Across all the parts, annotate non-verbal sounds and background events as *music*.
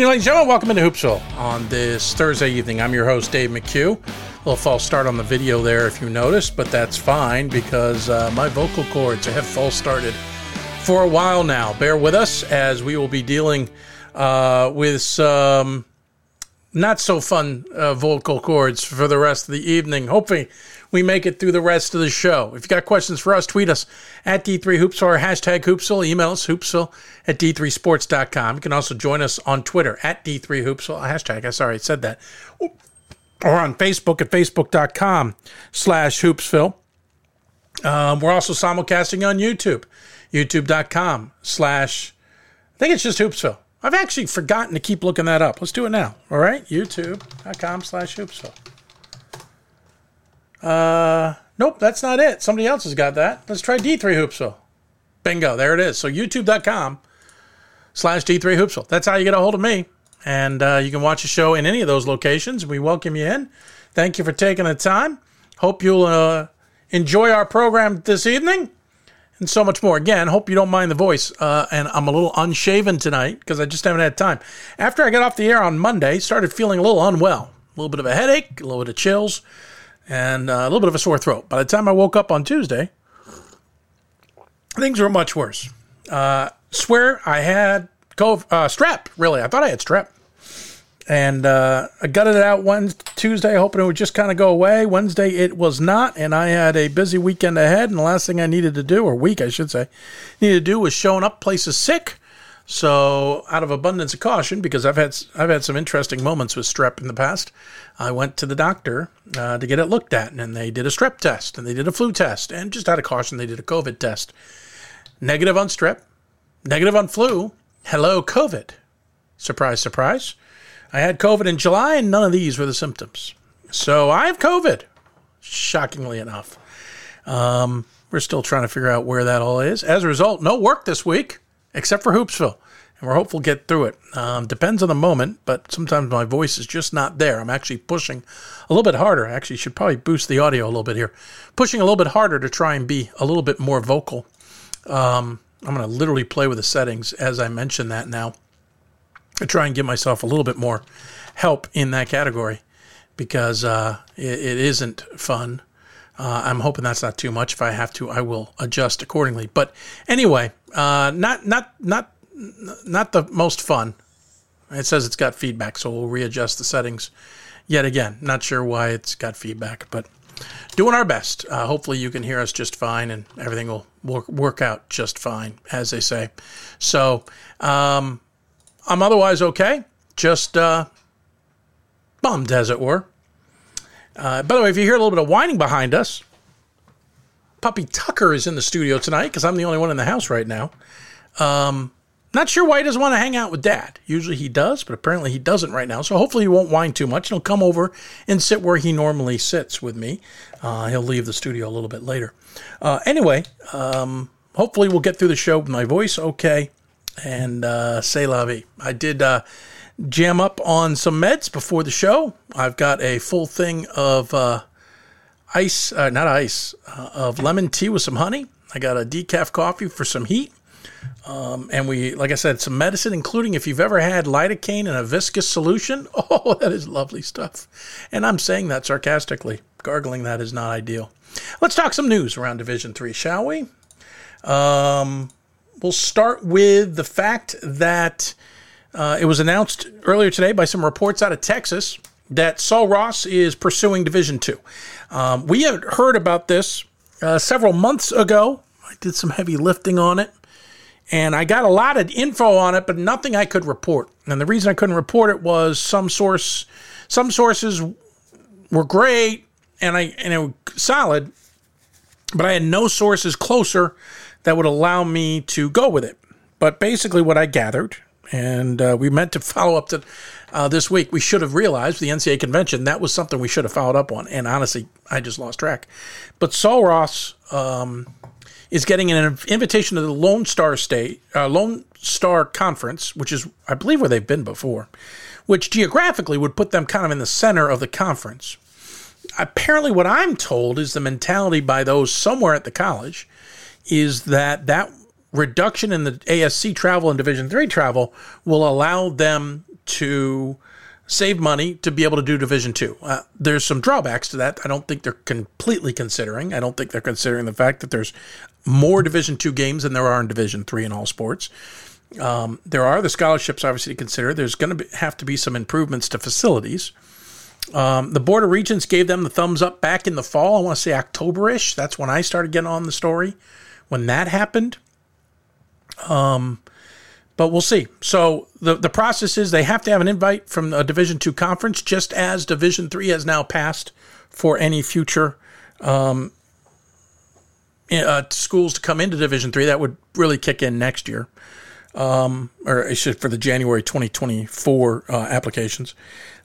Evening, ladies and gentlemen. Welcome into Hoopsville on this Thursday evening. I'm your host, Dave McHugh. A little false start on the video there, if you noticed, but that's fine because uh, my vocal cords have false started for a while now. Bear with us as we will be dealing uh, with some not so fun uh, vocal cords for the rest of the evening. Hopefully, we make it through the rest of the show. If you got questions for us, tweet us at D3Hoopsville or hashtag Hoopsville. Email us, hoopsville at D3Sports.com. You can also join us on Twitter at D3Hoopsville. Hashtag, I sorry, I said that. Or on Facebook at Facebook.com slash Hoopsville. Um, we're also simulcasting on YouTube, YouTube.com slash, I think it's just Hoopsville. I've actually forgotten to keep looking that up. Let's do it now. All right, YouTube.com slash Hoopsville. Uh, nope, that's not it. Somebody else has got that. Let's try D3 Hoopsville. Bingo, there it is. So youtube.com slash D3 Hoopsville. That's how you get a hold of me. And uh, you can watch the show in any of those locations. We welcome you in. Thank you for taking the time. Hope you'll uh, enjoy our program this evening and so much more. Again, hope you don't mind the voice. Uh, and I'm a little unshaven tonight because I just haven't had time. After I got off the air on Monday, started feeling a little unwell. A little bit of a headache, a little bit of chills and uh, a little bit of a sore throat. By the time I woke up on Tuesday, things were much worse. Uh, swear I had COVID, uh, strep, really. I thought I had strep. And uh, I gutted it out Wednesday, Tuesday, hoping it would just kind of go away. Wednesday, it was not. And I had a busy weekend ahead. And the last thing I needed to do, or week, I should say, needed to do was showing up places sick so, out of abundance of caution, because I've had I've had some interesting moments with strep in the past, I went to the doctor uh, to get it looked at, and they did a strep test, and they did a flu test, and just out of caution, they did a COVID test. Negative on strep, negative on flu. Hello, COVID. Surprise, surprise. I had COVID in July, and none of these were the symptoms. So I have COVID. Shockingly enough, um, we're still trying to figure out where that all is. As a result, no work this week except for Hoopsville. And we're hopeful get through it. Um, depends on the moment, but sometimes my voice is just not there. I'm actually pushing a little bit harder. I actually should probably boost the audio a little bit here. Pushing a little bit harder to try and be a little bit more vocal. Um, I'm going to literally play with the settings as I mention that now. to try and give myself a little bit more help in that category because uh, it, it isn't fun. Uh, I'm hoping that's not too much. If I have to, I will adjust accordingly. But anyway, uh, not not not not the most fun. It says it's got feedback, so we'll readjust the settings yet again. Not sure why it's got feedback, but doing our best. Uh, hopefully, you can hear us just fine, and everything will work, work out just fine, as they say. So, um, I'm otherwise okay. Just uh, bummed, as it were. Uh, by the way, if you hear a little bit of whining behind us, puppy Tucker is in the studio tonight because I'm the only one in the house right now. Um, not sure why he doesn't want to hang out with dad. Usually he does, but apparently he doesn't right now. So hopefully he won't whine too much. And he'll come over and sit where he normally sits with me. Uh, he'll leave the studio a little bit later. Uh, anyway, um, hopefully we'll get through the show with my voice okay. And uh, say la vie. I did uh, jam up on some meds before the show. I've got a full thing of uh, ice, uh, not ice, uh, of lemon tea with some honey. I got a decaf coffee for some heat. Um, and we, like I said, some medicine, including if you've ever had lidocaine in a viscous solution. *laughs* Oh, that is lovely stuff. And I'm saying that sarcastically. Gargling that is not ideal. Let's talk some news around Division Three, shall we? Um, we'll start with the fact that uh, it was announced earlier today by some reports out of Texas that Sul Ross is pursuing Division Two. Um, we had heard about this uh, several months ago. I did some heavy lifting on it, and I got a lot of info on it, but nothing I could report. And the reason I couldn't report it was some source, some sources were great and I and it was solid, but I had no sources closer that would allow me to go with it. But basically, what I gathered, and uh, we meant to follow up to uh, this week. We should have realized the NCAA convention that was something we should have followed up on. And honestly, I just lost track. But Sul Ross um, is getting an invitation to the Lone Star State, uh, Lone Star Conference, which is, I believe, where they've been before, which geographically would put them kind of in the center of the conference. Apparently, what I'm told is the mentality by those somewhere at the college is that that reduction in the ASC travel and Division three travel will allow them to save money to be able to do Division Two. Uh, there's some drawbacks to that. I don't think they're completely considering. I don't think they're considering the fact that there's more Division Two games than there are in Division Three in all sports. Um, there are the scholarships obviously to consider. There's going to have to be some improvements to facilities. Um, the Board of Regents gave them the thumbs up back in the fall. I want to say Octoberish. That's when I started getting on the story. When that happened, um, but we'll see. So the the process is they have to have an invite from a Division two conference, just as Division three has now passed for any future um, uh, schools to come into Division three. That would really kick in next year, um, or should for the January 2024 uh, applications.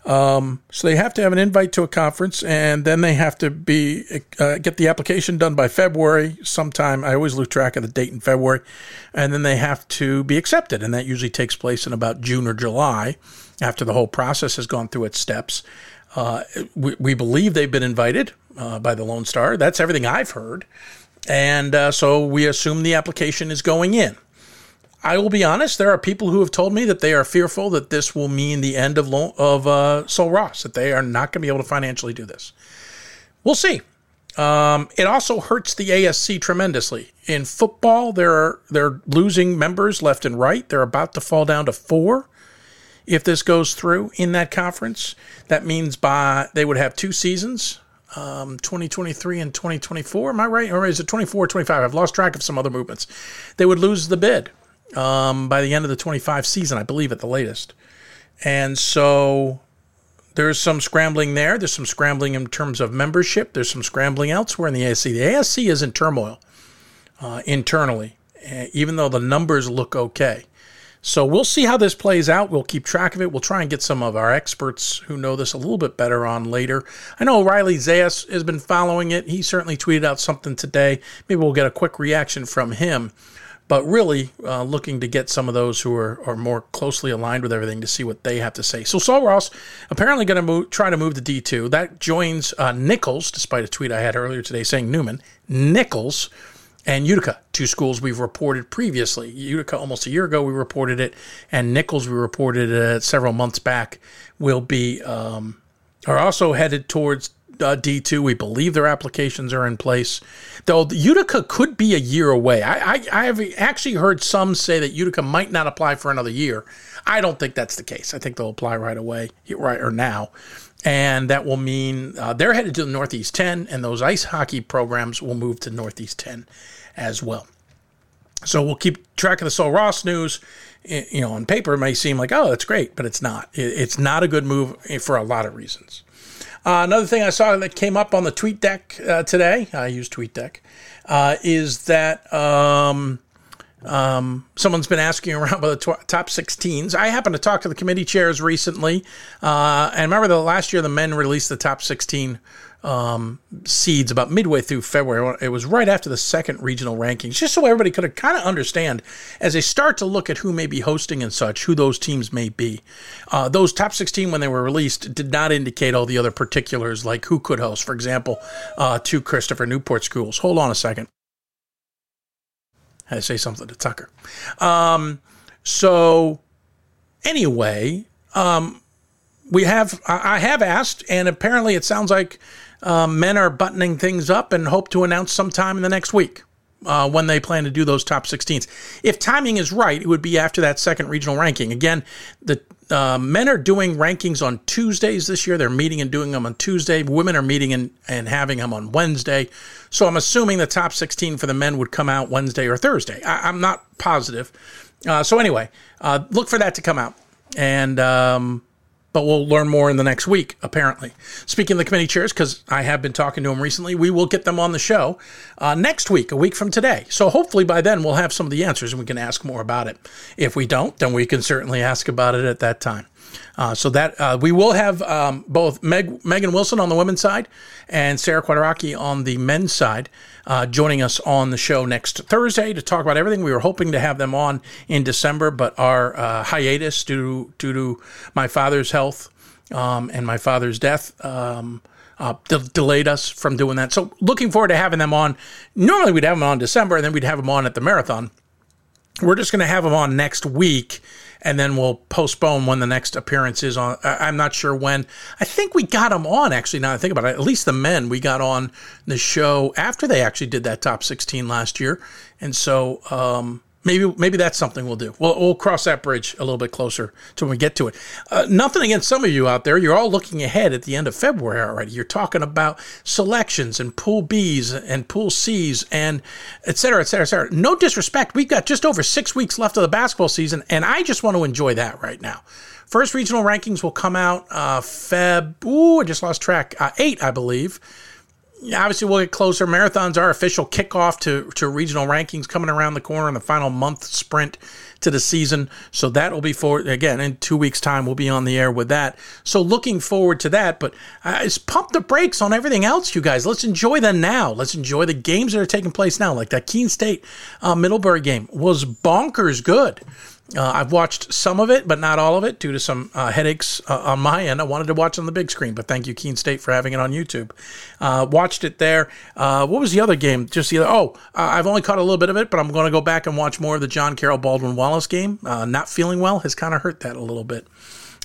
Um, so they have to have an invite to a conference, and then they have to be uh, get the application done by February sometime. I always lose track of the date in February, and then they have to be accepted, and that usually takes place in about June or July, after the whole process has gone through its steps. Uh, we, we, believe they've been invited uh, by the Lone Star. That's everything I've heard, and uh, so we assume the application is going in. I will be honest. There are people who have told me that they are fearful that this will mean the end of of uh, Sul Ross. That they are not going to be able to financially do this. We'll see. Um, it also hurts the ASC tremendously. In football, they're they're losing members left and right. They're about to fall down to four if this goes through in that conference. That means by they would have two seasons, um, 2023 and 2024. Am I right? Or is it 24 25? I've lost track of some other movements. They would lose the bid um, by the end of the 25 season, I believe, at the latest. And so there's some scrambling there. There's some scrambling in terms of membership. There's some scrambling elsewhere in the ASC. The ASC is in turmoil uh, internally, uh, even though the numbers look okay. So we'll see how this plays out. We'll keep track of it. We'll try and get some of our experts who know this a little bit better on later. I know Riley Zayas has been following it. He certainly tweeted out something today. Maybe we'll get a quick reaction from him but really uh, looking to get some of those who are, are more closely aligned with everything to see what they have to say. So Sul Ross apparently going to try to move to D2. That joins uh, Nichols, despite a tweet I had earlier today saying Newman, Nichols, and Utica, two schools we've reported previously. Utica almost a year ago we reported it, and Nichols we reported it several months back will be um, are also headed towards uh, D2. We believe their applications are in place. Though Utica could be a year away. I, I, I, have actually heard some say that Utica might not apply for another year. I don't think that's the case. I think they'll apply right away, right or now. And that will mean uh, they're headed to the Northeast 10, and those ice hockey programs will move to Northeast 10 as well. So we'll keep track of the Sul Ross news. You know, on paper, it may seem like, oh, that's great, but it's not. It's not a good move for a lot of reasons. Uh, another thing I saw that came up on the TweetDeck uh, today, I use TweetDeck, uh, is that um, um, someone's been asking *laughs* around about the tw- top 16s. I happened to talk to the committee chairs recently, uh, and remember the last year the men released the top 16 um, seeds about midway through February. It was right after the second regional rankings, just so everybody could kind of understand as they start to look at who may be hosting and such, who those teams may be. Uh, those top 16, when they were released, did not indicate all the other particulars, like who could host. For example, uh, two Christopher Newport schools. Hold on a second. I had to say something to Tucker. Um, so, anyway, um, we have I have asked, and apparently it sounds like um, men are buttoning things up and hope to announce sometime in the next week uh, when they plan to do those top 16s. If timing is right, it would be after that second regional ranking. Again, the uh, men are doing rankings on Tuesdays this year. They're meeting and doing them on Tuesday. Women are meeting and, and having them on Wednesday. So I'm assuming the top 16 for the men would come out Wednesday or Thursday. I, am not positive. Uh, so anyway, uh, look for that to come out. And um, but we'll learn more in the next week, apparently. Speaking of the committee chairs, because I have been talking to them recently, we will get them on the show uh, next week, a week from today. So hopefully by then we'll have some of the answers and we can ask more about it. If we don't, then we can certainly ask about it at that time. Uh, so that uh, we will have um, both Meg, Megan Wilson on the women's side and Sarah Quadracki on the men's side uh, joining us on the show next Thursday to talk about everything. We were hoping to have them on in December, but our uh, hiatus due to, due to my father's health um, and my father's death. Um, uh, de- delayed us from doing that. So, looking forward to having them on. Normally, we'd have them on December, and then we'd have them on at the marathon. We're just going to have them on next week and then we'll postpone when the next appearance is on. I'm not sure when. I think we got them on actually. Now I think about it, at least the men we got on the show after they actually did that top 16 last year, and so um, maybe maybe that's something we'll do. We'll, we'll cross that bridge a little bit closer to when we get to it. Uh, nothing against some of you out there. You're all looking ahead at the end of February already. You're talking about selections and pool Bs and pool Cs and et cetera, et cetera, et cetera. No disrespect. We've got just over six weeks left of the basketball season, and I just want to enjoy that right now. First regional rankings will come out uh, Feb. Ooh, I just lost track. Uh, eight, I believe obviously we'll get closer. Marathons are official kickoff to, to regional rankings coming around the corner in the final month sprint to the season. So that will be for again in two weeks' time. We'll be on the air with that. So looking forward to that. But uh, just pump the brakes on everything else, you guys. Let's enjoy them now. Let's enjoy the games that are taking place now. Like that Keene State uh, Middlebury game was bonkers good. Uh, I've watched some of it, but not all of it, due to some uh, headaches uh, on my end. I wanted to watch on the big screen, but thank you, Keene State, for having it on YouTube. Uh, watched it there. Uh, what was the other game? Just the other. Oh, uh, I've only caught a little bit of it, but I'm going to go back and watch more of the John Carroll Baldwin Wallace game. not feeling well has kind of hurt that a little bit.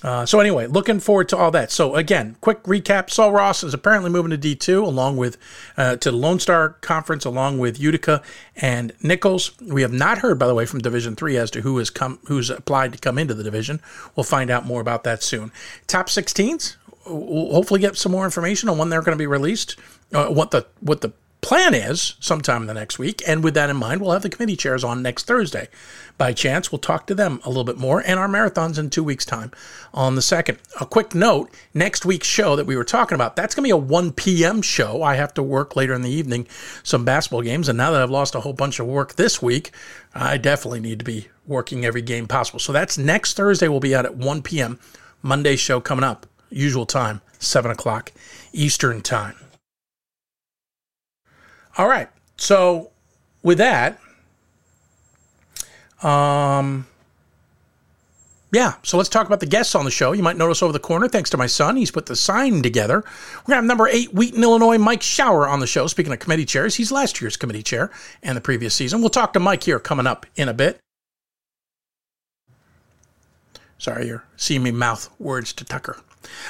Uh, so anyway, looking forward to all that. So again, quick recap: Sul Ross is apparently moving to D two, along with uh, to the Lone Star Conference, along with Utica and Nichols. We have not heard, by the way, from Division three as to who has come, who's applied to come into the division. We'll find out more about that soon. Top 16s. We'll hopefully get some more information on when they're going to be released. Uh, what the what the plan is sometime in the next week. And with that in mind, we'll have the committee chairs on next Thursday. By chance, we'll talk to them a little bit more and our marathons in two weeks' time on the second. A quick note next week's show that we were talking about, that's going to be a 1 p.m. show. I have to work later in the evening, some basketball games. And now that I've lost a whole bunch of work this week, I definitely need to be working every game possible. So that's next Thursday. We'll be out at 1 p.m. Monday show coming up, usual time, 7 o'clock Eastern time. All right. So with that, um, yeah, so let's talk about the guests on the show. You might notice over the corner, thanks to my son, he's put the sign together. We're going to have number eight, Wheaton, Illinois, Mike Schauer on the show. Speaking of committee chairs, he's last year's committee chair and the previous season. We'll talk to Mike here coming up in a bit. Sorry, you're seeing me mouth words to Tucker.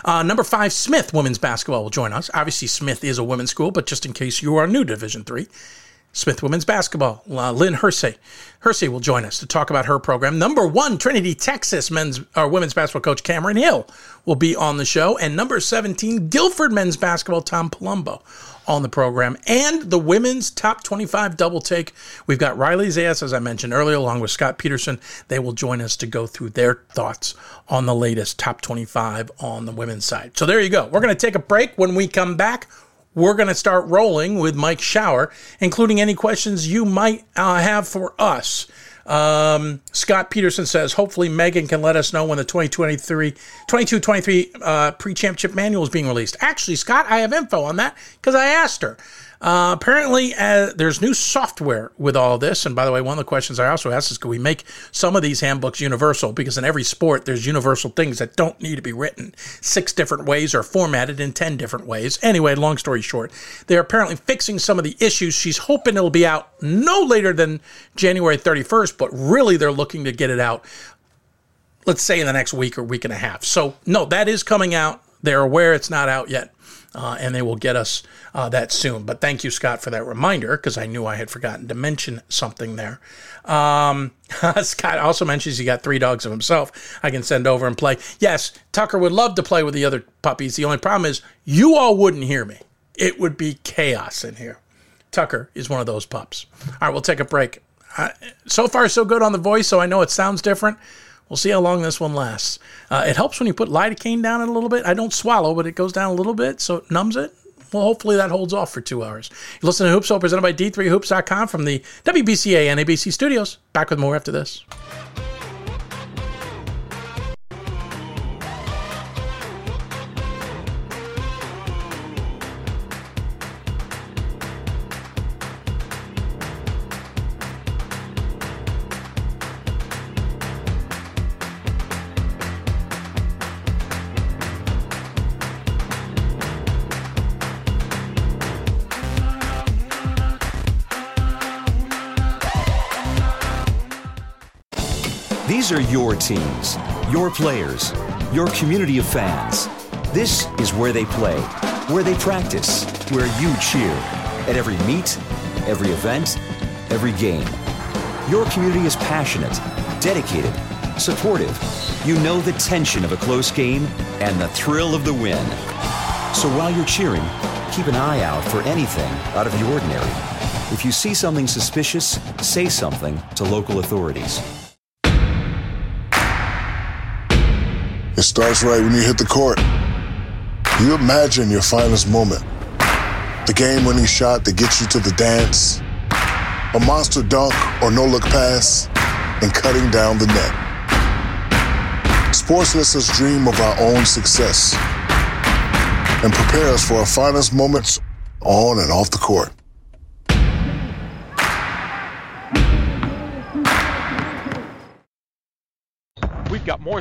Uh, number five, Smith women's basketball will join us. Obviously, Smith is a women's school, but just in case you are new to Division three, Smith women's basketball. Uh, Lynn Hersey, Hersey will join us to talk about her program. Number one, Trinity, Texas men's or women's basketball coach Cameron Hill will be on the show, and number seventeen, Guilford men's basketball Tom Palumbo on the program, and the women's top 25 double take. We've got Riley Zayas, as I mentioned earlier, along with Scott Peterson. They will join us to go through their thoughts on the latest top 25 on the women's side. So there you go. We're going to take a break. When we come back, we're going to start rolling with Mike Schauer, including any questions you might uh, have for us. Um, Scott Peterson says, hopefully Megan can let us know when the 2023, 22-23 uh, pre-championship manual is being released. Actually, Scott, I have info on that because I asked her. Uh, apparently, uh, there's new software with all this. And by the way, one of the questions I also asked is, can we make some of these handbooks universal? Because in every sport, there's universal things that don't need to be written six different ways or formatted in 10 different ways. Anyway, long story short, they're apparently fixing some of the issues. She's hoping it'll be out no later than January 31st, but really they're looking to get it out, let's say in the next week or week and a half. So, no, that is coming out. They're aware it's not out yet uh, and they will get us uh, that soon. But thank you, Scott, for that reminder because I knew I had forgotten to mention something there. Um, *laughs* Scott also mentions he got three dogs of himself. I can send over and play. Yes, Tucker would love to play with the other puppies. The only problem is you all wouldn't hear me. It would be chaos in here. Tucker is one of those pups. All right, we'll take a break. Uh, so far, so good on the voice, so I know it sounds different. We'll see how long this one lasts. Uh, it helps when you put lidocaine down it a little bit. I don't swallow, but it goes down a little bit, so it numbs it. Well, hopefully that holds off for two hours. You listen to Hoopsville, presented by D3Hoops.com from the WBCA and ABC studios. Back with more after this. These are your teams, your players, your community of fans. This is where they play, where they practice, where you cheer. At every meet, every event, every game. Your community is passionate, dedicated, supportive. You know the tension of a close game and the thrill of the win. So while you're cheering, keep an eye out for anything out of the ordinary. If you see something suspicious, say something to local authorities. It starts right when you hit the court. You imagine your finest moment. The game winning shot that gets you to the dance, a monster dunk or no look pass, and cutting down the net. Sports lets us dream of our own success and prepare us for our finest moments on and off the court.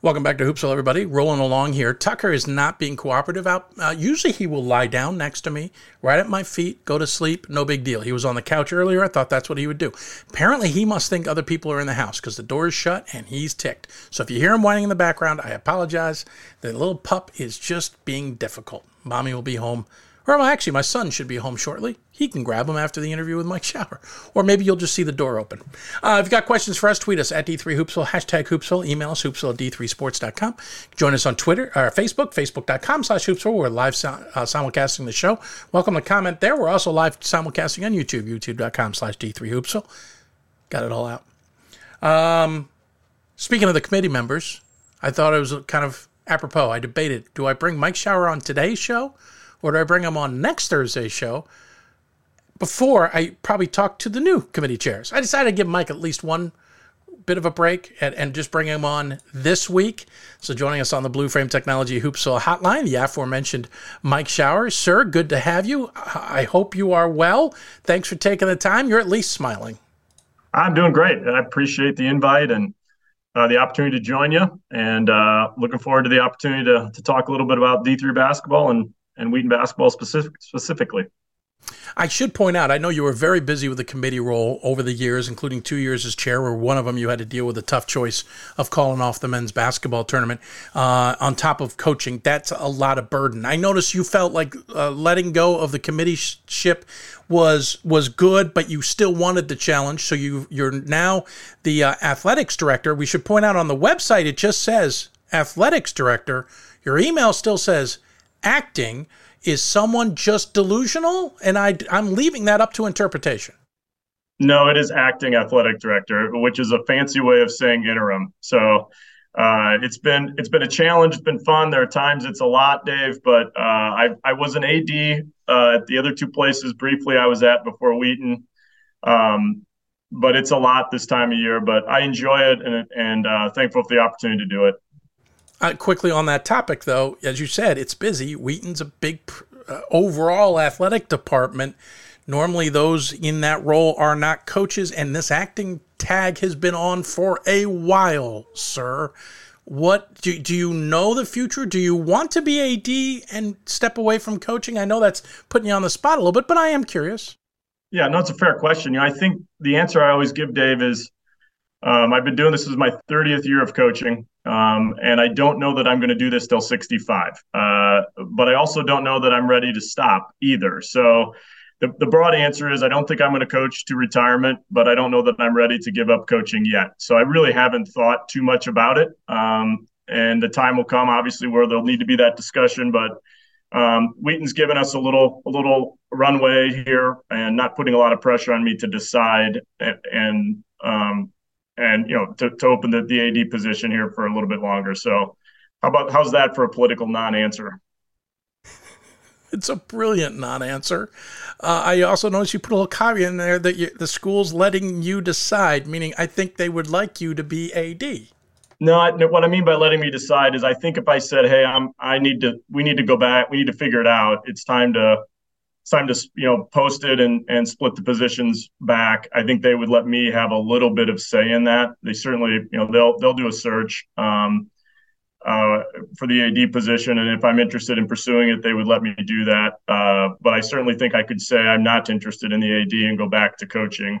Welcome back to Hoopsville, everybody. Rolling along here. Tucker is not being cooperative. Out. Uh, usually, he will lie down next to me, right at my feet, go to sleep. No big deal. He was on the couch earlier. I thought that's what he would do. Apparently, he must think other people are in the house because the door is shut and he's ticked. So if you hear him whining in the background, I apologize. The little pup is just being difficult. Mommy will be home or actually, my son should be home shortly. He can grab him after the interview with Mike Schauer. Or maybe you'll just see the door open. Uh, if you've got questions for us, tweet us at D3Hoopsville, hashtag Hoopsville, email us, hoopsville at D3Sports.com. Join us on Twitter or Facebook, Facebook.com slash Hoopsville. We're live uh, simulcasting the show. Welcome to comment there. We're also live simulcasting on YouTube, YouTube.com slash D3Hoopsville. Got it all out. Um, speaking of the committee members, I thought it was kind of apropos. I debated do I bring Mike Schauer on today's show? Or do I bring them on next Thursday's show? Before I probably talk to the new committee chairs. I decided to give Mike at least one bit of a break and, and just bring him on this week. So joining us on the Blue Frame Technology Hoopsville hotline, the aforementioned Mike Schauers. Sir, good to have you. I hope you are well. Thanks for taking the time. You're at least smiling. I'm doing great. I appreciate the invite and uh, the opportunity to join you, and uh, looking forward to the opportunity to, to talk a little bit about D3 basketball and and Wheaton basketball specific, specifically. I should point out, I know you were very busy with the committee role over the years, including two years as chair, where one of them you had to deal with a tough choice of calling off the men's basketball tournament. Uh, on top of coaching, that's a lot of burden. I noticed you felt like uh, letting go of the committee ship was was good, but you still wanted the challenge. So you you're now the uh, athletics director. We should point out on the website it just says athletics director. Your email still says acting, is someone just delusional? And I, I'm leaving that up to interpretation. No, it is acting athletic director, which is a fancy way of saying interim. So uh, it's been it's been a challenge. It's been fun. There are times it's a lot, Dave. But uh, I I was an AD uh, at the other two places briefly. I was at before Wheaton. Um, but it's a lot this time of year. But I enjoy it and and uh, thankful for the opportunity to do it. Uh, quickly on that topic, though, as you said, it's busy. Wheaton's a big uh, overall athletic department. Normally, those in that role are not coaches, and this acting tag has been on for a while, sir. What do, do you know the future? Do you want to be AD and step away from coaching? I know that's putting you on the spot a little bit, but I am curious. Yeah, no, it's a fair question. You know, I think the answer I always give, Dave, is um, I've been doing this as my 30th year of coaching. Um, and I don't know that I'm going to do this till 65. Uh, but I also don't know that I'm ready to stop either. So the, the broad answer is I don't think I'm going to coach to retirement, but I don't know that I'm ready to give up coaching yet. So I really haven't thought too much about it. Um, and the time will come, obviously, where there'll need to be that discussion. But um, Wheaton's given us a little a little runway here, and not putting a lot of pressure on me to decide and and, um, and you know to, to open the, the AD position here for a little bit longer. So how about how's that for a political non-answer? *laughs* It's a brilliant non-answer. Uh, I also noticed you put a little caveat in there that you, the school's letting you decide, meaning I think they would like you to be AD. No, I, what I mean by letting me decide is I think if I said, "Hey, I'm I need to we need to go back, we need to figure it out. It's time to time to you know post it and and split the positions back." I think they would let me have a little bit of say in that. They certainly you know they'll they'll do a search. Um, uh, for the AD position. And if I'm interested in pursuing it, they would let me do that. Uh, but I certainly think I could say I'm not interested in the AD and go back to coaching.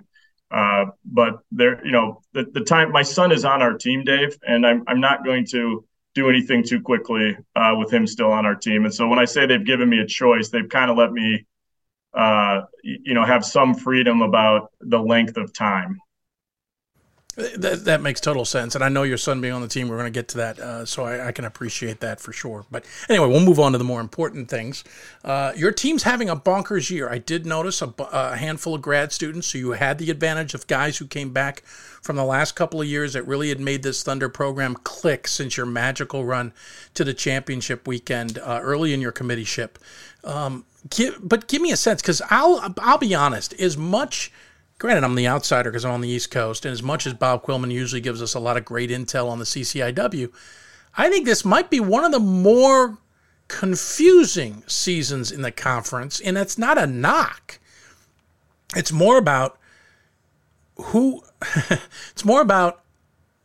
Uh, but there, you know, the, the time my son is on our team, Dave, and I'm, I'm not going to do anything too quickly uh, with him still on our team. And so when I say they've given me a choice, they've kind of let me, uh, you know, have some freedom about the length of time. That, that makes total sense. And I know your son being on the team, we're going to get to that. Uh, so I, I, can appreciate that for sure. But anyway, we'll move on to the more important things. Uh, your team's having a bonkers year. I did notice a, a, handful of grad students. So you had the advantage of guys who came back from the last couple of years that really had made this Thunder program click since your magical run to the championship weekend uh, early in your committeeship. Um, give, but give me a sense because I'll, I'll be honest, as much – Granted, I'm the outsider because I'm on the East Coast, and as much as Bob Quillman usually gives us a lot of great intel on the CCIW, I think this might be one of the more confusing seasons in the conference, and that's not a knock. It's more about who, *laughs* it's more about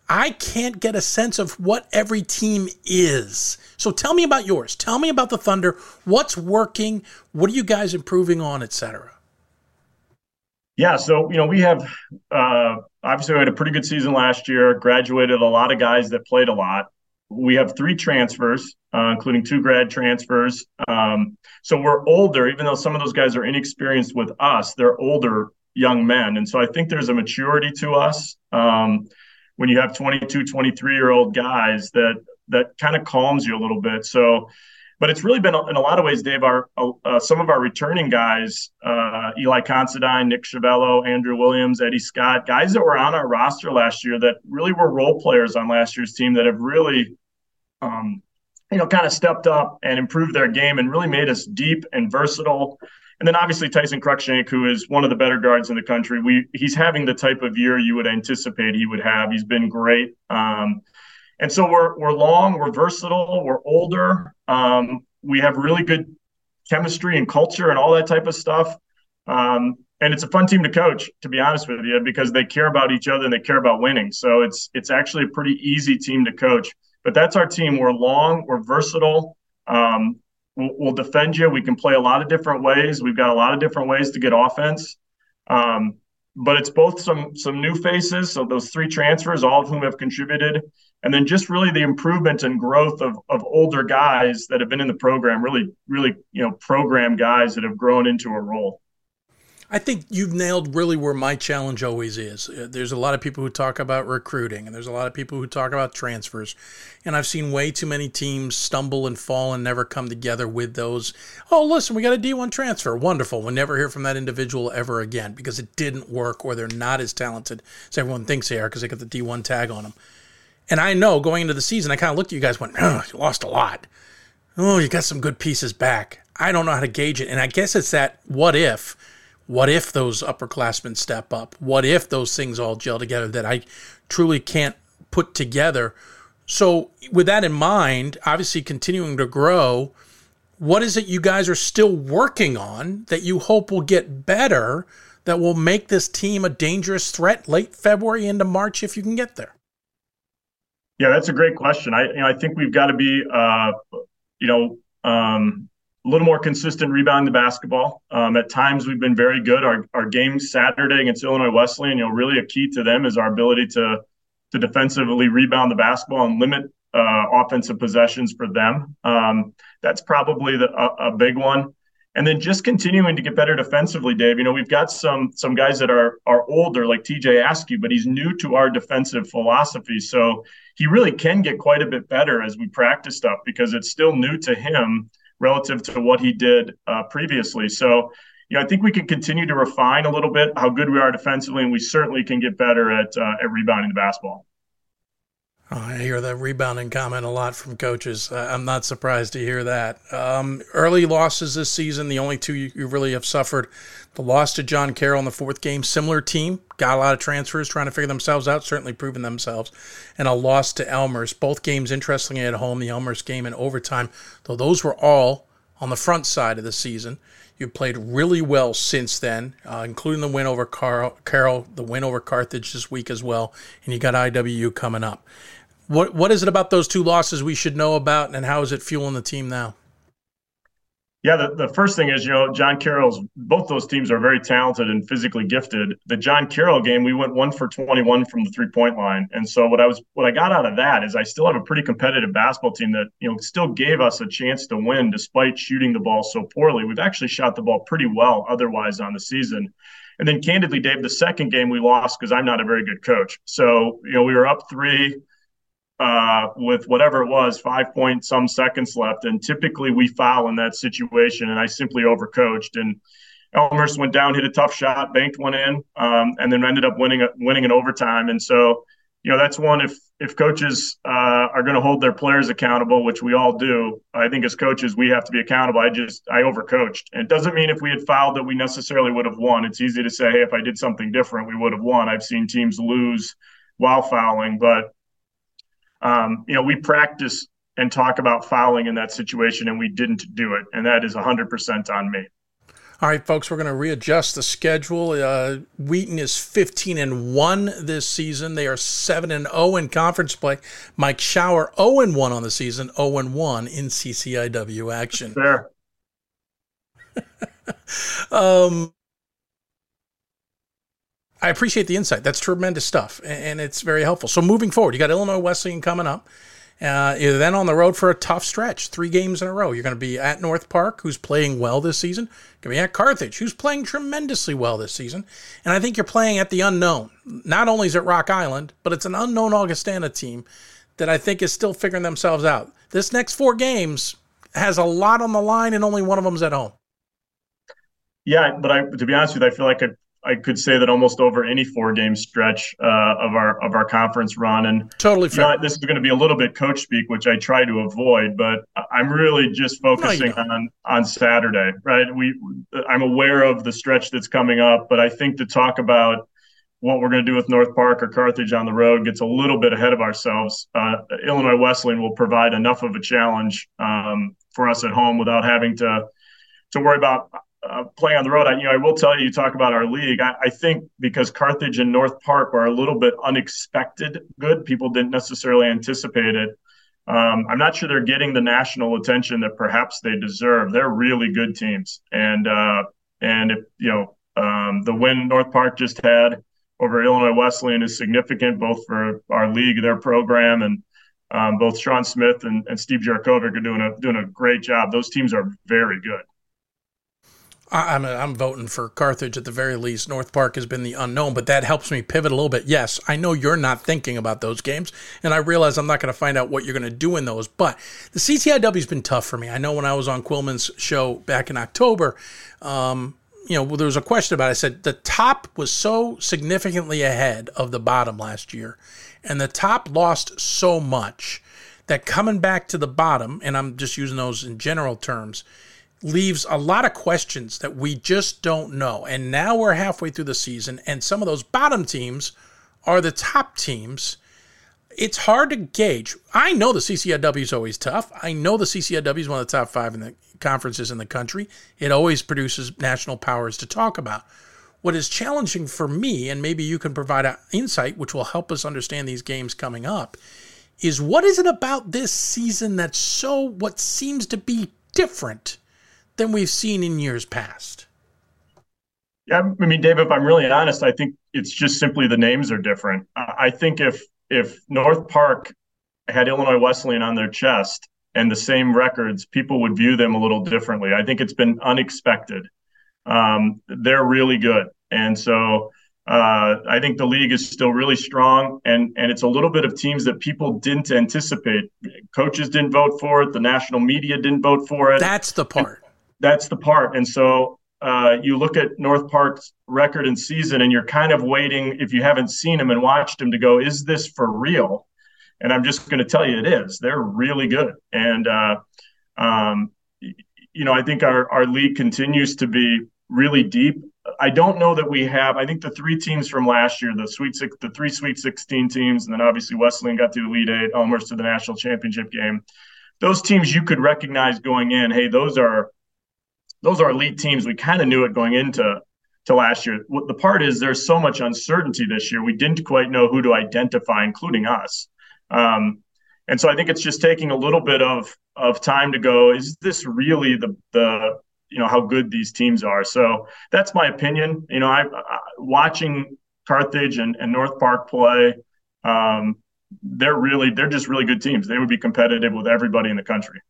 I can't get a sense of what every team is. So tell me about yours. Tell me about the Thunder. What's working? What are you guys improving on, etc. Yeah, so you know we have uh, obviously we had a pretty good season last year. Graduated a lot of guys that played a lot. We have three transfers, uh, including two grad transfers. Um, so we're older, even though some of those guys are inexperienced with us. They're older young men, and so I think there's a maturity to us um, when you have 22, 23 year old guys that that kind of calms you a little bit. So but it's really been in a lot of ways, Dave. Our uh, some of our returning guys, uh, Eli Considine, Nick Chavello, Andrew Williams, Eddie Scott, guys that were on our roster last year that really were role players on last year's team that have really, um, you know, kind of stepped up and improved their game and really made us deep and versatile. And then obviously Tyson Cruikshank, who is one of the better guards in the country. We he's having the type of year you would anticipate he would have. He's been great. Um, and so we're we're long, we're versatile, we're older. Um, we have really good chemistry and culture and all that type of stuff. Um, and it's a fun team to coach, to be honest with you, because they care about each other and they care about winning. So it's it's actually a pretty easy team to coach. But that's our team. We're long, we're versatile. Um, we'll, we'll, defend you. We can play a lot of different ways. We've got a lot of different ways to get offense. Um, but it's both some some new faces. So those three transfers, all of whom have contributed, and then just really the improvement and growth of of older guys that have been in the program. Really, really, you know, program guys that have grown into a role. I think you've nailed really where my challenge always is. Uh, there's a lot of people who talk about recruiting, and there's a lot of people who talk about transfers. And I've seen way too many teams stumble and fall and never come together with those. Oh, listen, we got a D1 transfer. Wonderful. We'll never hear from that individual ever again because it didn't work or they're not as talented as everyone thinks they are because they got the D1 tag on them. And I know going into the season, I kind of looked at you guys, went, oh, you lost a lot. Oh, you got some good pieces back. I don't know how to gauge it. And I guess it's that what if what if those upperclassmen step up? What if those things all gel together that I truly can't put together? So, with that in mind, obviously continuing to grow, what is it you guys are still working on that you hope will get better that will make this team a dangerous threat late February into March if you can get there? Yeah, that's a great question. I you know, I think we've got to be uh, you know um, a little more consistent rebounding the basketball. Um, at times, we've been very good. Our our game Saturday against Illinois Wesleyan, you know, really a key to them is our ability to to defensively rebound the basketball and limit uh, offensive possessions for them. Um, that's probably the, a, a, big one. And then just continuing to get better defensively, Dave. You know, we've got some some guys that are are older, like TJ Askew, but he's new to our defensive philosophy. So he really can get quite a bit better as we practice stuff because it's still new to him relative to what he did uh, previously. So, you know, I think we can continue to refine a little bit how good we are defensively, and we certainly can get better at uh, at rebounding the basketball. Oh, I hear that rebounding comment a lot from coaches. I'm not surprised to hear that. Um, early losses this season, the only two you really have suffered. The loss to John Carroll in the fourth game, similar team, got a lot of transfers trying to figure themselves out, certainly proven themselves, and a loss to Elmhurst. Both games, interestingly, at home, the Elmhurst game in overtime, though those were all on the front side of the season. You played really well since then, uh, including the win over Carroll, the win over Carthage this week as well, and you got IWU coming up. What what is it about those two losses we should know about, and how is it fueling the team now? Yeah, the, the first thing is, you know, John Carroll's both those teams are very talented and physically gifted. The John Carroll game, we went one for 21 from the three point line. And so what I was what I got out of that is I still have a pretty competitive basketball team that, you know, still gave us a chance to win despite shooting the ball so poorly. We've actually shot the ball pretty well otherwise on the season. And then candidly, Dave, the second game we lost because I'm not a very good coach. So, you know, we were up three uh, with whatever it was, five point some seconds left. And typically we foul in that situation. And I simply overcoached. And Elmhurst went down, hit a tough shot, banked one in, um, and then ended up winning winning in overtime. And so, you know, that's one. If if coaches uh, are going to hold their players accountable, which we all do, I think as coaches we have to be accountable. I just I overcoached. And it doesn't mean if we had fouled that we necessarily would have won. It's easy to say, hey, if I did something different, we would have won. I've seen teams lose while fouling, but um, you know, we practice and talk about fouling in that situation, and we didn't do it, and that is 100% on me. All right, folks, we're going to readjust the schedule. Uh, Wheaton is 15 and 1 this season. They are 7 and 0 in conference play. Mike Schauer 0 and 1 on the season, 0 and 1 in CCIW action. Fair. *laughs* um, I appreciate the insight. That's tremendous stuff, and it's very helpful. So moving forward, you got Illinois Wesleyan coming up. Uh, you're then on the road for a tough stretch, three games in a row. You're going to be at North Park, who's playing well this season. Going to be at Carthage, who's playing tremendously well this season. And I think you're playing at the unknown. Not only is it Rock Island, but it's an unknown Augustana team that I think is still figuring themselves out. This next four games has a lot on the line, and only one of them's at home. Yeah, but I, to be honest with you, I feel like I I could say that almost over any four game stretch uh, of our of our conference run. And totally fair. You know, this is going to be a little bit coach speak, which I try to avoid, but I'm really just focusing no, on on Saturday. Right? We I'm aware of the stretch that's coming up, but I think to talk about what we're going to do with North Park or Carthage on the road gets a little bit ahead of ourselves. Uh, Illinois Wesleyan will provide enough of a challenge um, for us at home without having to to worry about uh, playing on the road, I, you know, I will tell you, you talk about our league. I, I, think because Carthage and North Park were a little bit unexpected good, people didn't necessarily anticipate it. Um, I'm not sure they're getting the national attention that perhaps they deserve. They're really good teams, and uh, and if you know um, the win North Park just had over Illinois Wesleyan is significant, both for our league, their program, and um, both Sean Smith and, and Steve Jarakovic are doing a doing a great job. Those teams are very good. I'm I'm voting for Carthage at the very least. North Park has been the unknown, but that helps me pivot a little bit. Yes, I know you're not thinking about those games, and I realize I'm not going to find out what you're going to do in those. But the CCIW has been tough for me. I know when I was on Quillman's show back in October, um, you know, there was a question about. It. I said the top was so significantly ahead of the bottom last year, and the top lost so much that coming back to the bottom, and I'm just using those in general terms leaves a lot of questions that we just don't know. And now we're halfway through the season, and some of those bottom teams are the top teams. It's hard to gauge. I know the CCIW is always tough. I know the CCIW is one of the top five in the conferences in the country. It always produces national powers to talk about. What is challenging for me, and maybe you can provide an insight which will help us understand these games coming up, is what is it about this season that's so what seems to be different than we've seen in years past. Yeah, I mean, Dave, if I'm really honest, I think it's just simply the names are different. I think if if North Park had Illinois Wesleyan on their chest, and the same records, people would view them a little differently. I think it's been unexpected. Um, they're really good, and so uh, I think the league is still really strong, and and it's a little bit of teams that people didn't anticipate. Coaches didn't vote for it. The national media didn't vote for it. That's the part. That's the part, and so uh, you look at North Park's record and season, and you're kind of waiting if you haven't seen them and watched them to go, is this for real? And I'm just going to tell you, it is. They're really good, and uh, um, you know, I think our our league continues to be really deep. I don't know that we have. I think the three teams from last year, the Sweet Six, the three Sweet 16 teams, and then obviously Wesleyan got to the Elite Eight, almost to the national championship game. Those teams you could recognize going in. Hey, those are those are elite teams. We kind of knew it going into to last year. The part is, there's so much uncertainty this year. We didn't quite know who to identify, including us. Um, and so I think it's just taking a little bit of of time to go. Is this really the the you know how good these teams are? So that's my opinion. You know, I, I watching Carthage and, and North Park play. Um, they're really they're just really good teams. They would be competitive with everybody in the country.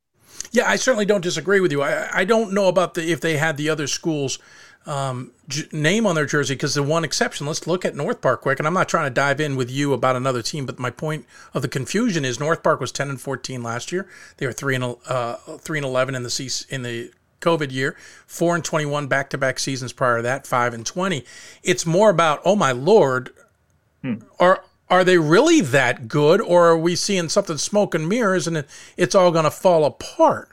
Yeah, I certainly don't disagree with you. I, I don't know about the if they had the other schools um, j- name on their jersey because the one exception. Let's look at North Park quick, and I'm not trying to dive in with you about another team, but my point of the confusion is North Park was 10 and 14 last year. They were three and uh, three and 11 in the C- in the COVID year, four and 21 back to back seasons prior to that, five and 20. It's more about oh my lord, hmm. are are they really that good, or are we seeing something smoke and mirrors and it's all going to fall apart?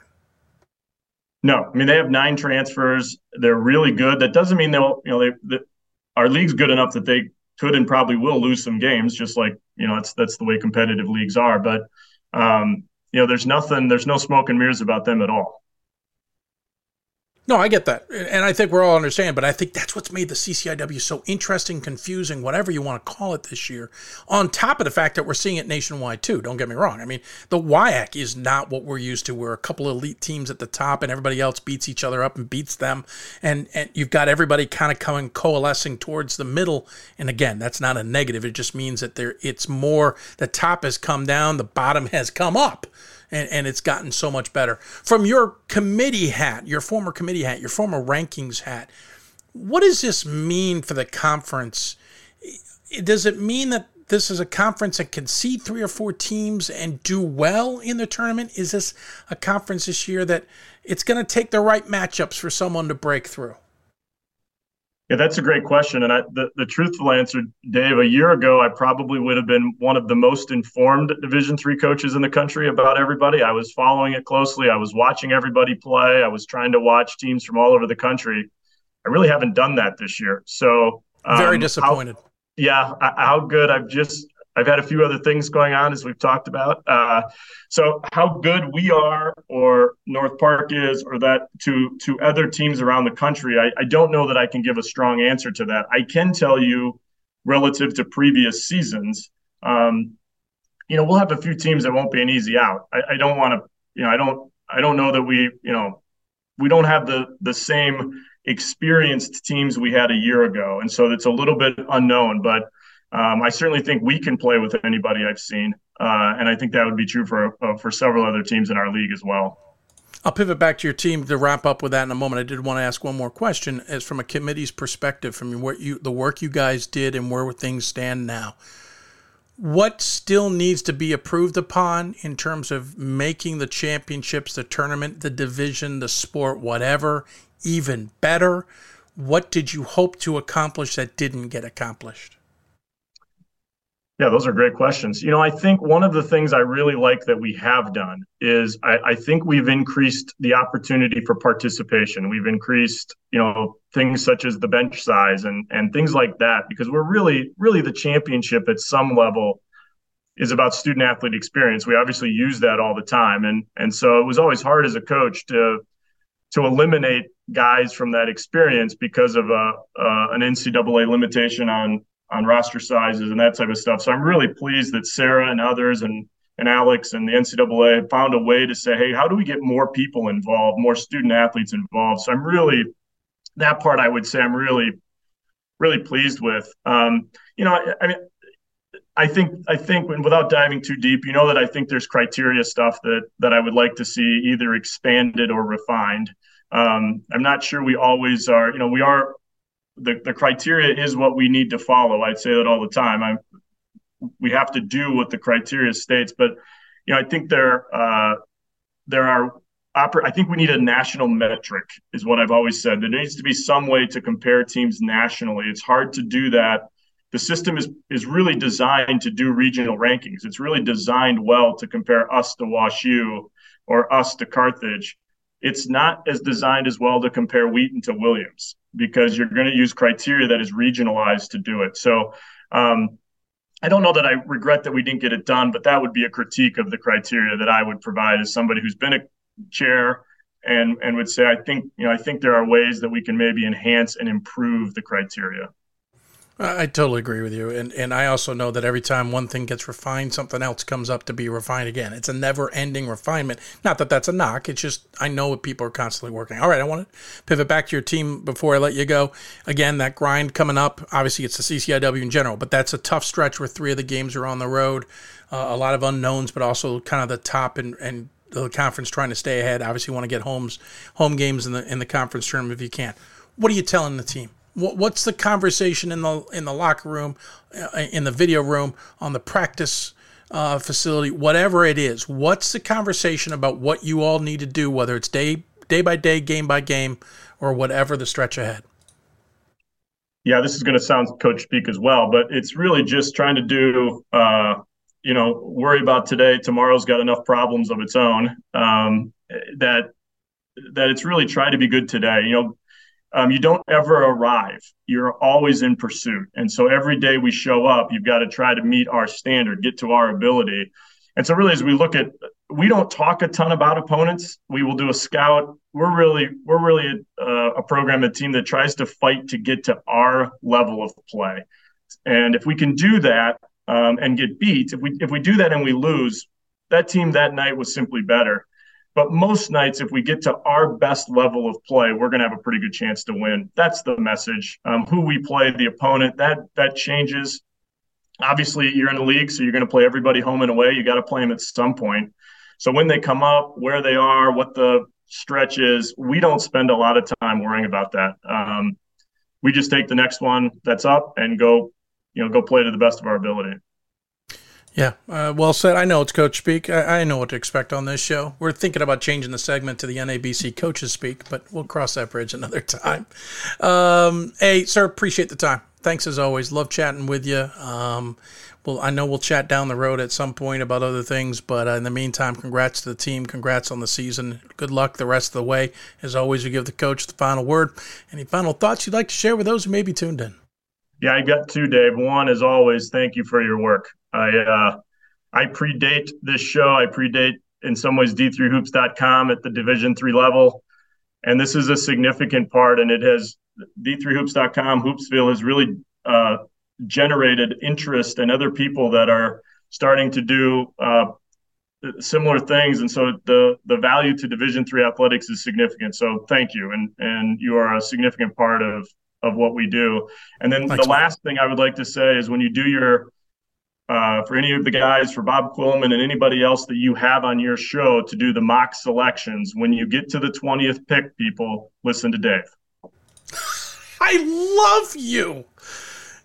No, I mean they have nine transfers. They're really good. That doesn't mean they'll, you know, they, they our league's good enough that they could and probably will lose some games. Just like you know, that's that's the way competitive leagues are. But um, you know, there's nothing, there's no smoke and mirrors about them at all. No, I get that. And I think we're all understand, but I think that's what's made the CCIW so interesting, confusing, whatever you want to call it this year. On top of the fact that we're seeing it nationwide too. Don't get me wrong. I mean, the WIAC is not what we're used to. We're a couple of elite teams at the top and everybody else beats each other up and beats them. And and you've got everybody kind of coming coalescing towards the middle. And again, that's not a negative. It just means that there it's more the top has come down, the bottom has come up and, and it's gotten so much better. From your committee hat, your former committee hat, your former rankings hat, what does this mean for the conference? Does it mean that this is a conference that can seed three or four teams and do well in the tournament? Is this a conference this year that it's going to take the right matchups for someone to break through? Yeah, that's a great question. And I, the, the truthful answer, Dave, a year ago, I probably would have been one of the most informed Division three coaches in the country about everybody. I was following it closely. I was watching everybody play. I was trying to watch teams from all over the country. I really haven't done that this year. So um, very disappointed. How, yeah, how good I've just I've had a few other things going on as we've talked about. Uh, so how good we are, or North Park is, or that to to other teams around the country, I, I don't know that I can give a strong answer to that. I can tell you, relative to previous seasons, um, you know, we'll have a few teams that won't be an easy out. I, I don't want to, you know, I don't I don't know that we, you know, we don't have the the same experienced teams we had a year ago, and so it's a little bit unknown, but um, I certainly think we can play with anybody I've seen, uh, and I think that would be true for uh, for several other teams in our league as well. I'll pivot back to your team to wrap up with that in a moment. I did want to ask one more question, as from a committee's perspective, from what you the work you guys did and where things stand now. What still needs to be approved upon in terms of making the championships, the tournament, the division, the sport, whatever, even better? What did you hope to accomplish that didn't get accomplished? Yeah, those are great questions. You know, I think one of the things I really like that we have done is I, I, think we've increased the opportunity for participation. We've increased, you know, things such as the bench size and and things like that because we're really, really the championship at some level is about student athlete experience. We obviously use that all the time, and and so it was always hard as a coach to to eliminate guys from that experience because of a, uh, an NCAA limitation on on roster sizes and that type of stuff. So I'm really pleased that Sarah and others and and Alex and the NCAA found a way to say, hey, how do we get more people involved, more student athletes involved? So I'm really that part I would say I'm really really pleased with. Um, you know, I, I mean, I think I think when, without diving too deep, you know that I think there's criteria stuff that that I would like to see either expanded or refined. Um, I'm not sure we always are. You know, we are the the criteria is what we need to follow. I'd say that all the time. I'm we have to do what the criteria states, but you know, I think there uh, there are. Oper- I think we need a national metric, is what I've always said. There needs to be some way to compare teams nationally. It's hard to do that the system is is really designed to do regional rankings. It's really designed well to compare us to WashU or us to Carthage. It's not as designed as well to compare Wheaton to Williams because you're going to use criteria that is regionalized to do it. So um, I don't know that I regret that we didn't get it done, but that would be a critique of the criteria that I would provide as somebody who's been a chair and and would say I think you know I think there are ways that we can maybe enhance and improve the criteria. I totally agree with you, and and I also know that every time one thing gets refined, something else comes up to be refined again. It's a never-ending refinement. Not that that's a knock. It's just I know what people are constantly working. All right, I want to pivot back to your team before I let you go. Again, that grind coming up. Obviously, it's the CCIW in general, but that's a tough stretch where three of the games are on the road. Uh, a lot of unknowns, but also kind of the top and and the conference trying to stay ahead. Obviously, want to get homes home games in the in the conference tournament if you can. What are you telling the team? What's the conversation in the in the locker room, uh, in the video room, on the practice uh, facility, whatever it is? What's the conversation about what you all need to do, whether it's day day by day, game by game, or whatever the stretch ahead? Yeah, this is going to sound coach speak as well, but it's really just trying to do. Uh, you know, worry about today. Tomorrow's got enough problems of its own. Um, that that it's really try to be good today. You know, um, you don't ever arrive. You're always in pursuit. And so every day we show up, you've got to try to meet our standard, get to our ability. And so really, as we look at, we don't talk a ton about opponents. We will do a scout. We're really, we're really a, a program, a team that tries to fight to get to our level of play. And if we can do that um, and get beat, if we if we do that and we lose, that team that night was simply better. But most nights, if we get to our best level of play, we're going to have a pretty good chance to win. That's the message. Um, who we play, the opponent, that that changes. Obviously, you're in the league, so you're going to play everybody home and away. You got to play them at some point. So when they come up, where they are, what the stretch is, we don't spend a lot of time worrying about that. Um, we just take the next one that's up and go, you know, go play to the best of our ability. Yeah, uh, well said. I know it's Coach Speak. I, I, know what to expect on this show. We're thinking about changing the segment to the NABC Coaches Speak, but we'll cross that bridge another *laughs* time. Um, hey, sir, appreciate the time. Thanks as always. Love chatting with you. Um, well, I know we'll chat down the road at some point about other things, but uh, in the meantime, congrats to the team. Congrats on the season. Good luck the rest of the way. As always, we give the coach the final word. Any final thoughts you'd like to share with those who may be tuned in? Yeah, I got two, Dave. One, as always, thank you for your work. I uh, I predate this show. I predate in some ways d3hoops.com at the Division three level, and this is a significant part. And it has d3hoops.com Hoopsville has really uh, generated interest and other people that are starting to do uh, similar things. And so the the value to Division three athletics is significant. So thank you, and and you are a significant part of of what we do. And then Thanks, the man. last thing I would like to say is when you do your uh, for any of the guys, for Bob Quillman and anybody else that you have on your show to do the mock selections, when you get to the 20th pick, people, listen to Dave. I love you.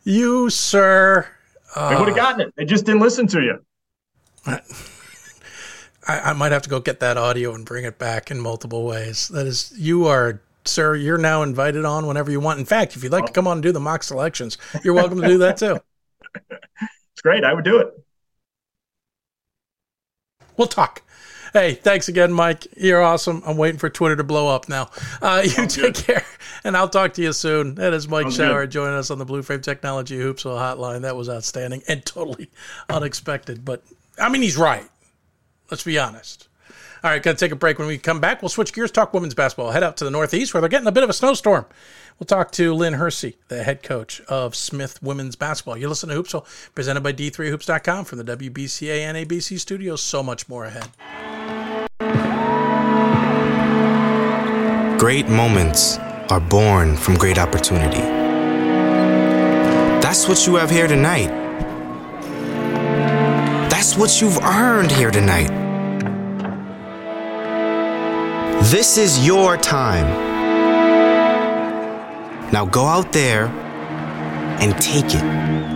You, sir. Uh, they would have gotten it. They just didn't listen to you. I, I might have to go get that audio and bring it back in multiple ways. That is, you are sir, you're now invited on whenever you want. In fact, if you'd like oh. to come on and do the mock selections, you're welcome to do that too. *laughs* Great. I would do it. We'll talk. Hey, thanks again, Mike. You're awesome. I'm waiting for Twitter to blow up now. Uh, you Sounds take good. care, and I'll talk to you soon. That is Mike Sounds Schauer good. joining us on the Blue Frame Technology Hoopsville Hotline. That was outstanding and totally *laughs* unexpected. But I mean, he's right. Let's be honest. All right, got to take a break. When we come back, we'll switch gears, talk women's basketball. Head out to the Northeast where they're getting a bit of a snowstorm. We'll talk to Lynn Hersey, the head coach of Smith Women's Basketball. You listen to Hoopsville, presented by D3Hoops.com from the WBCA and ABC studios. So much more ahead. Great moments are born from great opportunity. That's what you have here tonight That's what you've earned here tonight. This is your time. Now go out there and take it.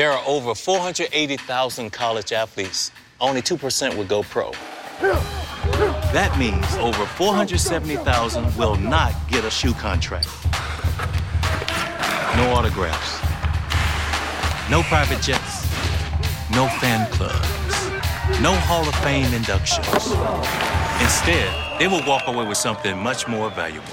There are over 480,000 college athletes. Only 2% would go pro. That means over 470,000 will not get a shoe contract. No autographs. No private jets. No fan clubs. No Hall of Fame inductions. Instead, they will walk away with something much more valuable.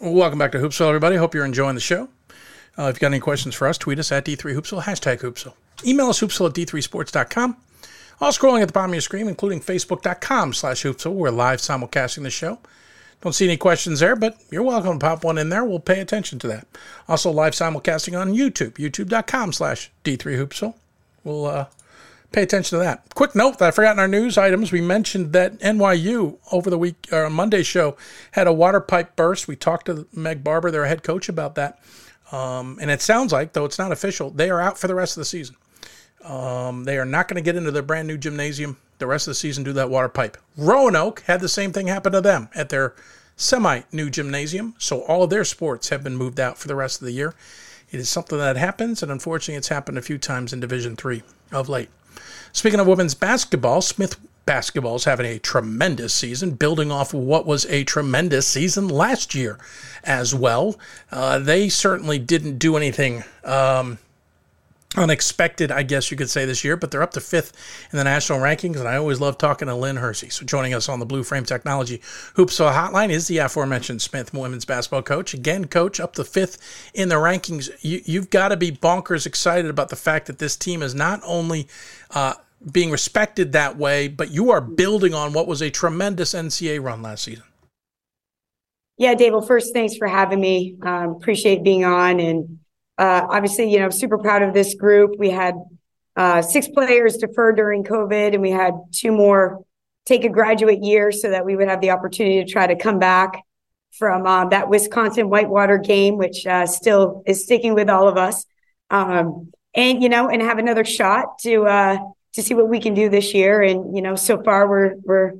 welcome back to Hoopsville, everybody. Hope you're enjoying the show. Uh, if you've got any questions for us, tweet us at D3Hoopsville, hashtag Hoopsville. Email us hoopsville at D3sports.com. All scrolling at the bottom of your screen, including facebook.com slash hoopsville. We're live simulcasting the show. Don't see any questions there, but you're welcome to pop one in there. We'll pay attention to that. Also, live simulcasting on YouTube, youtube.com slash D3Hoopsville. We'll uh, pay attention to that. Quick note that I forgot in our news items, we mentioned that NYU over the week, or Monday show, had a water pipe burst. We talked to Meg Barber, their head coach, about that. Um, and it sounds like, though it's not official, they are out for the rest of the season. Um, they are not going to get into their brand new gymnasium the rest of the season due to that water pipe. Roanoke had the same thing happen to them at their semi new gymnasium, so all of their sports have been moved out for the rest of the year. It is something that happens, and unfortunately, it's happened a few times in Division Three of late. Speaking of women's basketball, Smith basketball is having a tremendous season, building off what was a tremendous season last year as well. Uh, they certainly didn't do anything. Um, unexpected, I guess you could say, this year, but they're up to fifth in the national rankings. And I always love talking to Lynn Hersey. So joining us on the Blue Frame Technology Hoopsville Hotline is the aforementioned Smith women's basketball coach. Again, coach, up to fifth in the rankings. You, you've got to be bonkers excited about the fact that this team is not only uh, being respected that way, but you are building on what was a tremendous NCAA run last season. Yeah, Dave. Well, first, thanks for having me. Um, appreciate being on and uh, obviously, you know, super proud of this group. We had uh, six players defer during COVID, and we had two more take a graduate year so that we would have the opportunity to try to come back from uh, that Wisconsin Whitewater game, which uh, still is sticking with all of us. Um, and you know, and have another shot to uh, to see what we can do this year. And you know, so far we're we're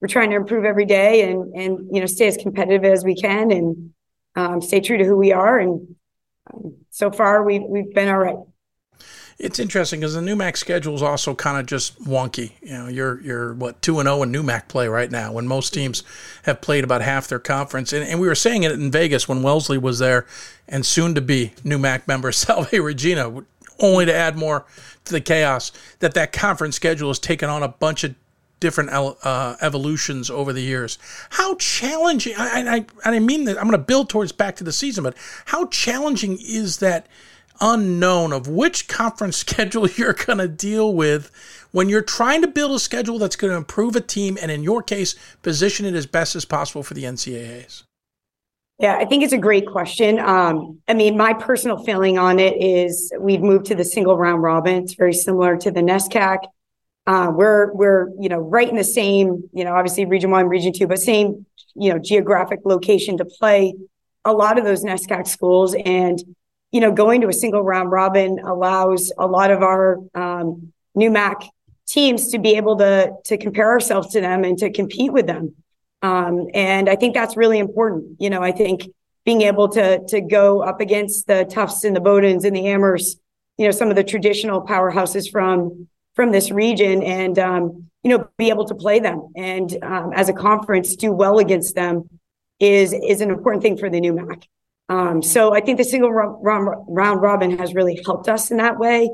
we're trying to improve every day and and you know stay as competitive as we can and um, stay true to who we are and so far we've we've been all right. It's interesting because the NEWMAC schedule is also kind of just wonky. You know, you're you're what two and zero oh in NEWMAC play right now, when most teams have played about half their conference. And, and we were saying it in Vegas when Wellesley was there, and soon to be NEWMAC member *laughs* Salve Regina, only to add more to the chaos that that conference schedule has taken on a bunch of different uh, evolutions over the years. How challenging, I, I, I mean that I'm going to build towards back to the season, but how challenging is that unknown of which conference *laughs* schedule you're going to deal with when you're trying to build a schedule that's going to improve a team and, in your case, position it as best as possible for the NCAAs? Yeah, I think it's a great question. Um, I mean, my personal feeling on it is we've moved to the single round robin. It's very similar to the NESCAC. Uh, we're we're you know right in the same you know obviously region one, region two, but same you know geographic location to play a lot of those NESCAC schools, and you know going to a single round robin allows a lot of our um, NEWMAC teams to be able to to compare ourselves to them and to compete with them. Um, and I think that's really important. You know, I think being able to to go up against the Tufts and the Bowdoins and the Amherst, you know, some of the traditional powerhouses from from this region, and um, you know, be able to play them and um, as a conference do well against them is is an important thing for the NEWMAC. Um, so I think the single round, round robin has really helped us in that way,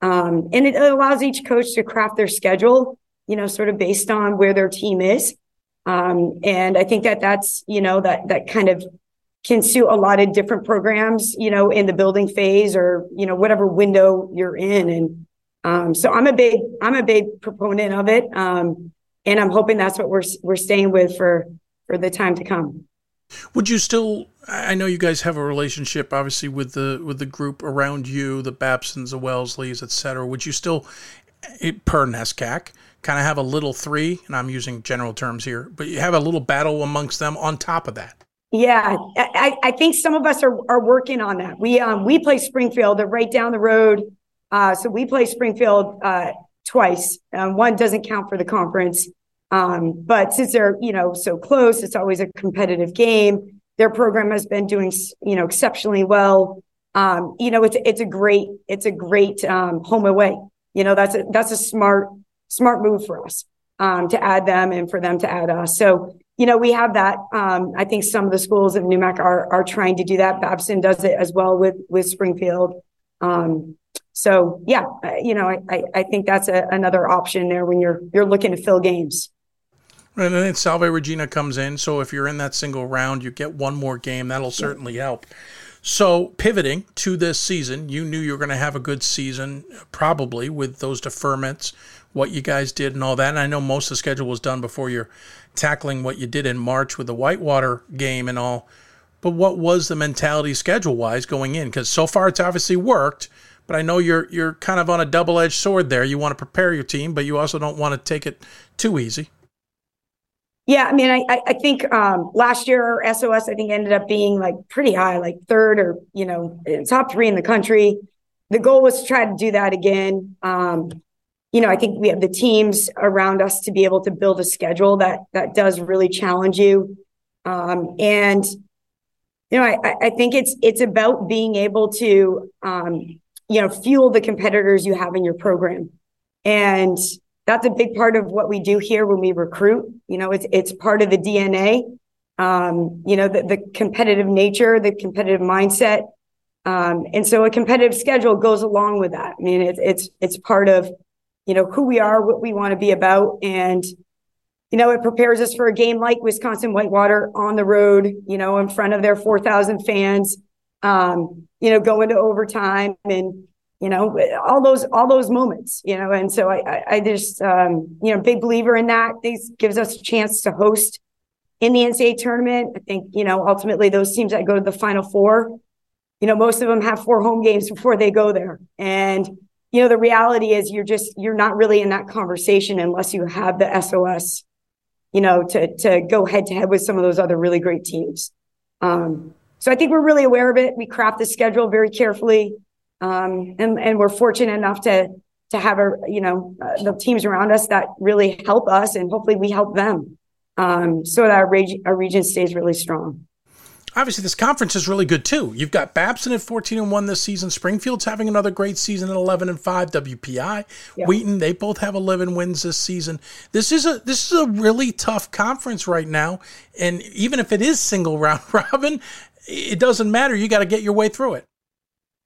um, and it allows each coach to craft their schedule, you know, sort of based on where their team is. Um, and I think that that's, you know, that, that kind of can suit a lot of different programs, you know, in the building phase or, you know, whatever window you're in. And, um, so I'm a big, I'm a big proponent of it. Um, and I'm hoping that's what we're, we're staying with for, for the time to come. Would you still? I know you guys have a relationship, obviously, with the with the group around you, the Babsons, the Wellesleys, etc. Would you still, eh, per NESCAC, kind of have a little three, and I'm using general terms here, but you have a little battle amongst them on top of that. Yeah, I, I think some of us are, are working on that. We um we play Springfield, they're right down the road. Uh, so we play Springfield uh, twice. Um, one doesn't count for the conference, um, but since they're you know so close, it's always a competitive game. Their program has been doing you know exceptionally well. Um, you know, it's it's a great it's a great um, home away. You know, that's a that's a smart smart move for us um, to add them and for them to add us. So, you know, we have that. Um, I think some of the schools in NEWMAC are are trying to do that. Babson does it as well with with Springfield. Um, so yeah, you know, I, I think that's a, another option there when you're you're looking to fill games. And then Salve Regina comes in. So if you're in that single round, you get one more game. That'll certainly help. So pivoting to this season, you knew you were going to have a good season, probably with those deferments, what you guys did and all that. And I know most of the schedule was done before you're tackling what you did in March with the Whitewater game and all. But what was the mentality schedule wise going in? Because so far it's obviously worked, but I know you're you're kind of on a double edged sword there. You want to prepare your team, but you also don't want to take it too easy. Yeah, I mean, I I think um, last year SOS I think ended up being like pretty high, like third or you know top three in the country. The goal was to try to do that again. Um, you know, I think we have the teams around us to be able to build a schedule that that does really challenge you. Um, and you know, I, I think it's it's about being able to um, you know fuel the competitors you have in your program, and that's a big part of what we do here when we recruit. You know, it's it's part of the DNA. Um, you know, the, the competitive nature, the competitive mindset, um, and so a competitive schedule goes along with that. I mean, it's it's it's part of you know, who we are, what we want to be about. And, you know, it prepares us for a game like Wisconsin Whitewater on the road, you know, in front of their 4,000 fans, um, you know, going to overtime and, you know, all those, all those moments, you know, and so I, I, I just, um, you know, big believer in that. This gives us a chance to host in the NCAA tournament. I think, you know, ultimately those teams that go to the final four, you know, most of them have four home games before they go there. And, you know, the reality is you're just, you're not really in that conversation unless you have the SOS, you know, to, to go head to head with some of those other really great teams. Um, so I think we're really aware of it. We craft the schedule very carefully. Um, and, and we're fortunate enough to, to have a, you know, uh, the teams around us that really help us and hopefully we help them. Um, so that our, reg- our region stays really strong obviously this conference is really good too. You've got Babson at 14 and 1 this season. Springfield's having another great season at 11 and 5. WPI, yeah. Wheaton, they both have 11 wins this season. This is a this is a really tough conference right now, and even if it is single round *laughs* robin, it doesn't matter. You got to get your way through it.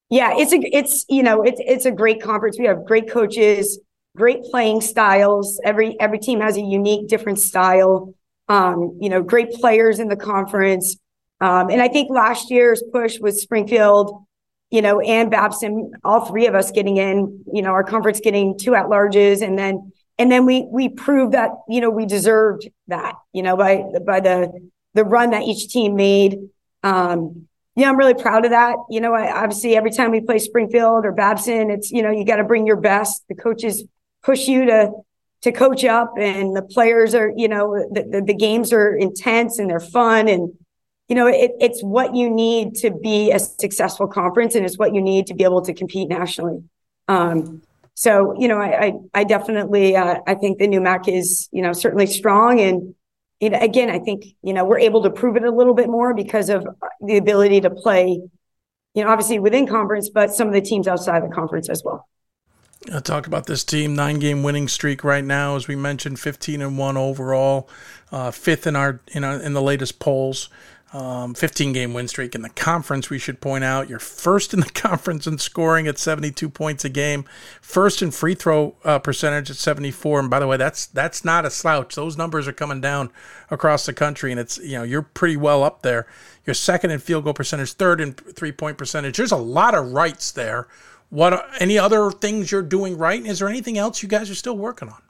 Yeah, it's a it's you know, it's it's a great conference. We have great coaches, great playing styles. Every every team has a unique different style. Um, you know, great players in the conference um, and I think last year's push with Springfield, you know, and Babson, all three of us getting in, you know, our conference getting two at larges and then and then we we proved that, you know, we deserved that, you know, by by the the run that each team made. Um, yeah, I'm really proud of that. You know, I, obviously every time we play Springfield or Babson, it's, you know, you got to bring your best. The coaches push you to to coach up and the players are, you know, the, the, the games are intense and they're fun and you know, it, it's what you need to be a successful conference and it's what you need to be able to compete nationally. Um, so, you know, I, I, I definitely, uh, I think the NEWMAC is, you know, certainly strong. And, you know, again, I think, you know, we're able to prove it a little bit more because of the ability to play, you know, obviously within conference, but some of the teams outside the conference as well. I'll talk about this team. Nine game winning streak right now, as we mentioned, 15 and one overall, uh, fifth in our, in our, in the latest polls um, 15 game win streak in the conference. We should point out you're first in the *laughs* conference in scoring at 72 points a game, first in free throw uh, percentage at 74. And by the way, that's that's not a slouch. Those numbers are coming down across the country, and it's you know you're pretty well up there. You're second in field goal percentage, third in three point percentage. There's a lot of rights there. What any other things you're doing right? Is there anything else you guys are still working on?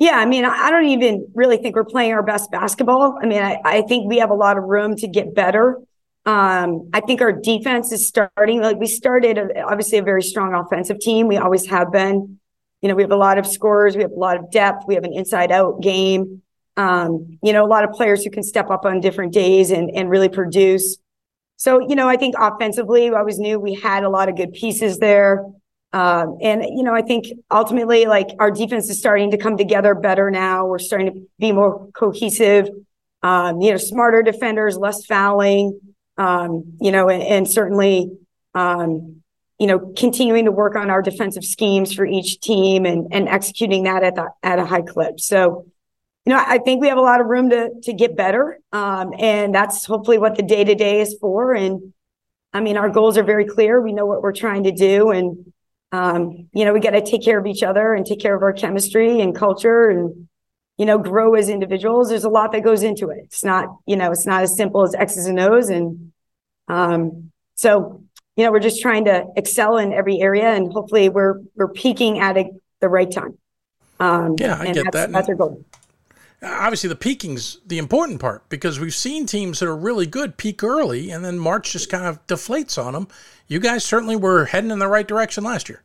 Yeah, I mean, I don't even really think we're playing our best basketball. I mean, I, I think we have a lot of room to get better. Um, I think our defense is starting. Like we started, a, obviously, a very strong offensive team. We always have been. You know, we have a lot of scorers. We have a lot of depth. We have an inside-out game. Um, you know, a lot of players who can step up on different days and and really produce. So, you know, I think offensively, I always knew we had a lot of good pieces there. Um, and you know, I think ultimately, like our defense is starting to come together better now. We're starting to be more cohesive. Um, you know, smarter defenders, less fouling. Um, you know, and, and certainly, um, you know, continuing to work on our defensive schemes for each team and and executing that at the, at a high clip. So, you know, I think we have a lot of room to to get better, um, and that's hopefully what the day to day is for. And I mean, our goals are very clear. We know what we're trying to do, and um, you know, we got to take care of each other and take care of our chemistry and culture and, you know, grow as individuals. There's a lot that goes into it. It's not, you know, it's not as simple as X's and O's. And um, so, you know, we're just trying to excel in every area and hopefully we're, we're peaking at a, the right time. Um, yeah, I get that's, that. That's our goal. Obviously, the peaking's the important part because we've seen teams that are really good peak early, and then March just kind of deflates on them you guys certainly were heading in the right direction last year.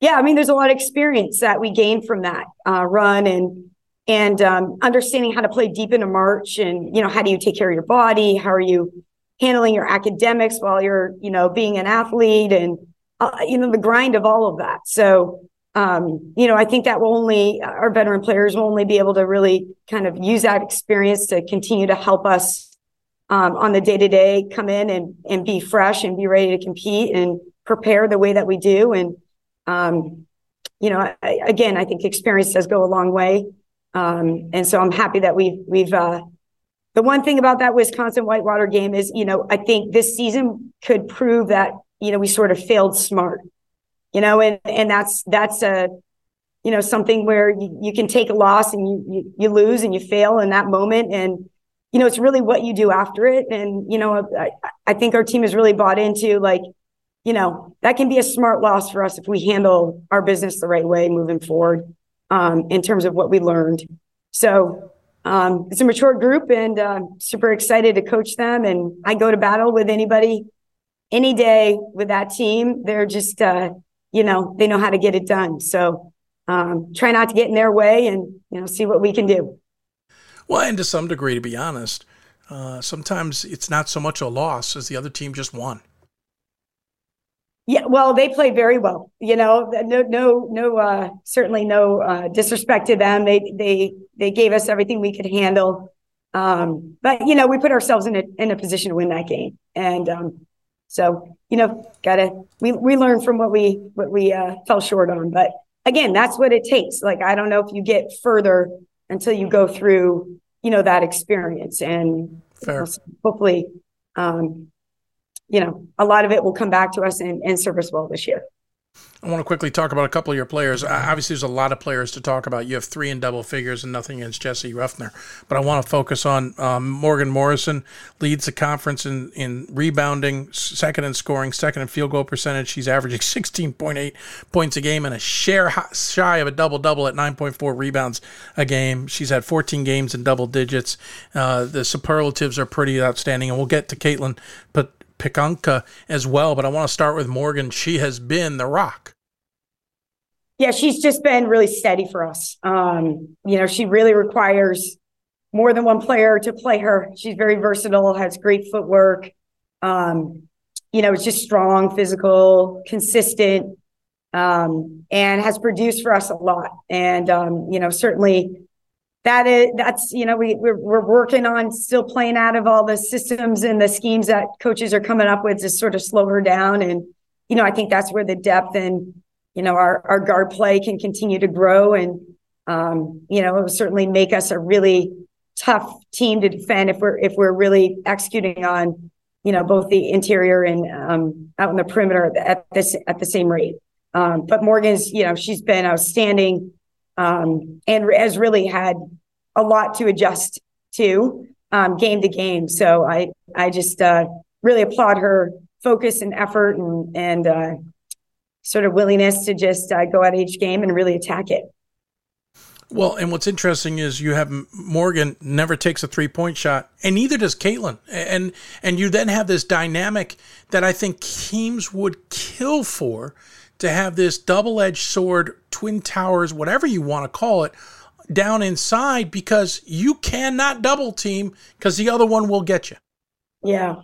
Yeah, I mean, there's a lot of experience that we gained from that uh, run and and um, understanding how to play deep into March and you know how do you take care of your body? How are you handling your academics while you're you know being an athlete and uh, you know the grind of all of that. So um, you know, I think that will only our veteran players will only be able to really kind of use that experience to continue to help us um, on the day to day come in and, and be fresh and be ready to compete and prepare the way that we do. And, um, you know, I, again, I think experience does go a long way. Um, and so I'm happy that we've, we've, uh, the one thing about that Wisconsin Whitewater game is, you know, I think this season could prove that, you know, we sort of failed smart, you know, and, and that's, that's a, you know, something where you, you can take a loss and you, you, you lose and you fail in that moment. And, you know, it's really what you do after it. And, you know, I, I think our team has really bought into like, you know, that can be a smart loss for us if we handle our business the right way moving forward um, in terms of what we learned. So um, it's a mature group and uh, super excited to coach them. And I go to battle with anybody any day with that team. They're just, uh, you know, they know how to get it done. So um, try not to get in their way and, you know, see what we can do. Well, and to some degree, to be honest, uh, sometimes it's not so much a loss as the other team just won. Yeah, well, they played very well. You know, no, no, no, uh, certainly no uh, disrespect to them. They, they, they gave us everything we could handle. Um, but you know, we put ourselves in a in a position to win that game, and um, so you know, gotta we we learn from what we what we uh, fell short on. But again, that's what it takes. Like I don't know if you get further until you go through, you know, that experience. And hopefully, um, you know, a lot of it will come back to us and, and serve us well this year. I want to quickly talk about a couple of your players. Obviously, there's a lot of players to talk about. You have three in double figures and nothing against Jesse Ruffner. But I want to focus on um, Morgan Morrison, leads the conference in, in rebounding, second in scoring, second in field goal percentage. She's averaging *laughs* 16.8 points a game and a share shy of a double double at 9.4 rebounds a game. She's had 14 games in double digits. Uh, the superlatives are pretty outstanding. And we'll get to Caitlin but Pikanka as well, but I want to start with Morgan. She has been the rock. Yeah, she's just been really steady for us. Um, you know, she really requires more than one player to play her. She's very versatile, has great footwork. Um, you know, it's just strong, physical, consistent, um, and has produced for us a lot. And um, you know, certainly that is that's you know we we're, we're working on still playing out of all the systems and the schemes that coaches are coming up with to sort of slow her down. And you know i think that's where the depth and you know our our guard play can continue to grow. And um, you know it will certainly make us a really tough team to defend if we're if we're really executing on you know both the interior and um, out in the perimeter at this at the same rate. Um, but morgan's you know she's been outstanding um, and has really had a lot to adjust to um, game to game. So I I just uh, really applaud her focus and effort and and uh, sort of willingness to just uh, go at each game and really attack it. Well, and what's interesting is you have Morgan never takes a three point shot, and neither does Caitlin. And and you then have this dynamic that I think teams would kill for to have this double edged sword, twin towers, whatever you want to call it, down inside because you cannot double team because the other one will get you. Yeah.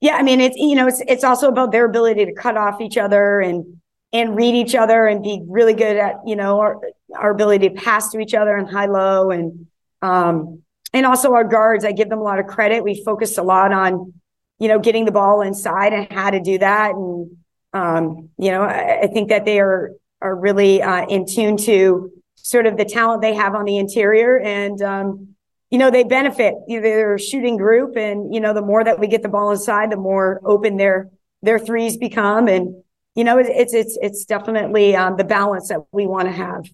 Yeah. I mean, it's, you know, it's, it's also about their ability to cut off each other and, and read each other and be really good at, you know, our, our ability to pass to each other and high low and, um, and also our guards, I give them a lot of credit. We focused a lot on, you know, getting the ball inside and how to do that. And, um, you know, I, I, think that they are are really uh, in tune to sort of the talent they have on the interior, and um, you know they benefit. You know, they're a shooting group, and you know the more that we get the ball inside, the more open their their threes become, and you know it's it's it's definitely um, the balance that we want to have.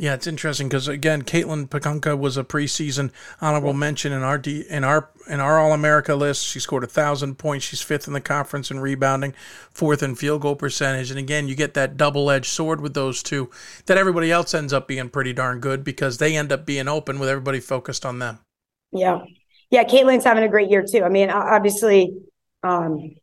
Yeah, it's interesting because again, Caitlin Pakunka was a preseason honorable mention in our D, in our in our All America list. She scored a thousand points. She's fifth in the conference in rebounding, fourth in field goal percentage. And again, you get that double edged sword with those two. That everybody else ends up being pretty darn good because they end up being open with everybody focused on them. Yeah, yeah. Caitlin's having a great year too. I mean, obviously, um,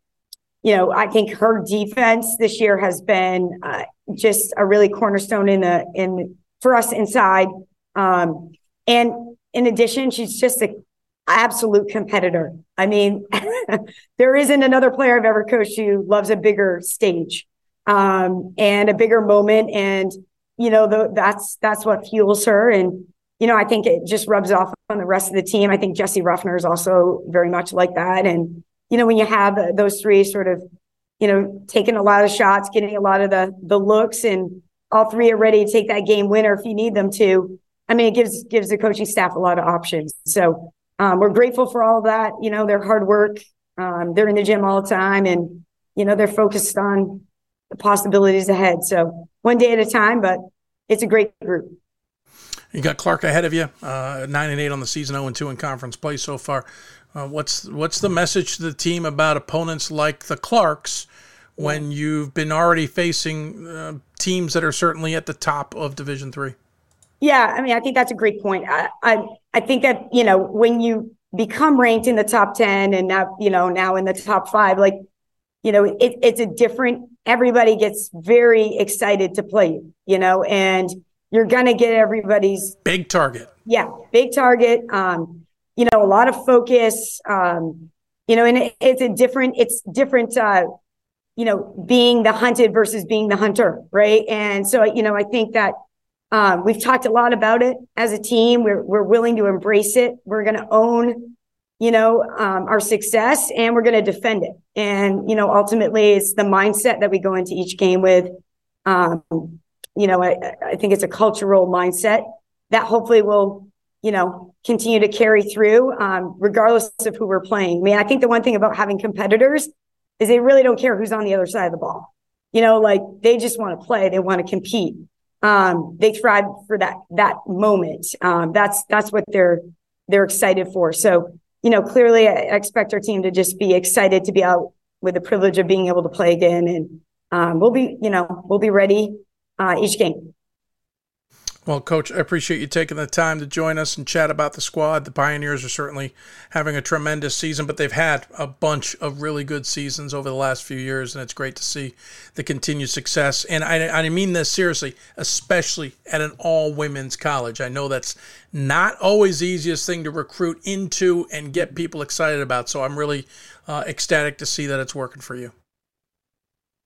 you know, I think her defense this year has been uh, just a really cornerstone in the in for us inside. Um, and in addition, she's just an absolute competitor. I mean, *laughs* there isn't another player I've ever coached who loves a bigger stage um, and a bigger moment. And, you know, the, that's, that's what fuels her. And, you know, I think it just rubs off on the rest of the team. I think Jesse Ruffner is also very much like that. And, you know, when you have those three sort of, you know, taking a lot of shots, getting a lot of the, the looks and, all three are ready to take that game winner if you need them to. I mean, it gives gives the coaching staff a lot of options. So um, we're grateful for all that. You know, their hard work. Um, they're in the gym all the time, and you know they're focused on the possibilities ahead. So one day at a time, but it's a great group. You got Clark ahead of you, uh, nine and eight on the season, zero oh and two in conference play so far. Uh, what's what's the message to the team about opponents like the Clarks when you've been already facing uh, teams that are certainly at the top of Division Three? Yeah, I mean, I think that's a great point. I, I, I think that you know when you become ranked in the top ten and now you know now in the top five, like you know it, it's a different. Everybody gets very excited to play you, you know, and you're gonna get everybody's big target. Yeah, big target. Um, you know, a lot of focus. Um, you know, and it, it's a different. It's different. Uh, you know, being the hunted versus being the hunter, right? And so, you know, I think that um, we've talked a lot about it as a team. We're we're willing to embrace it. We're going to own, you know, um, our success, and we're going to defend it. And you know, ultimately, it's the mindset that we go into each game with. Um, you know, I, I think it's a cultural mindset that hopefully will, you know, continue to carry through, um, regardless of who we're playing. I mean, I think the one thing about having competitors is they really don't care who's on the other side of the ball. you know, like they just want to play, they want to compete. Um, they thrive for that that moment. Um, that's that's what they're they're excited for. So, you know, clearly I expect our team to just be excited to be out with the privilege of being able to play again. And um, we'll be, you know, we'll be ready uh, each game. Well, Coach, I appreciate you taking the time to join us and chat about the squad. The Pioneers are certainly having a tremendous season, but they've had a bunch of really good seasons over the last few years, and it's great to see the continued success. And I, I mean this seriously, especially at an all women's college. I know that's not always the easiest thing to recruit into and get people excited about. So I'm really uh, ecstatic to see that it's working for you.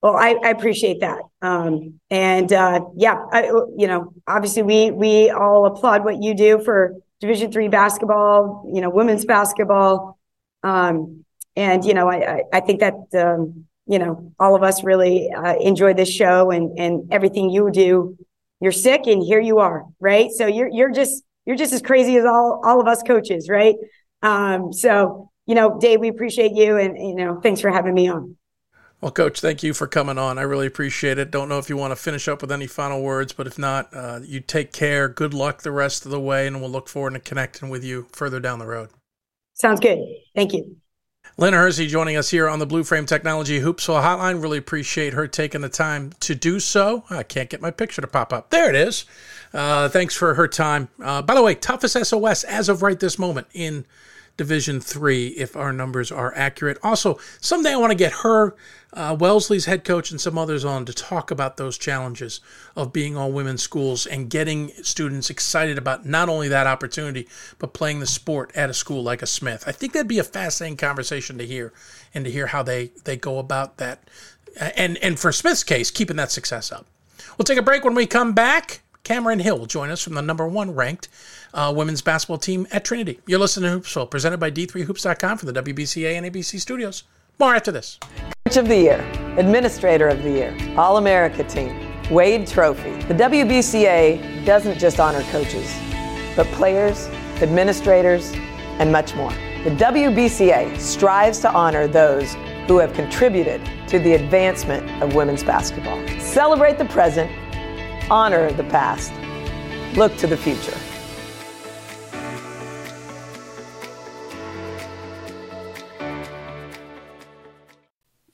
Well, I, I appreciate that. Um, and uh, yeah, I, you know, obviously we we all applaud what you do for Division three basketball, you know, women's basketball. Um, and you know, I I think that um, you know all of us really uh, enjoy this show and and everything you do. You're sick, and here you are, right? So you're you're just you're just as crazy as all all of us coaches, right? Um, so you know, Dave, we appreciate you, and you know, thanks for having me on. Well, Coach, thank you for coming on. I really appreciate it. Don't know if you want to finish up with any final words, but if not, uh, you take care. Good luck the rest of the way, and we'll look forward to connecting with you further down the road. Sounds good. Thank you. Lynn Hersey joining us here on the Blue Frame Technology Hoopsville Hotline. Really appreciate her taking the time to do so. I can't get my picture to pop up. There it is. Uh, thanks for her time. Uh, by the way, toughest SOS as of right this moment in Division Three, if our numbers are accurate. Also, someday I want to get her, uh, Wellesley's head coach, and some others on to talk about those challenges of being all women's schools and getting students excited about not only that opportunity, but playing the sport at a school like a Smith. I think that'd be a fascinating conversation to hear and to hear how they, they go about that. And, and for Smith's case, keeping that success up. We'll take a break when we come back. Cameron Hill will join us from the number one ranked uh, women's basketball team at Trinity. You're listening to Hoopsville, presented by D3Hoops.com from the WBCA and ABC studios. More after this. Coach of the Year, Administrator of the Year, All America Team, Wade Trophy. The WBCA doesn't just honor coaches, but players, administrators, and much more. The WBCA strives to honor those who have contributed to the advancement of women's basketball. Celebrate the present, honor the past, look to the future.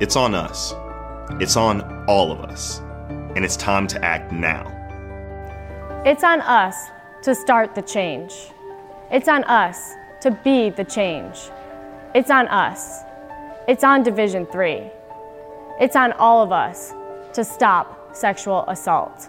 It's on us. It's on all of us. And it's time to act now. It's on us to start the change. It's on us to be the change. It's on us. It's on Division 3. It's on all of us to stop sexual assault.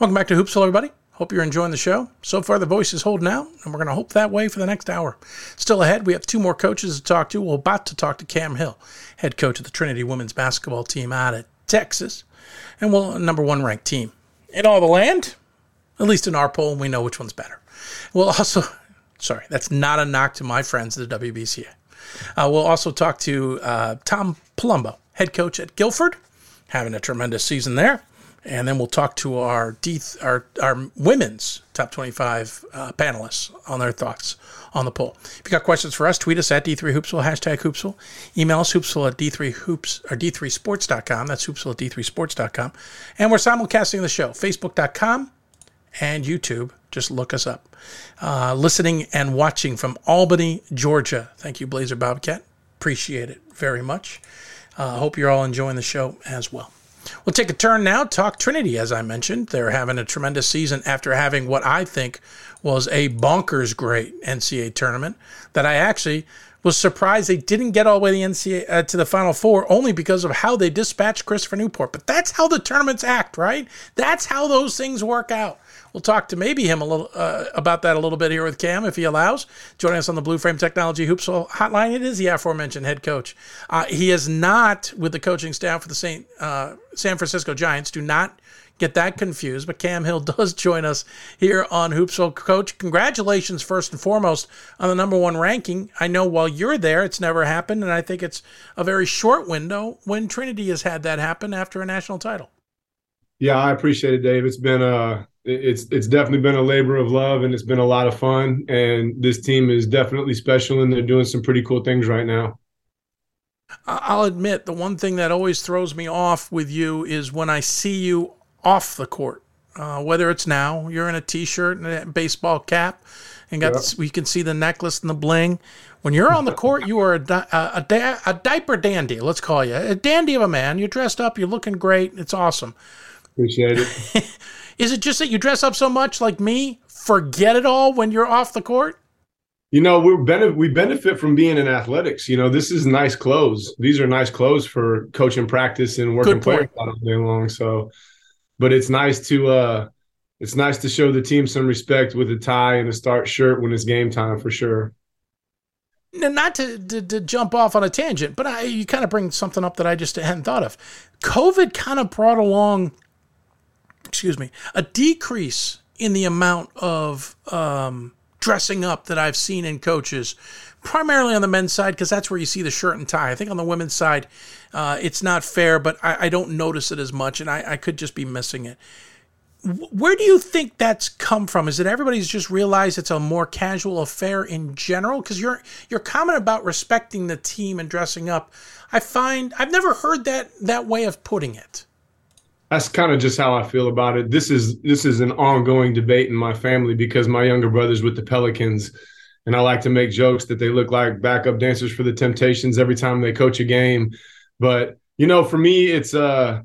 Welcome back to Hoopsville, everybody. Hope you're enjoying the show. So far, the voice is holding out, and we're going to hope that way for the next hour. Still ahead, we have two more coaches to talk to. We're about to talk to Cam Hill, head coach of the Trinity women's basketball team out of Texas. and we'll number one ranked team in all the land. At least in our poll, we know which one's better. We'll also, *laughs* sorry, that's not a knock to my friends at the WBCA. Uh, we'll also talk to uh, Tom Palumbo, head coach at Guilford, having a tremendous season there. And then we'll talk to our D- our, our women's top 25 uh, panelists on their thoughts on the poll. If you got questions for us, tweet us at D3Hoopsville, hashtag Hoopsville. Email us hoopsville at D3Hoops or D3Sports.com. That's hoopsville at D3Sports.com. And we're simulcasting the show, Facebook.com and YouTube. Just look us up. Uh, listening and watching from Albany, Georgia. Thank you, Blazer Bobcat. Appreciate it very much. Uh, hope you're all enjoying the show as well. We'll take a turn now, talk Trinity, as I mentioned. They're having a tremendous season after having what I think was a bonkers great NCAA tournament that I actually was surprised they didn't get all the way to the NCAA uh, to the Final Four only because of how they dispatched Christopher Newport. But that's how the tournaments act, right? That's how those things work out. We'll talk to maybe him a little uh, about that a little bit here with Cam if he allows. Joining us on the Blue Frame Technology Hoops Hotline, it is the aforementioned head coach. Uh, he is not with the coaching staff for the Saint uh, San Francisco Giants. Do not get that confused. But Cam Hill *laughs* does join us here on Hoopsville. Coach, congratulations first and foremost on the number one ranking. I know while you're there, it's never happened, and I think it's a very short window when Trinity has had that happen after a national title. Yeah, I appreciate it, Dave. It's been a it's it's definitely been a labor of love and it's been a lot of fun. And this team is definitely special and they're doing some pretty cool things right now. I'll admit the one thing that always throws me off with you is when i see you off the court uh, whether it's now you're in a t-shirt and a baseball cap and got yep. we can see the necklace and the bling. When you're on the court you are a, a, a, a diaper dandy let's call you. A dandy of a man. You're dressed up you're looking great. It's awesome appreciate it *laughs* Is it just that you dress up so much like me? Forget it all when you're off the court? You know, we're we benefit from being in athletics. You know, this is nice clothes. These are nice clothes for coaching practice and working players all day long. So, but it's nice to uh it's nice to show the team some respect with a tie and a start shirt when it's game time for sure. Not to, to, to jump off on a tangent, but I, you kind of bring something up that I just hadn't thought of. COVID kind of brought along excuse me, a decrease in the amount of um, dressing up that I've seen in coaches, primarily on the men's side, because that's where you see the shirt and tie. I think on the women's side, uh, it's not fair, but I, I, don't notice it as much, and I, I could just be missing it. Where do you think that's come from? Is it everybody's just realized it's a more casual affair in general? Because your your comment about respecting the team and dressing up, I find I've never heard that that way of putting it that's kind of just how I feel about it. This is this is an ongoing debate in my family because my younger brother's with the Pelicans, and I like to make jokes that they look like backup dancers for the Temptations every time they coach a game. But you know, for me, it's uh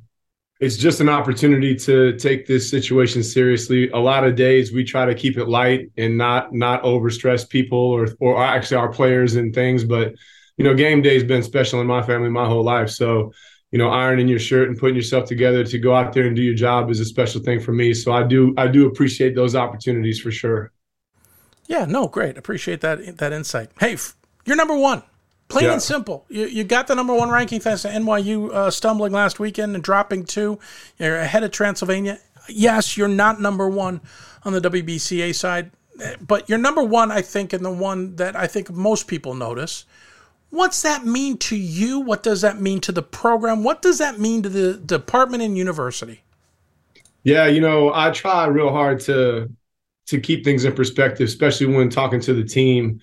it's just an opportunity to take this situation seriously. A lot of days we try to keep it light and not not overstress people or or actually our players and things. But you know, game day has been special in my family my whole life. So you know, ironing your shirt and putting yourself together to go out there and do your job is a special thing for me. So I do I do appreciate those opportunities for sure. Yeah, no, great. Appreciate that that insight. Hey, you're number one. Plain yeah. and simple. You, you got the number one ranking thanks to NYU uh, stumbling last weekend and dropping two. You're ahead of Transylvania. Yes, you're not number one on the WBCA side, but you're number one, I think, and the one that I think most people notice. What's that mean to you? What does that mean to the program? What does that mean to the department and university? Yeah, you know, I try real hard to to keep things in perspective, especially when talking to the team.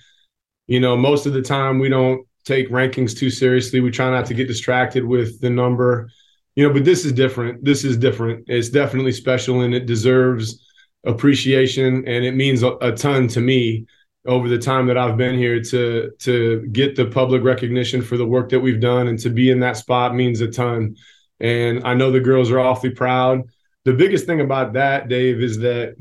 You know, most of the time we don't take rankings too seriously. We try not to get distracted with the number. You know, but this is different. This is different. It's definitely special and it deserves appreciation and it means a, a ton to me over the time that I've been here to to get the public recognition for the work that we've done and to be in that spot means a ton. And I know the girls are awfully proud. The biggest thing about that, Dave, is that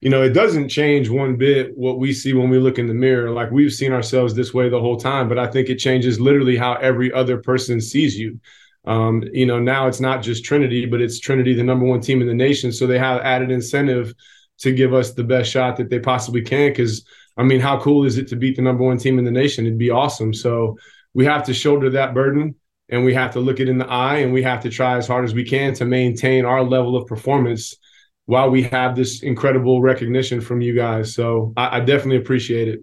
you know, it doesn't change one bit what we see when we look in the mirror. Like we've seen ourselves this way the whole time, but I think it changes literally how every other person sees you. Um, you know, now it's not just Trinity, but it's Trinity, the number one team in the nation. So they have added incentive to give us the best shot that they possibly can because I mean, how cool is it to beat the number one team in the nation? It'd be awesome. So we have to shoulder that burden. and we have to look it in the eye and we have to try as hard as we can to maintain our level of performance while we have this incredible recognition from you guys. So I, I definitely appreciate it.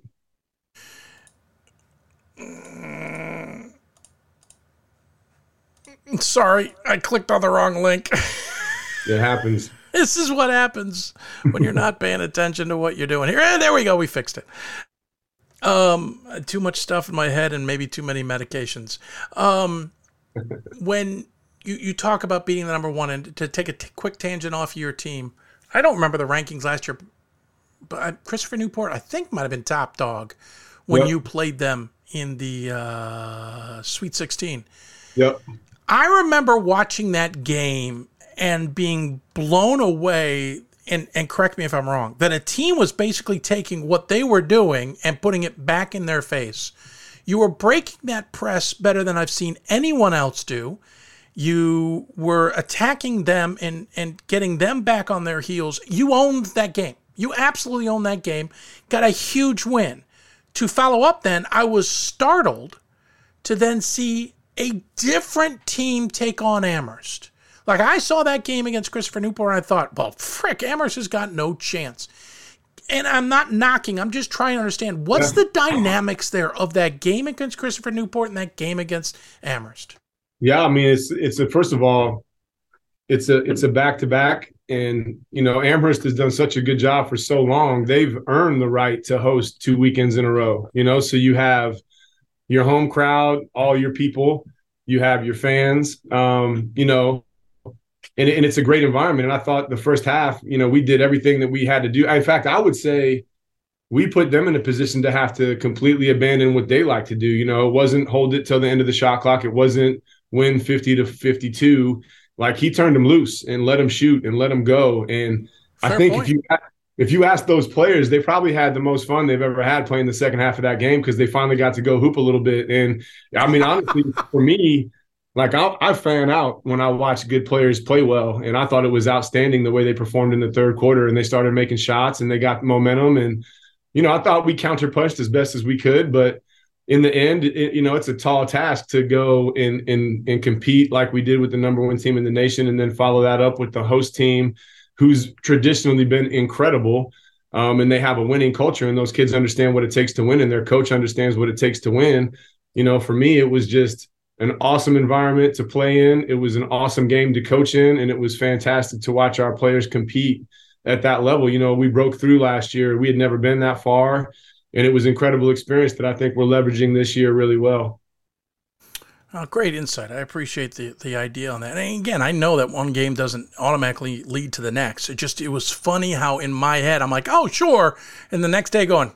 Sorry, I clicked on the wrong link. it happens. *laughs* This is what happens when you're not paying attention to what you're doing here. And there we go, we fixed it. Um, too much stuff in my head and maybe too many medications. Um, when you, you talk about being the number one and to take a t- quick tangent off your team, I don't remember the rankings last year, but Christopher Newport, I think, might have been top dog when yep. you played them in the uh, Sweet 16. Yep. I remember watching that game and being blown away. And, and correct me if I'm wrong, that a team was basically taking what they were doing and putting it back in their face. You were breaking that press better than I've seen anyone else do. You were attacking them and, and getting them back on their heels. You owned that game. You absolutely owned that game. Got a huge win. To follow up, then, I was startled to then see a different team take on Amherst. Like I saw that game against Christopher Newport and I thought, well, frick, Amherst has got no chance. And I'm not knocking, I'm just trying to understand what's yeah. the dynamics there of that game against Christopher Newport and that game against Amherst. Yeah, I mean it's it's a first of all, it's a it's a back to back. And you know, Amherst has done such a good job for so long. They've earned the right to host two weekends in a row. You know, so you have your home crowd, all your people, you have your fans. Um, you know, and, and it's a great environment. And I thought the first half, you know, we did everything that we had to do. In fact, I would say we put them in a position to have to completely abandon what they like to do. You know, it wasn't hold it till the end of the shot clock. It wasn't win 50 to 52. Like he turned them loose and let them shoot and let them go. And Fair I think point. if you if you ask those players, they probably had the most fun they've ever had playing the second half of that game because they finally got to go hoop a little bit. And I mean, honestly, for me, like I, I fan out when I watch good players play well, and I thought it was outstanding the way they performed in the third quarter, and they started making shots and they got momentum, and you know I thought we counterpunched as best as we could, but in the end, it, you know it's a tall task to go and and and compete like we did with the number one team in the nation, and then follow that up with the host team, who's traditionally been incredible. Um, and they have a winning culture, and those kids understand what it takes to win, and their coach understands what it takes to win. You know, for me, it was just an awesome environment to play in. It was an awesome game to coach in, and it was fantastic to watch our players compete at that level. You know, we broke through last year. We had never been that far, and it was incredible experience that I think we're leveraging this year really well. Oh, great insight. I appreciate the, the idea on that. And again, I know that one game doesn't automatically lead to the next. It just it was funny how in my head I'm like, oh sure, and the next day going,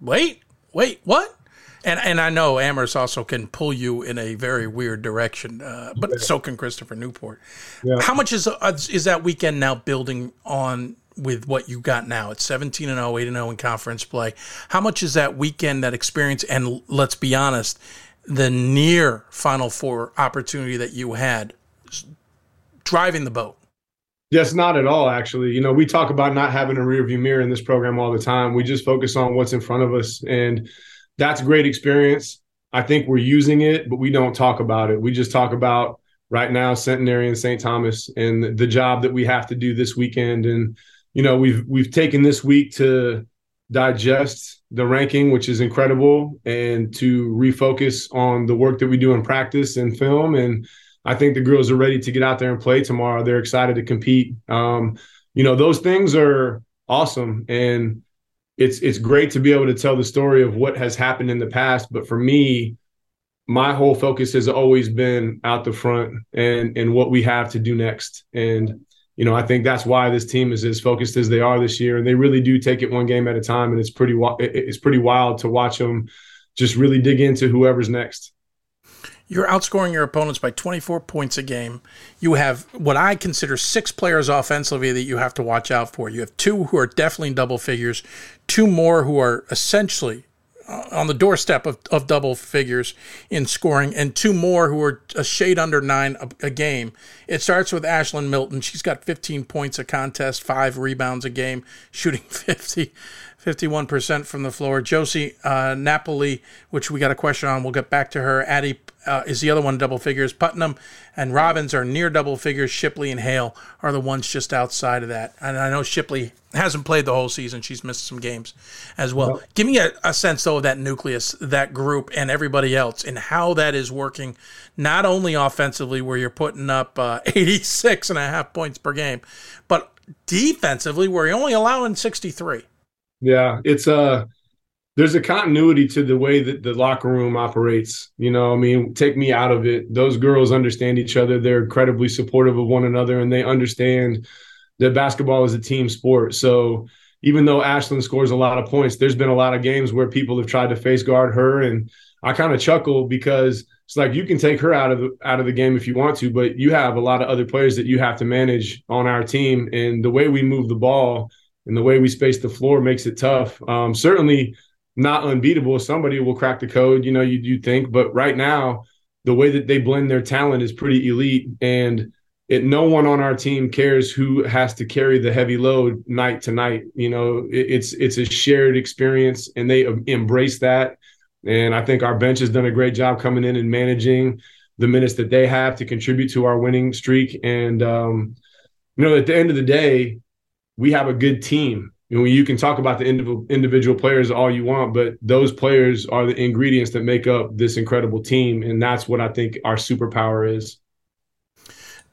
wait, wait, what? And and I know Amherst also can pull you in a very weird direction, uh, but yeah. so can Christopher Newport. Yeah. How much is uh, is that weekend now building on with what you got now? It's 17 and 0, 8 and 0 in conference play. How much is that weekend, that experience, and let's be honest, the near Final Four opportunity that you had driving the boat? Yes, not at all, actually. You know, we talk about not having a rearview mirror in this program all the time. We just focus on what's in front of us. And that's a great experience. I think we're using it, but we don't talk about it. We just talk about right now Centenary and St. Thomas and the job that we have to do this weekend. And you know, we've we've taken this week to digest the ranking, which is incredible, and to refocus on the work that we do in practice and film. And I think the girls are ready to get out there and play tomorrow. They're excited to compete. Um, you know, those things are awesome. And it's it's great to be able to tell the story of what has happened in the past but for me my whole focus has always been out the front and and what we have to do next. And you know i think that's why this team is as focused as they are this year. And they really do take it one game at a time. And it's pretty it's pretty wild to watch them just really dig into whoever's next you're outscoring your opponents by 24 points a game. You have what I consider six players offensively that you have to watch out for. You have two who are definitely in double figures, two more who are essentially uh, on the doorstep of, of double figures in scoring, and two more who are a shade under nine a, a game. It starts with Ashlyn Milton. She's got 15 points a contest, five rebounds a game, shooting *laughs* 50. 51% from the floor. Josie uh, Napoli, which we got a question on, we'll get back to her. Addie uh, is the other one double figures. Putnam and Robbins are near double figures. Shipley and Hale are the ones just outside of that. And I know Shipley hasn't played the whole season. She's missed some games as well. Give me a, a, sense, though, of that nucleus, that group, and everybody else, and how that is working, not only offensively, where you're putting up uh, *laughs* 86 and a half points per game, but defensively, where you're only allowing 63. Yeah, it's a. Uh there's a continuity to the way that the locker room operates. You know, I mean, take me out of it. Those girls understand each other. They're incredibly supportive of one another, and they understand that basketball is a team sport. So even though Ashlyn scores a lot of points, there's been a lot of games where people have tried to face guard her, and I kind of chuckle because it's like you can take her out of the out of the game if you want to, but you have a lot of other players that you have to manage on our team, and the way we move the ball and the way we space the floor makes it tough. Um, certainly not unbeatable. Somebody will crack the code, you know, you you think, but right now, the way that they blend their talent is pretty elite, and it no one on our team cares who has to carry the heavy load night to night. You know, it, it's it's a shared experience, and they embrace that. And I think our bench has done a great job coming in and managing the minutes that they have to contribute to our winning streak. And um, you know, at the end of the day, we have a good team you you can talk about the individual players all you want, but those players are the ingredients that make up this incredible team, and that's what I think our superpower is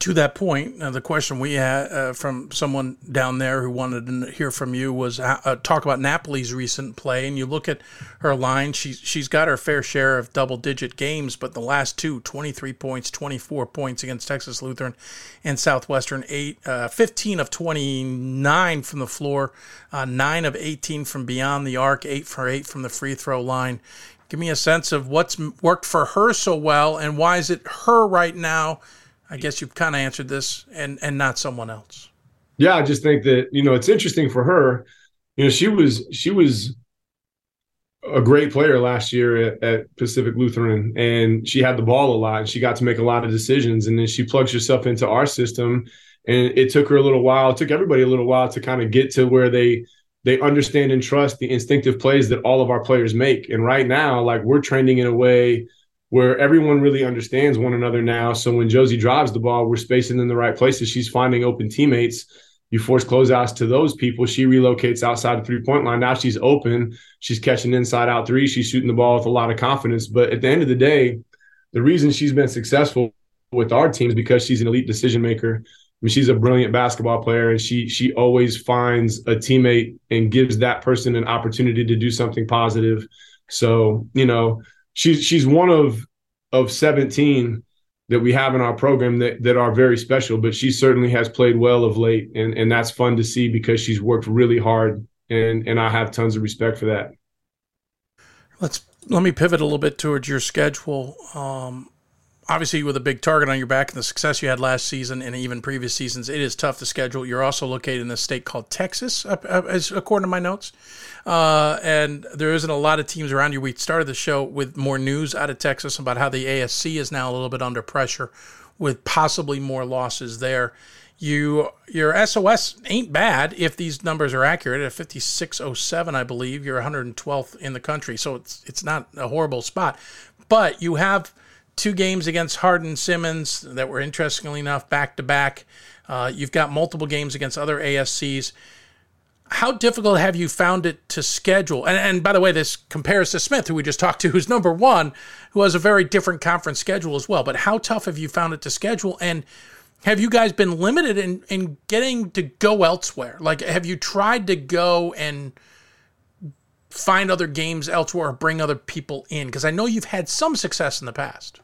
to that point, uh, the question we had uh, from someone down there who wanted to hear from you was uh, uh, talk about Napoli's recent play. And you look at her line, she's, she's got her fair share of double digit games, but the last two 23 points, 24 points against Texas Lutheran and Southwestern, eight, uh, 15 of 29 from the floor, uh, 9 of 18 from beyond the arc, 8 for 8 from the free throw line. Give me a sense of what's worked for her so well and why is it her right now? I guess you've kind of answered this, and and not someone else. Yeah, I just think that you know it's interesting for her. You know, she was she was a great player last year at, at, Pacific Lutheran, and she had the ball a lot. And she got to make a lot of decisions, and then she plugs herself into our system. And it took her a little while. It took everybody a little while to kind of get to where they they understand and trust the instinctive plays that all of our players make. And right now, like we're trending in a way where everyone really understands one another now. So when Josie drives the ball, we're spacing in the right places. She's finding open teammates. You force closeouts to those people. She relocates outside the three point line. Now she's open. She's catching inside out three. She's shooting the ball with a lot of confidence. But at the end of the day, the reason she's been successful with our team is because she's an elite decision maker. I mean, she's a brilliant basketball player, and she she always finds a teammate and gives that person an opportunity to do something positive. So you know, she's she's one of of 17 that we have in our program that, that are very special, but she certainly has played well of late. And, and that's fun to see because she's worked really hard and, and I have tons of respect for that. Let's let me pivot a little bit towards your schedule. Um, obviously with a big target on your back and the success you had last season and even previous seasons, it is tough to schedule. You're also located in a state called Texas, as according to my notes, uh, and there isn't a lot of teams around you. We started the show with more news out of Texas about how the ASC is now a little bit under pressure, with possibly more losses there. You your SOS ain't bad if these numbers are accurate. At 5607, I believe you're 112th in the country, so it's it's not a horrible spot. But you have two games against Hardin Simmons that were interestingly enough back to back. Uh, you've got multiple games against other ASCs. How difficult have you found it to schedule? And, and by the way, this compares to Smith, who we just talked to, who's number one, who has a very different conference schedule as well. But how tough have you found it to schedule? And have you guys been limited in, in getting to go elsewhere? Like, have you tried to go and find other games elsewhere or bring other people in? Because I know you've had some success in the past.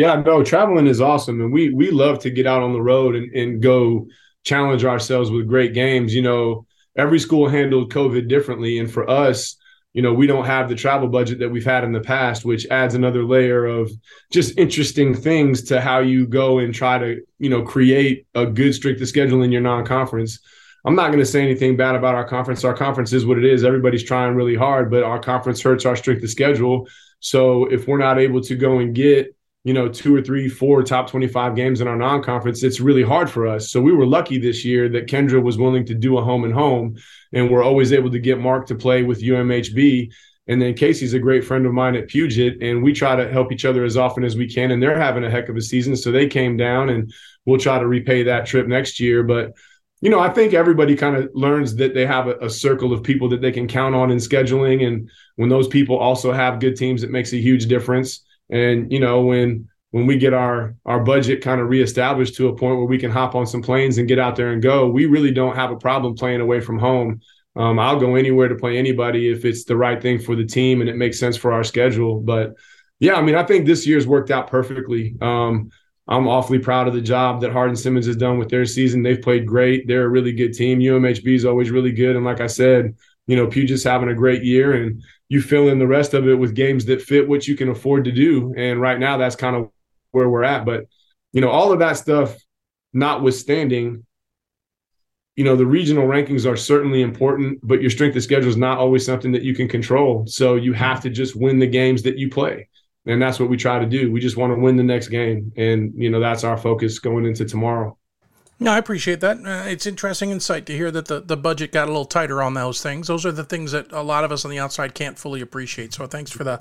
Yeah, no, traveling is awesome. And we we love to get out on the road and, and go challenge ourselves with great games. You know, every school handled COVID differently. And for us, you know, we don't have the travel budget that we've had in the past, which adds another layer of just interesting things to how you go and try to, you know, create a good of schedule in your non-conference. I'm not going to say anything bad about our conference. Our conference is what it is. Everybody's trying really hard, but our conference hurts our strength of schedule. So if we're not able to go and get you know, two or three, four top 25 games in our non conference, it's really hard for us. So we were lucky this year that Kendra was willing to do a home and home, and we're always able to get Mark to play with UMHB. And then Casey's a great friend of mine at Puget, and we try to help each other as often as we can. And they're having a heck of a season, so they came down, and we'll try to repay that trip next year. But you know, I think everybody kind of learns that they have a, a, circle of people that they can count on in scheduling, and when those people also have good teams, it makes a huge difference. And you know, when when we get our our budget kind of reestablished to a point where we can hop on some planes and get out there and go, we really don't have a problem playing away from home. Um, I'll go anywhere to play anybody if it's the right thing for the team and it makes sense for our schedule. But yeah, I mean, I think this year's worked out perfectly. Um, I'm awfully proud of the job that Hardin Simmons has done with their season. They've played great. They're a really good team. UMHB is always really good. And like I said, you know, Puget's having a great year and you fill in the rest of it with games that fit what you can afford to do. And right now that's kind of where we're at. But, you know, all of that stuff notwithstanding, you know, the regional rankings are certainly important, but your strength of schedule is not always something that you can control. So you have to just win the games that you play. And that's what we try to do. We just want to win the next game. And, you know, that's our focus going into tomorrow. No, I appreciate that. Uh, it's interesting insight to hear that the, the budget got a little tighter on those things. Those are the things that a lot of us on the outside can't fully appreciate. So thanks for the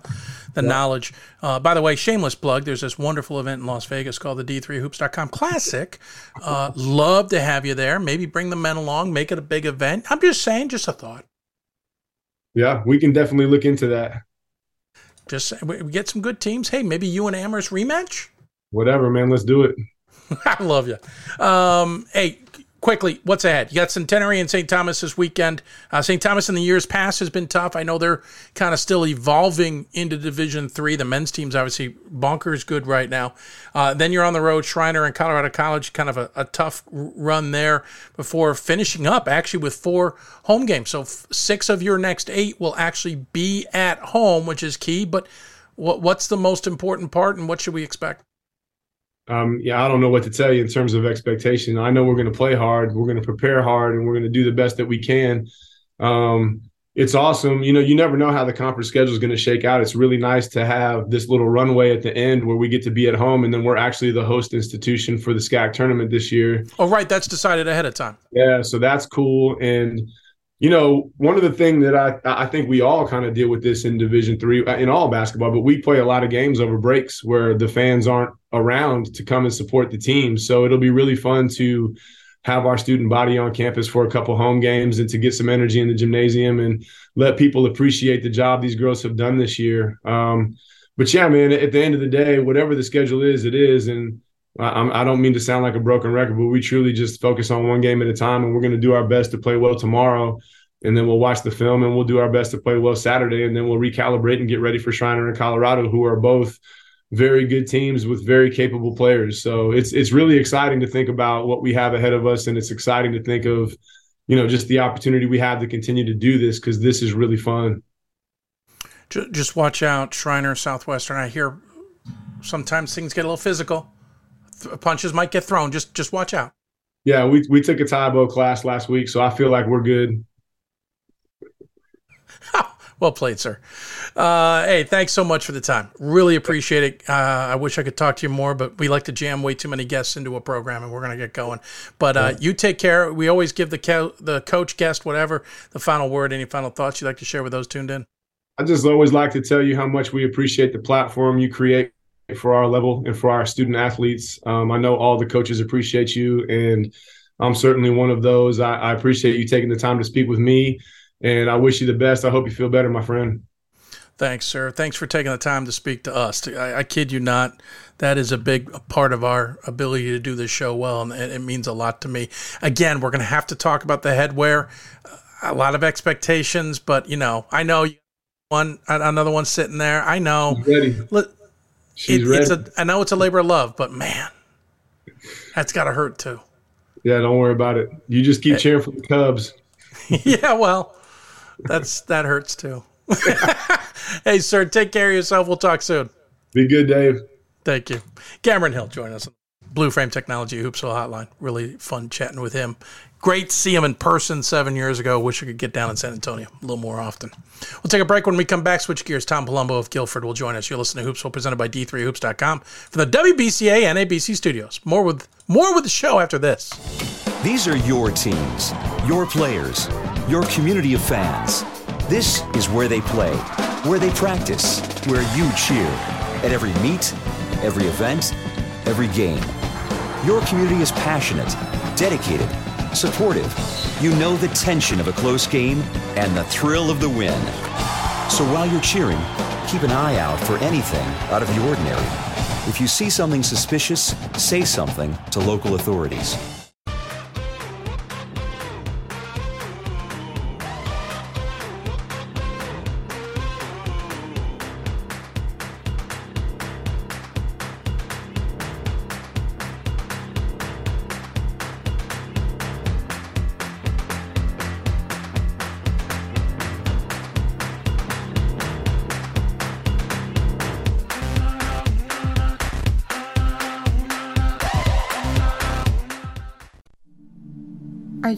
the knowledge. Uh, by the way, shameless plug. There's this wonderful event in Las Vegas called the D3Hoops.com Classic. Uh, love to have you there. Maybe bring the men along. Make it a big event. I'm just saying, just a thought. Yeah, we can definitely look into that. Just we get some good teams. Hey, maybe you and Amherst rematch. Whatever, man. Let's do it. *laughs* I love you. Um, hey, quickly, what's ahead? You got Centenary and St. Thomas this weekend. Uh, St. Thomas in the years past has been tough. I know they're kind of still evolving into Division Three. The men's team's obviously bonkers good right now. Uh, then you're on the road, Schreiner and Colorado College, kind of a, a, tough run there before finishing up actually with four home games. So f- six of your next eight will actually be at home, which is key. But what, what's the most important part, and what should we expect? Um, yeah, I don't know what to tell you in terms of expectation. I know we're going to play hard, we're going to prepare hard, and we're going to do the best that we can. Um, it's awesome. You know, you never know how the conference schedule is going to shake out. It's really nice to have this little runway at the end where we get to be at home, and then we're actually the host institution for the SCAC tournament this year. Oh, right, that's decided ahead of time. Yeah, so that's cool, and you know, one of the things that I I think we all kind of deal with this in Division three uh, in all basketball, but we play a lot of games over breaks where the fans aren't around to come and support the team. So it'll be really fun to have our student body on campus for a couple home games and to get some energy in the gymnasium and let people appreciate the job these girls have done this year. Um, but yeah, man, at the end of the day, whatever the schedule is, it is, and I, I don't mean to sound like a broken record, but we truly just focus on one game at a time, and we're going to do our best to play well tomorrow. And then we'll watch the film, and we'll do our best to play well Saturday, and then we'll recalibrate and get ready for Schreiner and Colorado, who are both very good teams with very capable players. So it's it's really exciting to think about what we have ahead of us, and it's exciting to think of, you know, just the opportunity we have to continue to do this because this is really fun. Just watch out, Schreiner Southwestern. I hear sometimes things get a little physical punches might get thrown. Just just watch out. Yeah, we we took a Tae class last week, so I feel like we're good. *laughs* well played, sir. Uh, hey, thanks so much for the time. Really appreciate it. Uh, I wish I could talk to you more, but we like to jam way too many guests into a program, and we're going to get going. But uh, you take care. We always give the co- the coach, guest, whatever, the final word. Any final thoughts you'd like to share with those tuned in? I just always like to tell you how much we appreciate the platform you create for our level and for our student athletes. Um, I know all the coaches appreciate you, and I'm certainly one of those. I, I, appreciate you taking the time to speak with me, and I wish you the best. I hope you feel better, my friend. Thanks, sir. Thanks for taking the time to speak to us. I, I kid you not, that is a big part of our ability to do this show well, and it, it means a lot to me. Again, we're going to have to talk about the headwear. A lot of expectations, but you know, I know one another one sitting there. I know. She's it. It's a, I know it's a labor of love, but man, that's got to hurt too. Yeah, don't worry about it. You just keep eh. cheering for the Cubs. *laughs* yeah, well, that's that hurts too. *laughs* hey, sir, take care of yourself. We'll talk soon. Be good, Dave. Thank you. Cameron Hill join us. Blue Frame Technology Hoopsville Hotline. Really fun chatting with him. Great to see him in person seven years ago. Wish I could get down in San Antonio a little more often. We'll take a break when we come back. Switch gears. Tom Palumbo of Guilford will join us. You're listening to Hoopsville, presented by D3Hoops.com from the WBCA and ABC studios. More with more with the show after this. These are your teams, your players, your community of fans. This is where they play where they practice, where you cheer, at every meet, every event, every game. Your community is passionate, dedicated, supportive. You know the tension of a close game and the thrill of the win. So while you're cheering, keep an eye out for anything out of the ordinary. If you see something suspicious, say something to local authorities.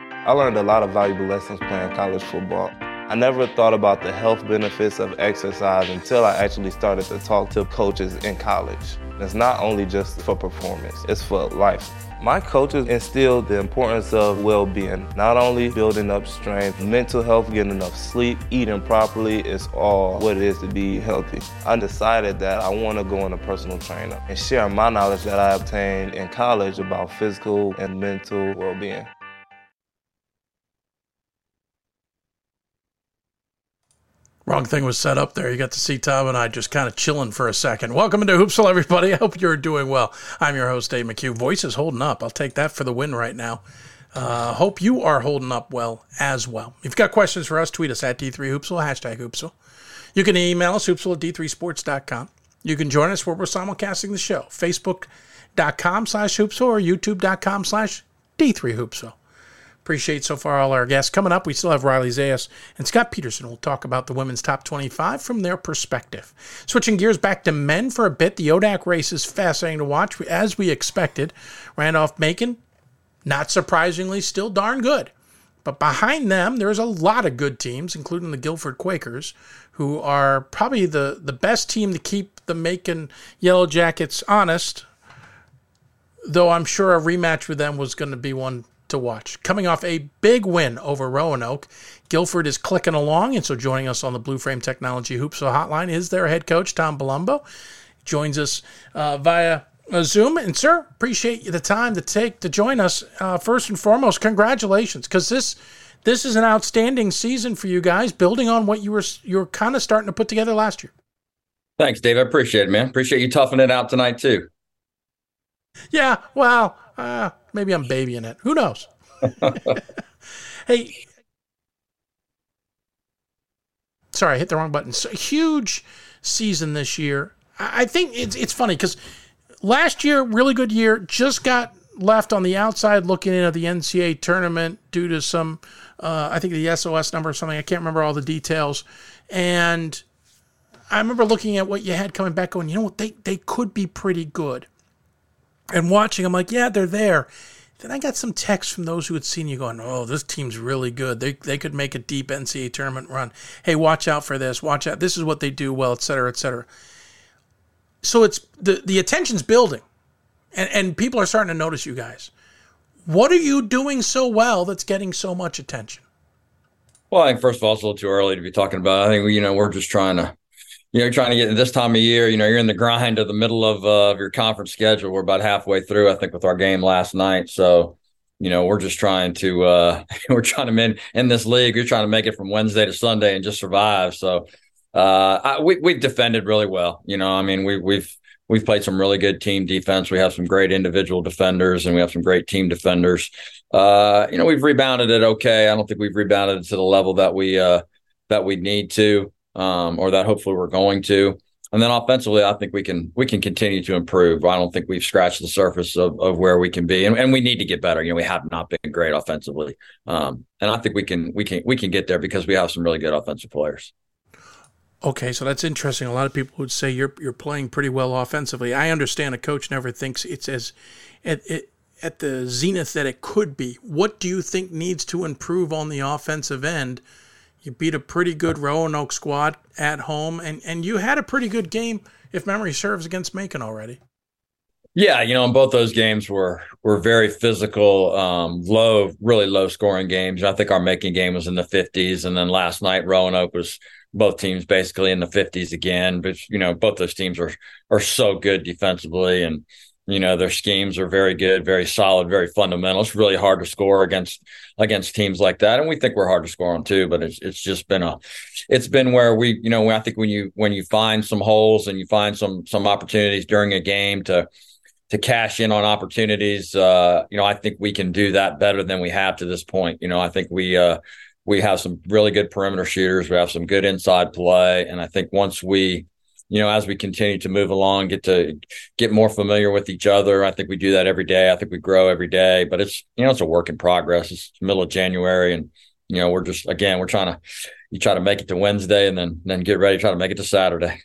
I learned a lot of valuable lessons playing college football. I never thought about the health benefits of exercise until I actually started to talk to coaches in college. It's not only just for performance, it's for life. My coaches instilled the importance of well-being, not only building up strength, mental health, getting enough sleep, eating properly is all what it is to be healthy. I decided that I want to go on a personal trainer and share my knowledge that I obtained in college about physical and mental well-being. Wrong thing was set up there. You got to see Tom and I just kind of chilling for a second. Welcome into Hoopsville, everybody. *laughs* I hope you're doing well. I'm your host, Dave McHugh. Voice is holding up. I'll take that for the win right now. Uh, hope you are holding up well as well. If you've got questions for us, tweet us at D3Hoopsville, hashtag Hoopsville. You can email us, hoopsville at D3Sports.com. You can join us where we're simulcasting the show, Facebook.com slash Hoopsville or YouTube.com slash D3Hoopsville. Appreciate so far all our guests. Coming up, we still have Riley Zayas and Scott Peterson. We'll talk about the women's top 25 from their perspective. Switching gears back to men for a bit, the ODAC race is fascinating to watch, as we expected. Randolph Macon, not surprisingly, still darn good. But behind them, there's a lot of good teams, including the Guilford Quakers, who are probably the, the best team to keep the Macon Yellow Jackets honest, though I'm sure a rematch with them was going to be one to watch. Coming off a big win over Roanoke, Guilford is clicking along, and so joining us on the Blue Frame Technology Hoopsville Hotline is their head coach Tom Palumbo. Joins us uh, via Zoom, and sir, appreciate the time to take to join us. Uh, first and foremost, congratulations, because this this is an outstanding season for you guys, building on what you were you were kind of starting to put together last year. Thanks, Dave. I appreciate it, man. Appreciate you toughing it out tonight too. Yeah, well, uh, maybe I'm babying it. Who knows? *laughs* hey, sorry, I hit the wrong button. So, huge season this year. I think it's it's funny because last year, really good year, just got left on the outside looking in at the NCAA tournament due to some, uh, I think the SOS number or something. I can't remember all the details. And I remember looking at what you had coming back, going, you know what, they they could be pretty good. And watching, I'm like, yeah, they're there. Then I got some texts from those who had seen you going, oh, this team's really good. They, they could make a deep NCAA tournament run. Hey, watch out for this. Watch out. This is what they do well, et cetera, et cetera. So it's the, the attention's building and, and people are starting to notice you guys. What are you doing so well that's getting so much attention? Well, I think first of all, it's a little too early to be talking about. I think you know we're just trying to you know, trying to get this time of year, you know, you're in the grind of the middle of, uh, of your conference schedule. We're about halfway through, I think, with our game last night. So, you know, we're just trying to uh, *laughs* we're trying to in in this league. You're trying to make it from Wednesday to Sunday and just survive. So uh, I, we we've defended really well. You know, I mean, we we've we've played some really good team defense. We have some great individual defenders, and we have some great team defenders. Uh, you know, we've rebounded it okay. I don't think we've rebounded to the level that we uh, that we need to, um, or that hopefully we're going to. And then offensively, I think we can we can continue to improve. I don't think we've scratched the surface of, of where we can be, and, and we need to get better. You know, we have not been great offensively, um, and I think we can we can we can get there because we have some really good offensive players. Okay, so that's interesting. A lot of people would say you're you're playing pretty well offensively. I understand a coach never thinks it's as at, at the zenith that it could be. What do you think needs to improve on the offensive end? You beat a pretty good Roanoke squad at home, and, and you had a pretty good game, if memory serves, against Macon already. Yeah, you know, and both those games were were very physical, um, low, really low scoring games. I think our Macon game was in the 50s, and then last night Roanoke was both teams basically in the 50s again. But you know, both those teams are are so good defensively, and you know their schemes are very good, very solid, very fundamental. It's really hard to score against against teams like that, and we think we're hard to score on too. But it's it's just been a it's been where we you know I think when you when you find some holes and you find some some opportunities during a game to to cash in on opportunities. Uh, you know, I think we can do that better than we have to this point. You know, I think we uh, we have some really good perimeter shooters. We have some good inside play, and I think once we, you know, as we continue to move along, get to get more familiar with each other. I think we do that every day. I think we grow every day, but it's you know it's a work in progress. It's middle of January, and you know we're just again we're trying to you try to make it to Wednesday, and then then get ready try to make it to Saturday.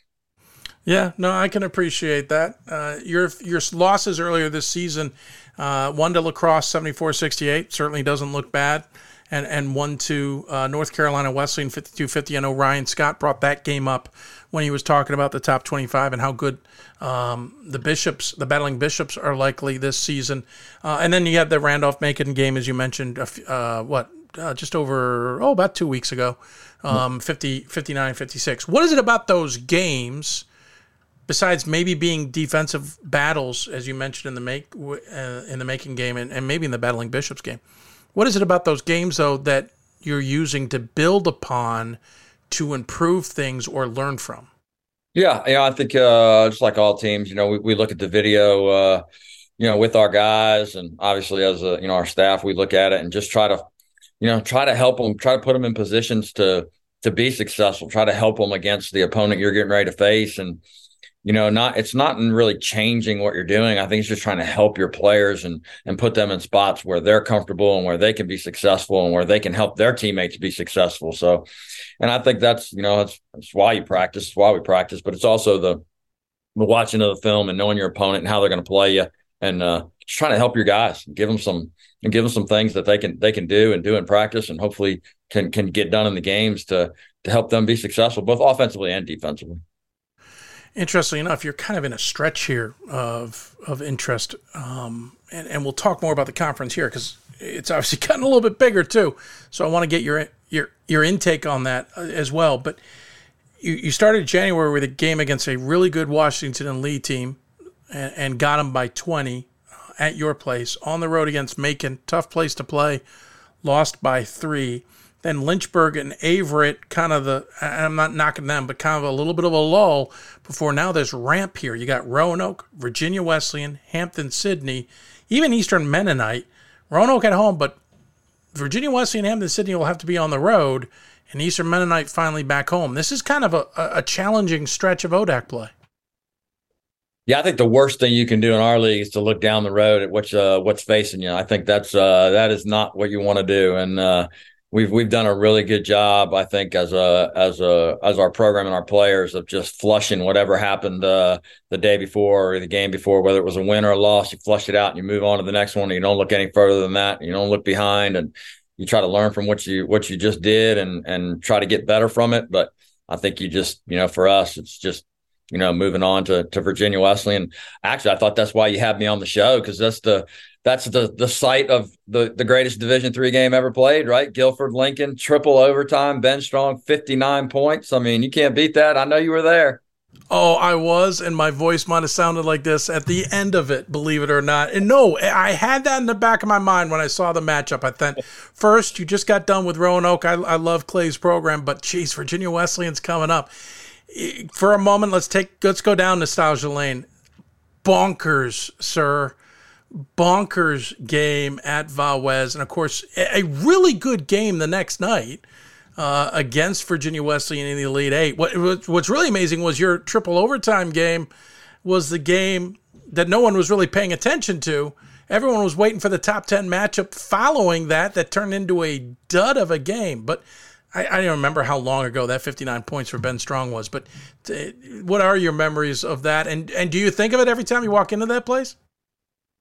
Yeah, no, I can appreciate that. Uh, your your losses earlier this season, uh, one to La Crosse 74-68, certainly doesn't look bad and and one to uh, North Carolina Wesleyan 52-50. I know Ryan Scott brought that game up when he was talking about the top 25 and how good um, the Bishops, the Battling Bishops, are likely this season. Uh, and then you had the Randolph Macon game, as you mentioned, uh, what uh, just over oh about two weeks ago, um, 50, 59, 56. What is it about those games? Besides maybe being defensive battles, as you mentioned in the make uh, in the Macon game, and, and maybe in the battling bishops game, what is it about those games, though, that you're using to build upon to improve things or learn from? Yeah, yeah, I think uh, just like all teams, you know, we, we look at the video, uh, you know, with our guys, and obviously as a you know our staff, we look at it and just try to, you know, try to help them, try to put them in positions to to be successful, try to help them against the opponent you're getting ready to face, and you know, not it's not really changing what you're doing. I think it's just trying to help your players and and put them in spots where they're comfortable and where they can be successful and where they can help their teammates be successful. So, and I think that's you know that's, that's why you practice, it's why we practice, but it's also the the watching of the film and knowing your opponent and how they're going to play you and uh, just trying to help your guys, give them some and give them some things that they can they can do and do in practice and hopefully can can get done in the games to to help them be successful both offensively and defensively. Interestingly enough, you're kind of in a stretch here of of interest, um, and and we'll talk more about the conference here because it's obviously *laughs* gotten a little bit bigger too. So I want to get your your your intake on that uh, as well. But you, you started January with a game against a really good Washington and Lee team, and, and got them by 20 uh, at your place on the road against Macon. Tough place to play, lost by three. Then Lynchburg and Averett, kind of the, I'm not knocking them, but kind of a little bit of a lull before now there's ramp here. You got Roanoke, Virginia Wesleyan, Hampden, Sydney, even Eastern Mennonite. Roanoke at home, but Virginia Wesleyan, Hampden, Sydney will have to be on the road, and Eastern Mennonite finally back home. This is kind of a, a challenging stretch of ODAC play. Yeah, I think the worst thing you can do in our league is to look down the road at what's uh, what's facing you. I think that's uh, that is not what you want to do, and uh, we've we've done a really good job, I think, as a as a as our program and our players of just flushing whatever happened uh, the day before or the game before, whether it was a win or a loss. You flush it out and you move on to the next one. You don't look any further than that. You don't look behind, and you try to learn from what you what you just did and and try to get better from it. But I think you just you know for us, it's just you know, moving on to to Virginia Wesleyan. Actually, I thought that's why you had me on the show because that's the that's the the site of the the greatest Division three game ever played, right? Guilford Lincoln triple overtime, Ben Strong fifty nine points. I mean, you can't beat that. I know you were there. Oh, I was, and my voice might have sounded like this at the end of it, believe it or not. And no, I had that in the back of my mind when I saw the matchup. I thought, first, you just got done with Roanoke. I, I love Clay's program, but geez, Virginia Wesleyan's coming up. For a moment, let's take let's go down nostalgia lane. Bonkers, sir. Bonkers game at Valwez. And of course, a really good game the next night uh, against Virginia Wesleyan in the Elite Eight. What, what's really amazing was your triple overtime game was the game that no one was really paying attention to. Everyone was waiting for the top 10 matchup following that, that turned into a dud of a game. But I, I don't remember how long ago that 59 points for Ben Strong was. But t- what are your memories of that? And, and do you think of it every time you walk into that place?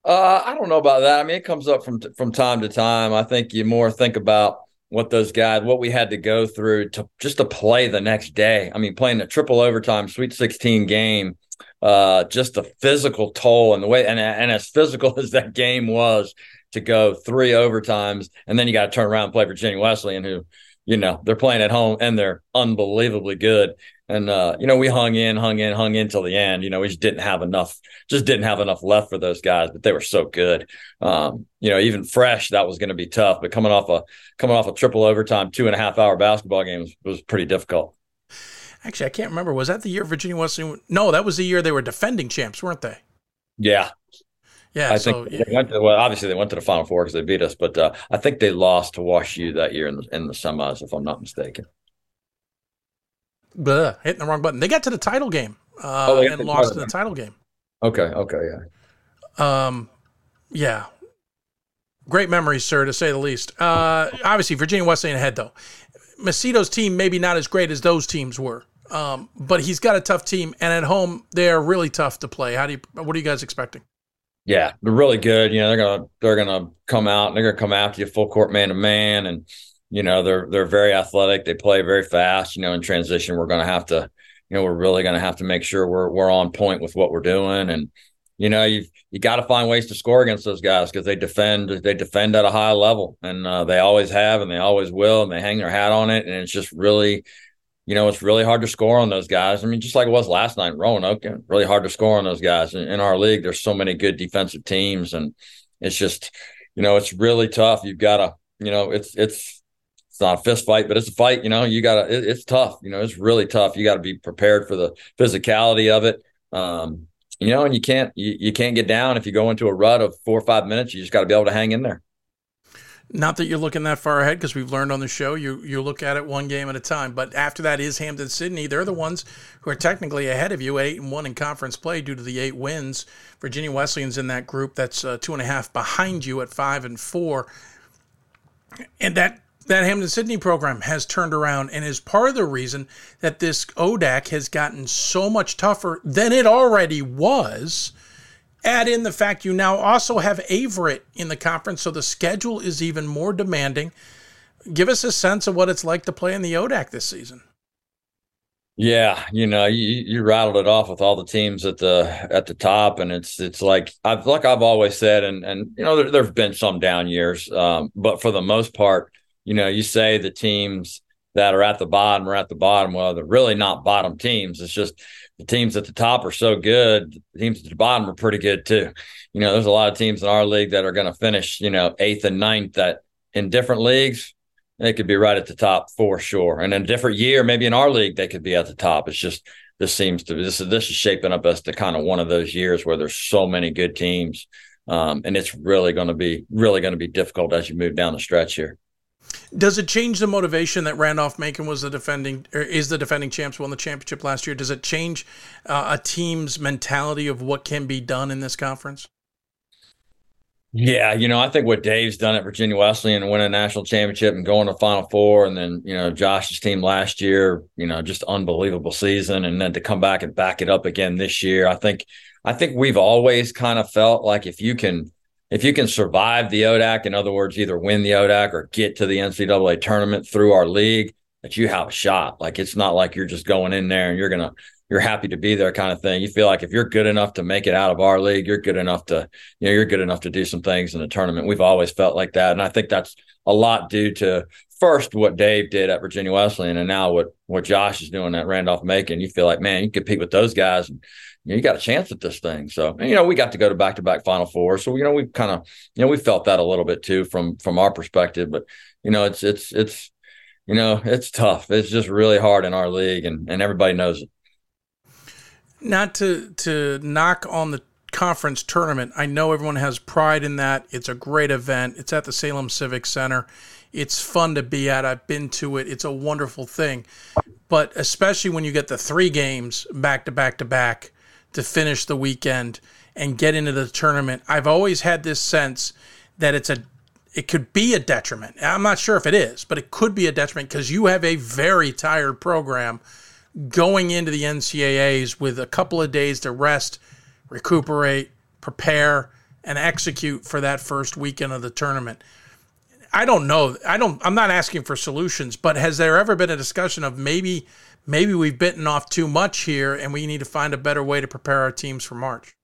Uh, I don't know about that. I mean, it comes up from from time to time. I think you more think about what those guys, what we had to go through to just to play the next day. I mean, playing a triple overtime Sweet 16 game, uh, just the physical toll and the way, and, and as physical *laughs* as that game was to go three overtimes, and then you got to turn around and play Virginia Wesleyan, who, you know, they're playing at home and they're unbelievably good. And uh, you know, we hung in, hung in, hung in till the end. You know, we just didn't have enough, just didn't have enough left for those guys, but they were so good. Um, you know, even fresh, that was going to be tough. But coming off a coming off a triple overtime, two and a half hour basketball game was, was pretty difficult. Actually, I can't remember. Was that the year Virginia Wesleyan? No, that was the year they were defending champs, weren't they? Yeah. Yeah, I so, think they went to, well, obviously they went to the Final Four because they beat us, but uh, I think they lost to Wash U that year in the, in the semis, if I'm not mistaken. Blah, hitting the wrong button. They got to the title game uh, oh, and lost in the title game. Okay. Okay. Yeah. Um, yeah. Great memories, sir, to say the least. Uh, obviously, Virginia Wesleyan ahead though. Macedo's team maybe not as great as those teams were, um, but he's got a tough team, and at home they are really tough to play. How do you? What are you guys expecting? Yeah, they're really good. You know, they're gonna they're gonna come out and they're gonna come after you full court man to man, and you know they're they're very athletic. They play very fast you know in transition. We're to have to you know we're really to have to make sure we're we're on point with what we're doing. And you know you you got to find ways to score against those guys because they defend they defend at a high level. And uh, they always have and they always will and they hang their hat on it. And it's just really you know it's really hard to score on those guys i mean just like it was last night roanoke really hard to score on those guys in, in our league there's so many good defensive teams and it's just you know it's really tough you've got to you know it's it's it's not a fist fight, but it's a fight. You know, you got to. It, it's tough. You know, it's really tough. You got to be prepared for the physicality of it. Um, you know, and you can't you, you can't get down if you go into a rut of four or five minutes. You just got to be able to hang in there. Not that you're looking that far ahead, because we've learned on the show you you look at it one game at a time. But after that is Hampden Sydney. They're the ones who are technically ahead of you, eight and one in conference play due to the eight wins. Virginia Wesleyan's in that group that's uh, two and a half behind you at five and four, and that that Hampden Sydney program has turned around and is part of the reason that this ODAC has gotten so much tougher than it already was. Add in the fact you now also have Averett in the conference, so the schedule is even more demanding. Give us a sense of what it's like to play in the ODAC this season. Yeah, you know, you, you rattled it off with all the teams at the at the top, and it's it's like I've like I've always said, and and you know there, there have been some down years, um, but for the most part, you know, you say the teams that are at the bottom are at the bottom. Well, they're really not bottom teams. It's just the teams at the top are so good. The teams at the bottom are pretty good too. You know, there's a lot of teams in our league that are going to finish, you know, eighth and ninth that in different leagues, they could be right at the top for sure. And in a different year, maybe in our league, they could be at the top. It's just this seems to this is this is shaping up as the kind of one of those years where there's so many good teams. Um, and it's really going to be really going to be difficult as you move down the stretch here. Does it change the motivation that Randolph Macon was the defending or is the defending champs won the championship last year? Does it change uh, a team's mentality of what can be done in this conference? Yeah, you know, I think what Dave's done at Virginia Wesleyan winning a national championship and going to Final Four, and then you know Josh's team last year, you know, just unbelievable season, and then to come back and back it up again this year, I think, I think we've always kind of felt like if you can if you can survive the ODAC, in other words, either win the ODAC or get to the NCAA tournament through our league, that you have a shot. Like it's not like you're just going in there and you're gonna you're happy to be there kind of thing. You feel like if you're good enough to make it out of our league, you're good enough to you know you're good enough to do some things in the tournament. We've always felt like that, and I think that's a lot due to first what Dave did at Virginia Wesleyan, and now what what Josh is doing at Randolph Macon. You feel like, man, you can compete with those guys, and you, know, you got a chance at this thing. So, and, you know, we got to go to back to back Final Four, so you know, we kind of, you know, we felt that a little bit too from from our perspective. But you know, it's it's it's you know, it's tough. It's just really hard in our league, and and everybody knows it. Not to to knock on the conference tournament. I know everyone has pride in that. It's a great event. It's at the Salem Civic Center. It's fun to be at. I've been to it. It's a wonderful thing. But especially when you get the three games back to back to back to finish the weekend and get into the tournament, I've always had this sense that it's a it could be a detriment. I'm not sure if it is, but it could be a detriment because you have a very tired program going into the NCAAs with a couple of days to rest, recuperate, prepare, and execute for that first weekend of the tournament. I don't know. I don't. I'm not asking for solutions, but has there ever been a discussion of maybe maybe we've bitten off too much here, and we need to find a better way to prepare our teams for March?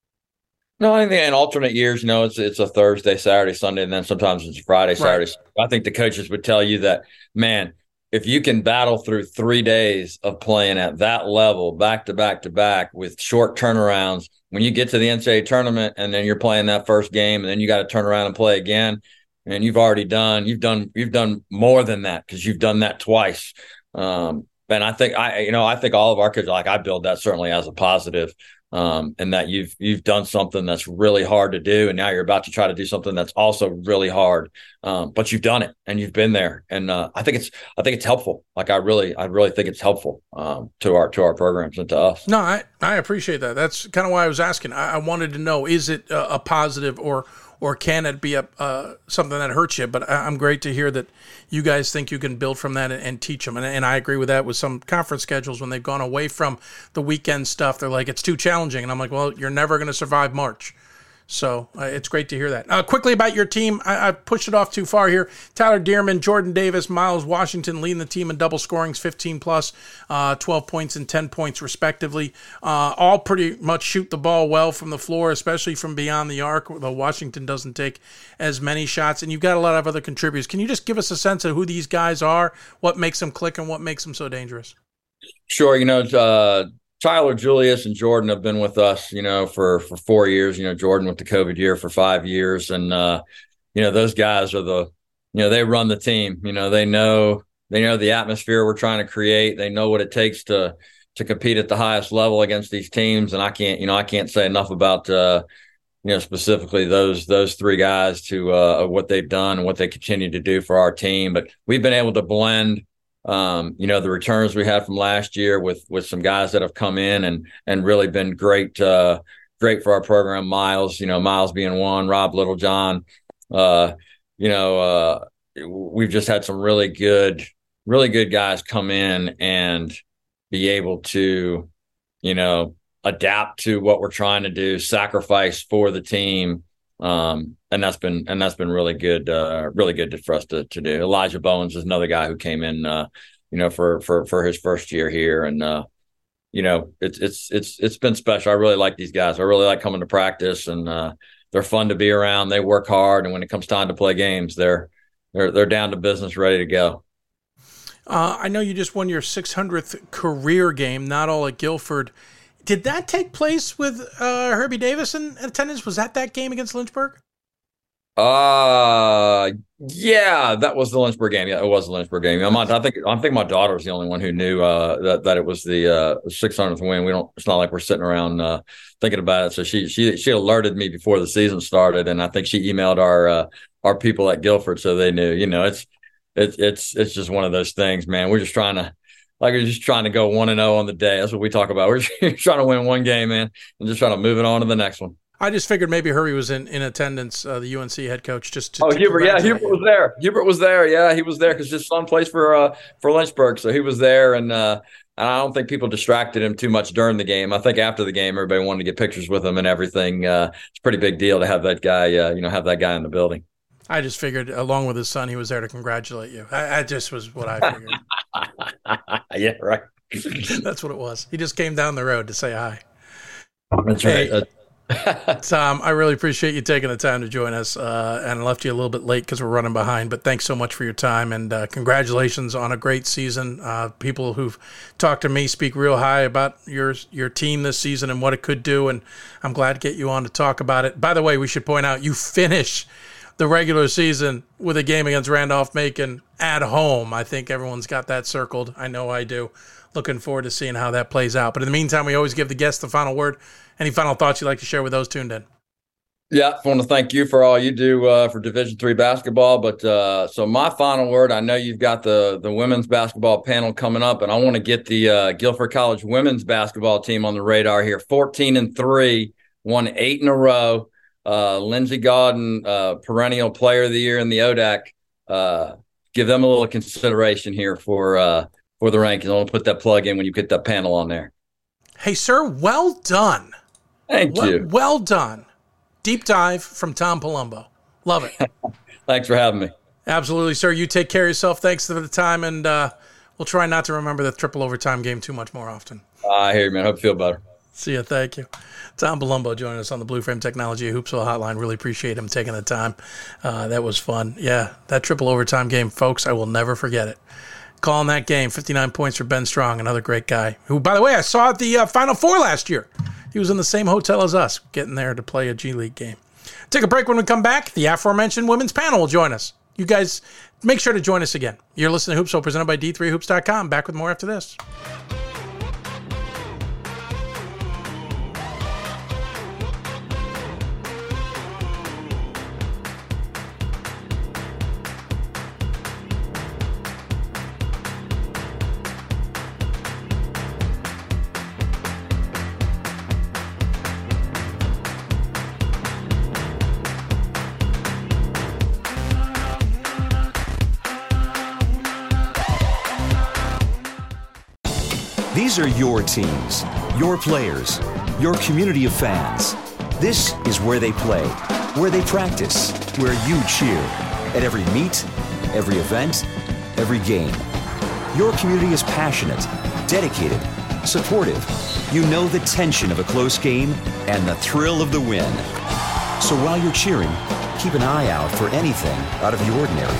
No, I think in alternate years, you know, it's it's a Thursday, Saturday, Sunday, and then sometimes it's Friday, Saturday. Right. I think the coaches would tell you that, man, if you can battle through three days of playing at that level, back to back to back with short turnarounds, when you get to the NCAA tournament and then you're playing that first game, and then you got to turn around and play again, and you've already done you've done you've done more than that because you've done that twice. Um, and I think I you know I think all of our kids like I build that certainly as a positive um, and that you've you've done something that's really hard to do, and now you're about to try to do something that's also really hard. Um, but you've done it, and you've been there, and uh, I think it's I think it's helpful. Like I really I really think it's helpful um, to our to our programs and to us. No, I I appreciate that. That's kind of why I was asking. I, I wanted to know is it a, a positive or or can it be a uh, something that hurts you? But I'm great to hear that you guys think you can build from that and, and teach them. And, and, I agree with that with some conference schedules when they've gone away from the weekend stuff. They're like, it's too challenging. And I'm like, well, you're never going to survive March. So uh, it's great to hear that. Uh, quickly about your team, I, I, pushed it off too far here. Tyler Dearman, Jordan Davis, Miles Washington leading the team in double scorings, 15 plus, uh, 12 points and 10 points respectively. Uh, all pretty much shoot the ball well from the floor, especially from beyond the arc, though Washington doesn't take as many shots. And you've got a lot of other contributors. Can you just give us a sense of who these guys are, what makes them click, and what makes them so dangerous? Sure. You know, uh, Tyler, Julius, and Jordan have been with us, you know, for for four years. You know, Jordan with the COVID year for five years, and uh, you know, those guys are the, you know, they run the team. You know, they know they know the atmosphere we're trying to create. They know what it takes to to compete at the highest level against these teams. And I can't, you know, I can't say enough about uh, you know specifically those those three guys to uh, what they've done and what they continue to do for our team. But we've been able to blend um, you know, the returns we had from last year with with some guys that have come in and and really been great uh, great for our program. Miles, you know, Miles being one, Rob Littlejohn, uh, you know, uh, we've just had some really good, really good guys come in and be able to, you know, adapt to what we're trying to do, sacrifice for the team, um, and that's been and that's been really good, uh, really good for us to, to do. Elijah Bowens is another guy who came in, uh, you know, for for for his first year here, and uh, you know, it's it's it's it's been special. I really like these guys. I really like coming to practice, and uh, they're fun to be around. They work hard, and when it comes time to play games, they're they're they're down to business, ready to go. Uh, I know you just won your 600th career game, not all at Guilford. Did that take place with uh, Hubert Davis in attendance? Was that that game against Lynchburg? Uh yeah, that was the Lynchburg game. Yeah, it was the Lynchburg game. I'm not, I think I think my daughter was the only one who knew uh, that that it was the uh, 600th win. We don't. It's not like we're sitting around uh, thinking about it. So she she she alerted me before the season started, and I think she emailed our uh, our people at Guilford so they knew. You know, it's it's it's it's just one of those things, man. We're just trying to like we're just trying to go one and zero on the day. That's what we talk about. *laughs* We're just trying to win one game, man, and just trying to move it on to the next one. I just figured maybe Hubert was in, in attendance, uh, the UNC head coach. Just to, oh, to Hubert, yeah, Hubert was there. Hubert was there. Yeah, he was there because his son plays for uh, for Lynchburg, so he was there, and uh, I don't think people distracted him too much during the game. I think after the game, everybody wanted to get pictures with him and everything. Uh, it's a pretty big deal to have that guy, uh, you know, have that guy in the building. I just figured, along with his son, he was there to congratulate you. I, I just was what I figured. *laughs* *laughs* yeah, right. That's what it was. He just came down the road to say hi. That's hey, right. Tom, I really appreciate you taking the time to join us, uh, and I left you a little bit late because we're running behind. But thanks so much for your time, and uh, congratulations on a great season. Uh, people who've talked to me speak real high about your your team this season and what it could do, and I'm glad to get you on to talk about it. By the way, we should point out you finish the regular season with a game against Randolph Macon at home. I think everyone's got that circled. I know I do. Looking forward to seeing how that plays out. But in the meantime, we always give the guests the final word. Any final thoughts you'd like to share with those tuned in? Yeah, I want to thank you for all you do uh, for Division three basketball. But uh, so my final word, I know you've got the the women's basketball panel coming up, and I want to get the uh, Guilford College women's basketball team on the radar here. Fourteen and three, won eight in a row. Uh, Lindsey Godden, uh, perennial player of the year in the ODAC. Uh, give them a little consideration here for for the rankings. I to put that plug in when you get that panel on there. Hey, sir, well done. Thank well, you. Well done. Deep dive from Tom Palumbo. Love it. *laughs* Thanks for having me. Absolutely, sir. You take care of yourself. Thanks for the time, and uh, we'll try not to remember the triple overtime game too much more often. I hear you, man. Hope you feel better. See you. Thank you. Tom Palumbo joining us on the Blue Frame Technology Hoopsville Hotline. Really appreciate him taking the time. Uh, that was fun. Yeah, that triple overtime game, folks, I will never forget it calling that game. 59 points for Ben Strong, another great guy. Who, by the way, I saw at the uh, Final Four last year. He was in the same hotel as us, getting there to play a G League game. Take a break when we come back. The aforementioned women's panel will join us. You guys make sure to join us again. You're listening to Hoopsville, presented by D3Hoops.com. Back with more after this. These are your teams, your players, your community of fans. This is where they play, where they practice, where you cheer. At every meet, every event, every game. Your community is passionate, dedicated, supportive. You know the tension of a close game and the thrill of the win. So while you're cheering, keep an eye out for anything out of the ordinary.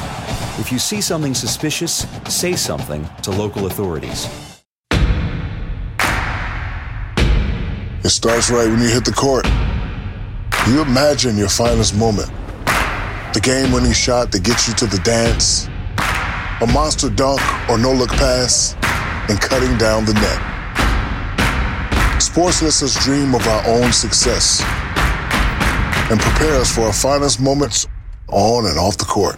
If you see something suspicious, say something to local authorities. It starts right when you hit the court. You imagine your finest moment. The game winning shot that gets you to the dance, a monster dunk or no look pass, and cutting down the net. Sports lets us dream of our own success and prepare us for our finest moments on and off the court.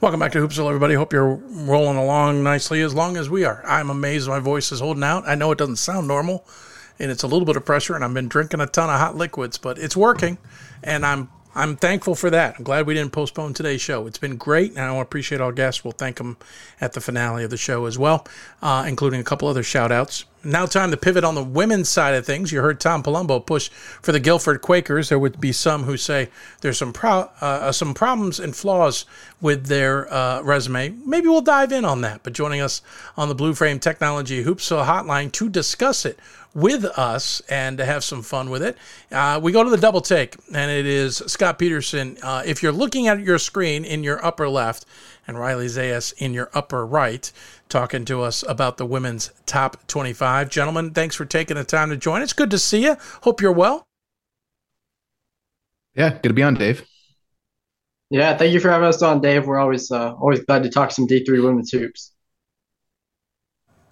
Welcome back to Hoopsville, everybody. Hope you're rolling along nicely as long as we are. I'm amazed my voice is holding out. I know it doesn't sound normal, and it's a little bit of pressure, and I've been drinking a ton of hot liquids, but it's working, and I'm I'm thankful for that. I'm glad we didn't postpone today's show. It's been great, and I appreciate all guests. We'll thank them at the finale of the show as well, uh, including a couple other shout outs. Now, time to pivot on the women's side of things. You heard Tom Palumbo push for the Guilford Quakers. There would be some who say there's some pro- uh, some problems and flaws with their uh, resume. Maybe we'll dive in on that. But joining us on the Blue Frame Technology Hoopsville Hotline to discuss it with us and to have some fun with it, uh, we go to the double take, and it is Scott Peterson. Uh, if you're looking at your screen in your upper left, and Riley Zayas in your upper right, talking to us about the women's top 25. Gentlemen, thanks for taking the time to join. It's good to see you. Hope you're well. Yeah, good to be on, Dave. Yeah, thank you for having us on, Dave. We're always uh, always glad to talk some D three women's hoops.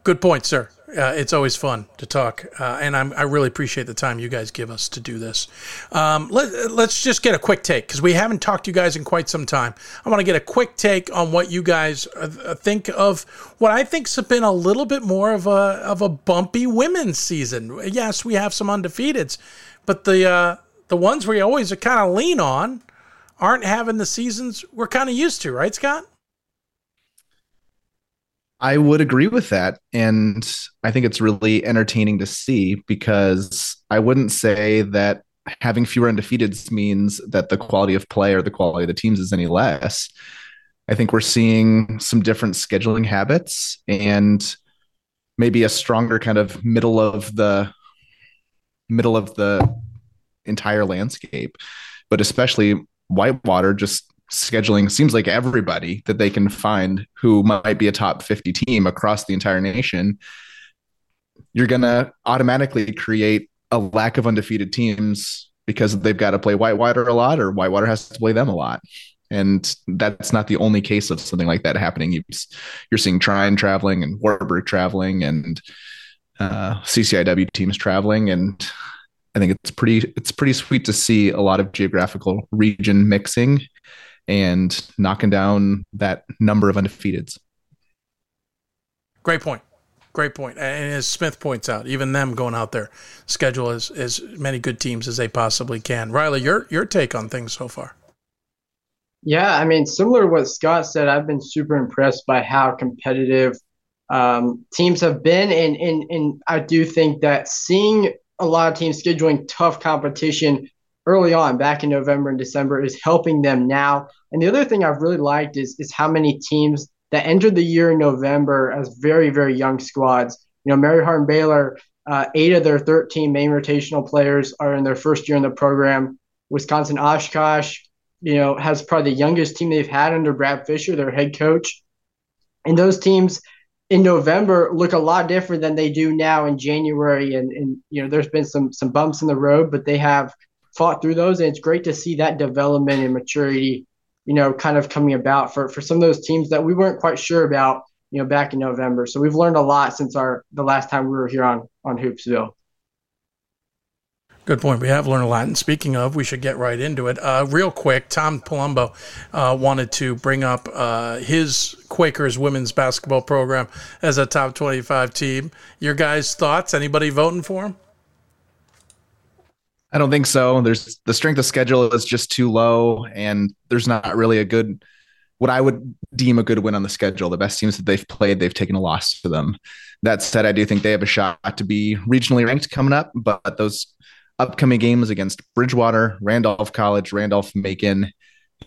Good point, sir. Uh, it's always fun to talk, uh, and I'm, i really appreciate the time you guys give us to do this. Um, let, us just get a quick take because we haven't talked to you guys in quite some time. I want to get a quick take on what you guys uh, think of what I think's been a little bit more of a of a bumpy women's season. Yes, we have some undefeateds, but the uh, the ones we always kind of lean on aren't having the seasons we're kind of used to, right, Scott? I would agree with that. And I think it's really entertaining to see because I wouldn't say that having fewer undefeateds means that the quality of play or the quality of the teams is any less. I think we're seeing some different scheduling habits and maybe a stronger kind of middle of the middle of the entire landscape. But especially Whitewater just scheduling seems like everybody that they can find who might be a top 50 team across the entire nation you're going to automatically create a lack of undefeated teams because they've got to play whitewater a lot or whitewater has to play them a lot. And that's not the only case of something like that happening. You're seeing trine traveling and Wartburg traveling and uh, cciw teams traveling. And I think it's pretty it's pretty sweet to see a lot of geographical region mixing and knocking down that number of undefeateds. Great point. Great point. And as Smith points out, even them going out there schedule as, as many good teams as they possibly can. Riley, your your take on things so far. Yeah, I mean, similar to what Scott said, I've been super impressed by how competitive um, teams have been, and, and and I do think that seeing a lot of teams scheduling tough competition early on back in November and December is helping them now. And the other thing I've really liked is is how many teams that entered the year in November as very very young squads. You know, Mary Hardin Baylor, uh, eight of their 13 main rotational players are in their first year in the program. Wisconsin Oshkosh, you know, has probably the youngest team they've had under Brad Fischer, their head coach. And those teams in November look a lot different than they do now in January. And, and you know, there's been some some bumps in the road, but they have fought through those, and it's great to see that development and maturity, you know, kind of coming about for for some of those teams that we weren't quite sure about, you know, back in November. So we've learned a lot since our the last time we were here on on Hoopsville. Good point. We have learned a lot. And speaking of, we should get right into it. Uh, real quick, Tom Palumbo uh, wanted to bring up uh, his Quakers women's basketball program as a top 25 team. Your guys' thoughts? Anybody voting for him? I don't think so. There's the strength of schedule is just too low, and there's not really a good, what I would deem a good win on the schedule. The best teams that they've played, they've taken a loss to them. That said, I do think they have a shot to be regionally ranked coming up, but those upcoming games against Bridgewater, Randolph College, Randolph Macon, and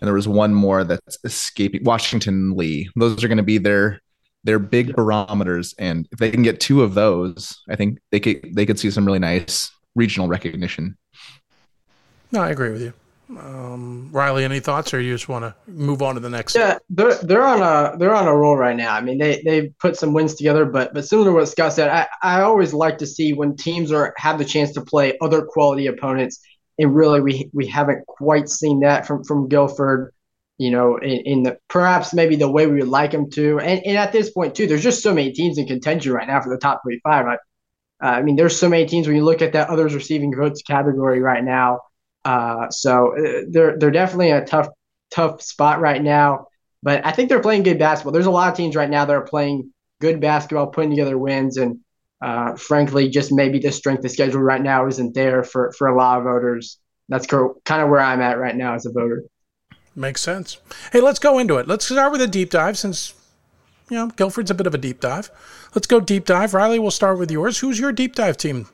there was one more that's escaping Washington Lee. Those are going to be their their big barometers, and if they can get two of those, I think they could they could see some really nice regional recognition. No, I agree with you. Um, Riley, any thoughts, or you just want to move on to the next? Yeah, they're they're on a they're on a roll right now. I mean, they they put some wins together, but but similar to what Scott said, I, I always like to see when teams are have the chance to play other quality opponents, and really we we haven't quite seen that from from Guilford. You know, in, in the perhaps maybe the way we would like them to, and, and at this point too, there's just so many teams in contention right now for the top 25. Right? Uh, I mean, there's so many teams when you look at that others receiving votes category right now uh, so uh, they're they're definitely in a tough tough spot right now. But I think they're playing good basketball. There's a lot of teams right now that are playing good basketball, putting together wins, and uh, frankly, just maybe the strength of schedule right now isn't there for for a lot of voters. That's kind of where I'm at right now as a voter. Makes sense. Hey, let's go into it. Let's start with a deep dive since you know, Guilford's a bit of a deep dive. Let's go deep dive. Riley, we'll start with yours. Who's your deep dive team?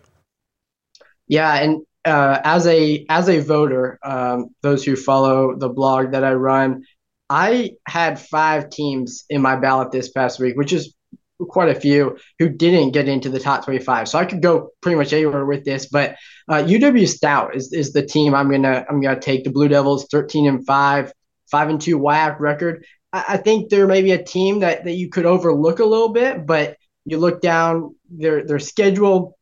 Yeah, and uh, as a as a voter, um, those who follow the blog that I run, I had five teams in my ballot this past week, which is quite a few who didn't get into the top 25. So I could go pretty much anywhere with this, but uh, UW Stout is, is the team I'm gonna I'm gonna take. The Blue Devils 13 and five, five and two WIAC record. I, I think there may be a team that, that you could overlook a little bit, but you look down their their schedule.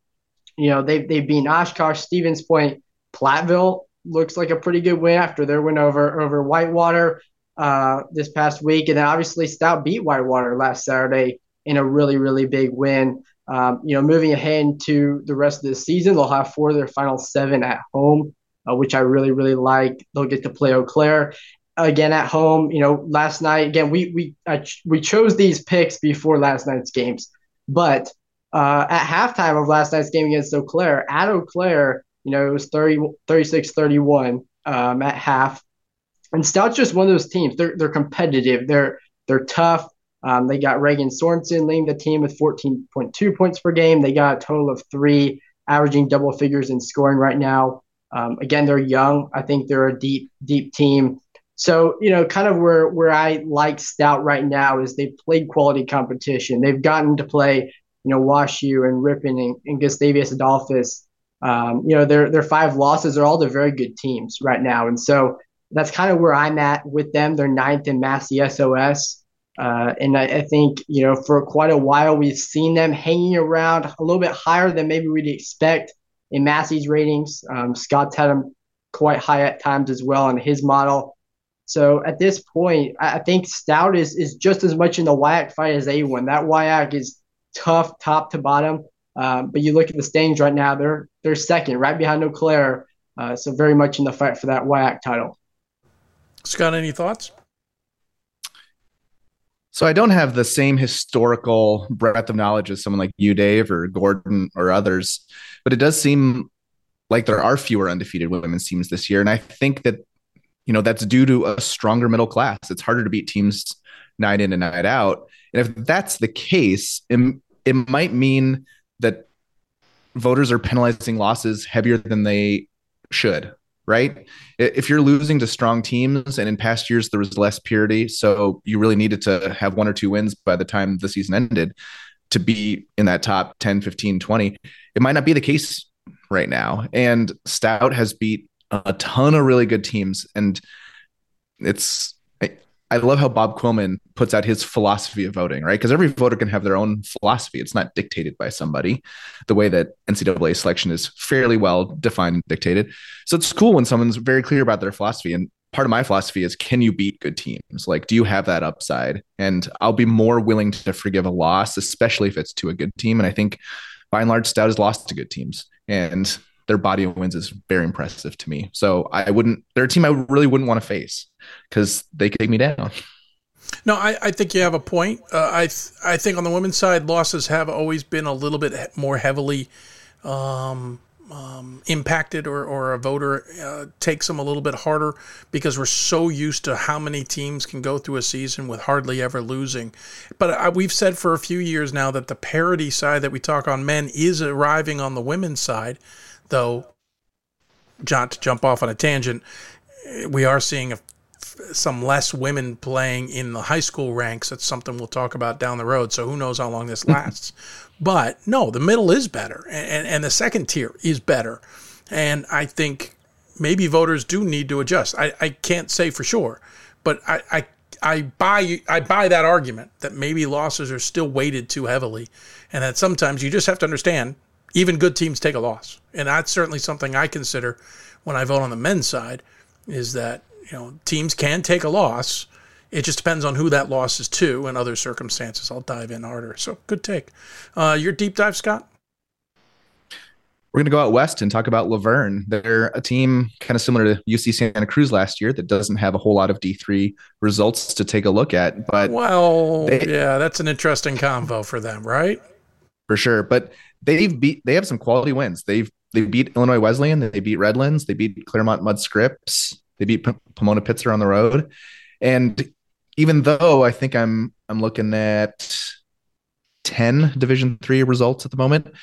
You know they've they've been Oshkosh, Stevens Point, Platteville looks like a pretty good win after their win over over Whitewater uh, this past week, and then obviously Stout beat Whitewater last Saturday in a really, really big win. Um, you know, moving ahead to the rest of the season, they'll have four of their final seven at home, uh, which I really, really like. They'll get to play Eau Claire again at home. You know, last night again we we ch- we chose these picks before last night's games, but uh, at halftime of last night's game against Eau Claire, at Eau Claire, you know, it was 30, 36-31 um, at half. And Stout's just one of those teams. They're they're competitive. They're they're tough. Um, they got Reagan Sorensen leading the team with 14.2 points per game. They got a total of three, averaging double figures in scoring right now. Um, again, they're young. I think they're a deep, deep team. So, you know, kind of where where I like Stout right now is they've played quality competition. They've gotten to play, you know, WashU and Ripon and, and Gustavus Adolphus. Um, you know, their their five losses are all the very good teams right now. And so that's kind of where I'm at with them. They're ninth in Massey SOS. Uh, and I, I, think, you know, for quite a while, we've seen them hanging around a little bit higher than maybe we'd expect in Massey's ratings. Um, Scott's had them quite high at times as well in his model. So at this point, I, I think Stout is, is just as much in the WIAC fight as A1. That WIAC is tough top to bottom. Um, but you look at the standings right now, they're they're second, right behind Eau Claire. Uh, so very much in the fight for that WIAC title. Scott, any thoughts? So I don't have the same historical breadth of knowledge as someone like you, Dave, or Gordon, or others, but it does seem like there are fewer undefeated women's teams this year, and I think that you know that's due to a stronger middle class. It's harder to beat teams night in and night out, and if that's the case, it, it might mean that voters are penalizing losses heavier than they should right? If you're losing to strong teams and in past years there was less purity, so you really needed to have one or two wins by the time the season ended to be in that top 10, 15, 20, it might not be the case right now. And Stout has beat a ton of really good teams and it's I love how Bob Quillman puts out his philosophy of voting, right? Because every voter can have their own philosophy. It's not dictated by somebody the way that NCAA selection is fairly well defined and dictated. So it's cool when someone's very clear about their philosophy. And part of my philosophy is can you beat good teams? Like, do you have that upside? And I'll be more willing to forgive a loss, especially if it's to a good team. And I think by and large, Stout has lost to good teams. And their body of wins is very impressive to me. So I wouldn't, they're a team I really wouldn't want to face because they could take me down. No, I, I think you have a point. Uh, I th- I think on the women's side, losses have always been a little bit more heavily um, um, impacted, or, or a voter uh, takes them a little bit harder because we're so used to how many teams can go through a season with hardly ever losing. But I, we've said for a few years now that the parity side that we talk on men is arriving on the women's side though, John, to jump off on a tangent, we are seeing a, some less women playing in the high school ranks. That's something we'll talk about down the road. So who knows how long this *laughs* lasts. but no, the middle is better, and, and the second tier is better. And I think maybe voters do need to adjust. I, I can't say for sure, but I, I I buy I buy that argument that maybe losses are still weighted too heavily, and that sometimes you just have to understand even good teams take a loss, and that's certainly something I consider when I vote on the men's side. Is that you know teams can take a loss. It just depends on who that loss is to and other circumstances. I'll dive in harder. So good take. Uh, your deep dive, Scott. We're going to go out west and talk about La Verne. They're a team kind of similar to UC Santa Cruz last year that doesn't have a whole lot of D3 results to take a look at. But well, they, yeah, that's an interesting convo for them, right? For sure. But they've beat they have some quality wins. They've they beat Illinois Wesleyan, they beat Redlands, they beat Claremont Mudd Scripps, they beat P- Pomona Pitzer on the road. And even though I think I'm I'm looking at 10 Division 3 results at the moment,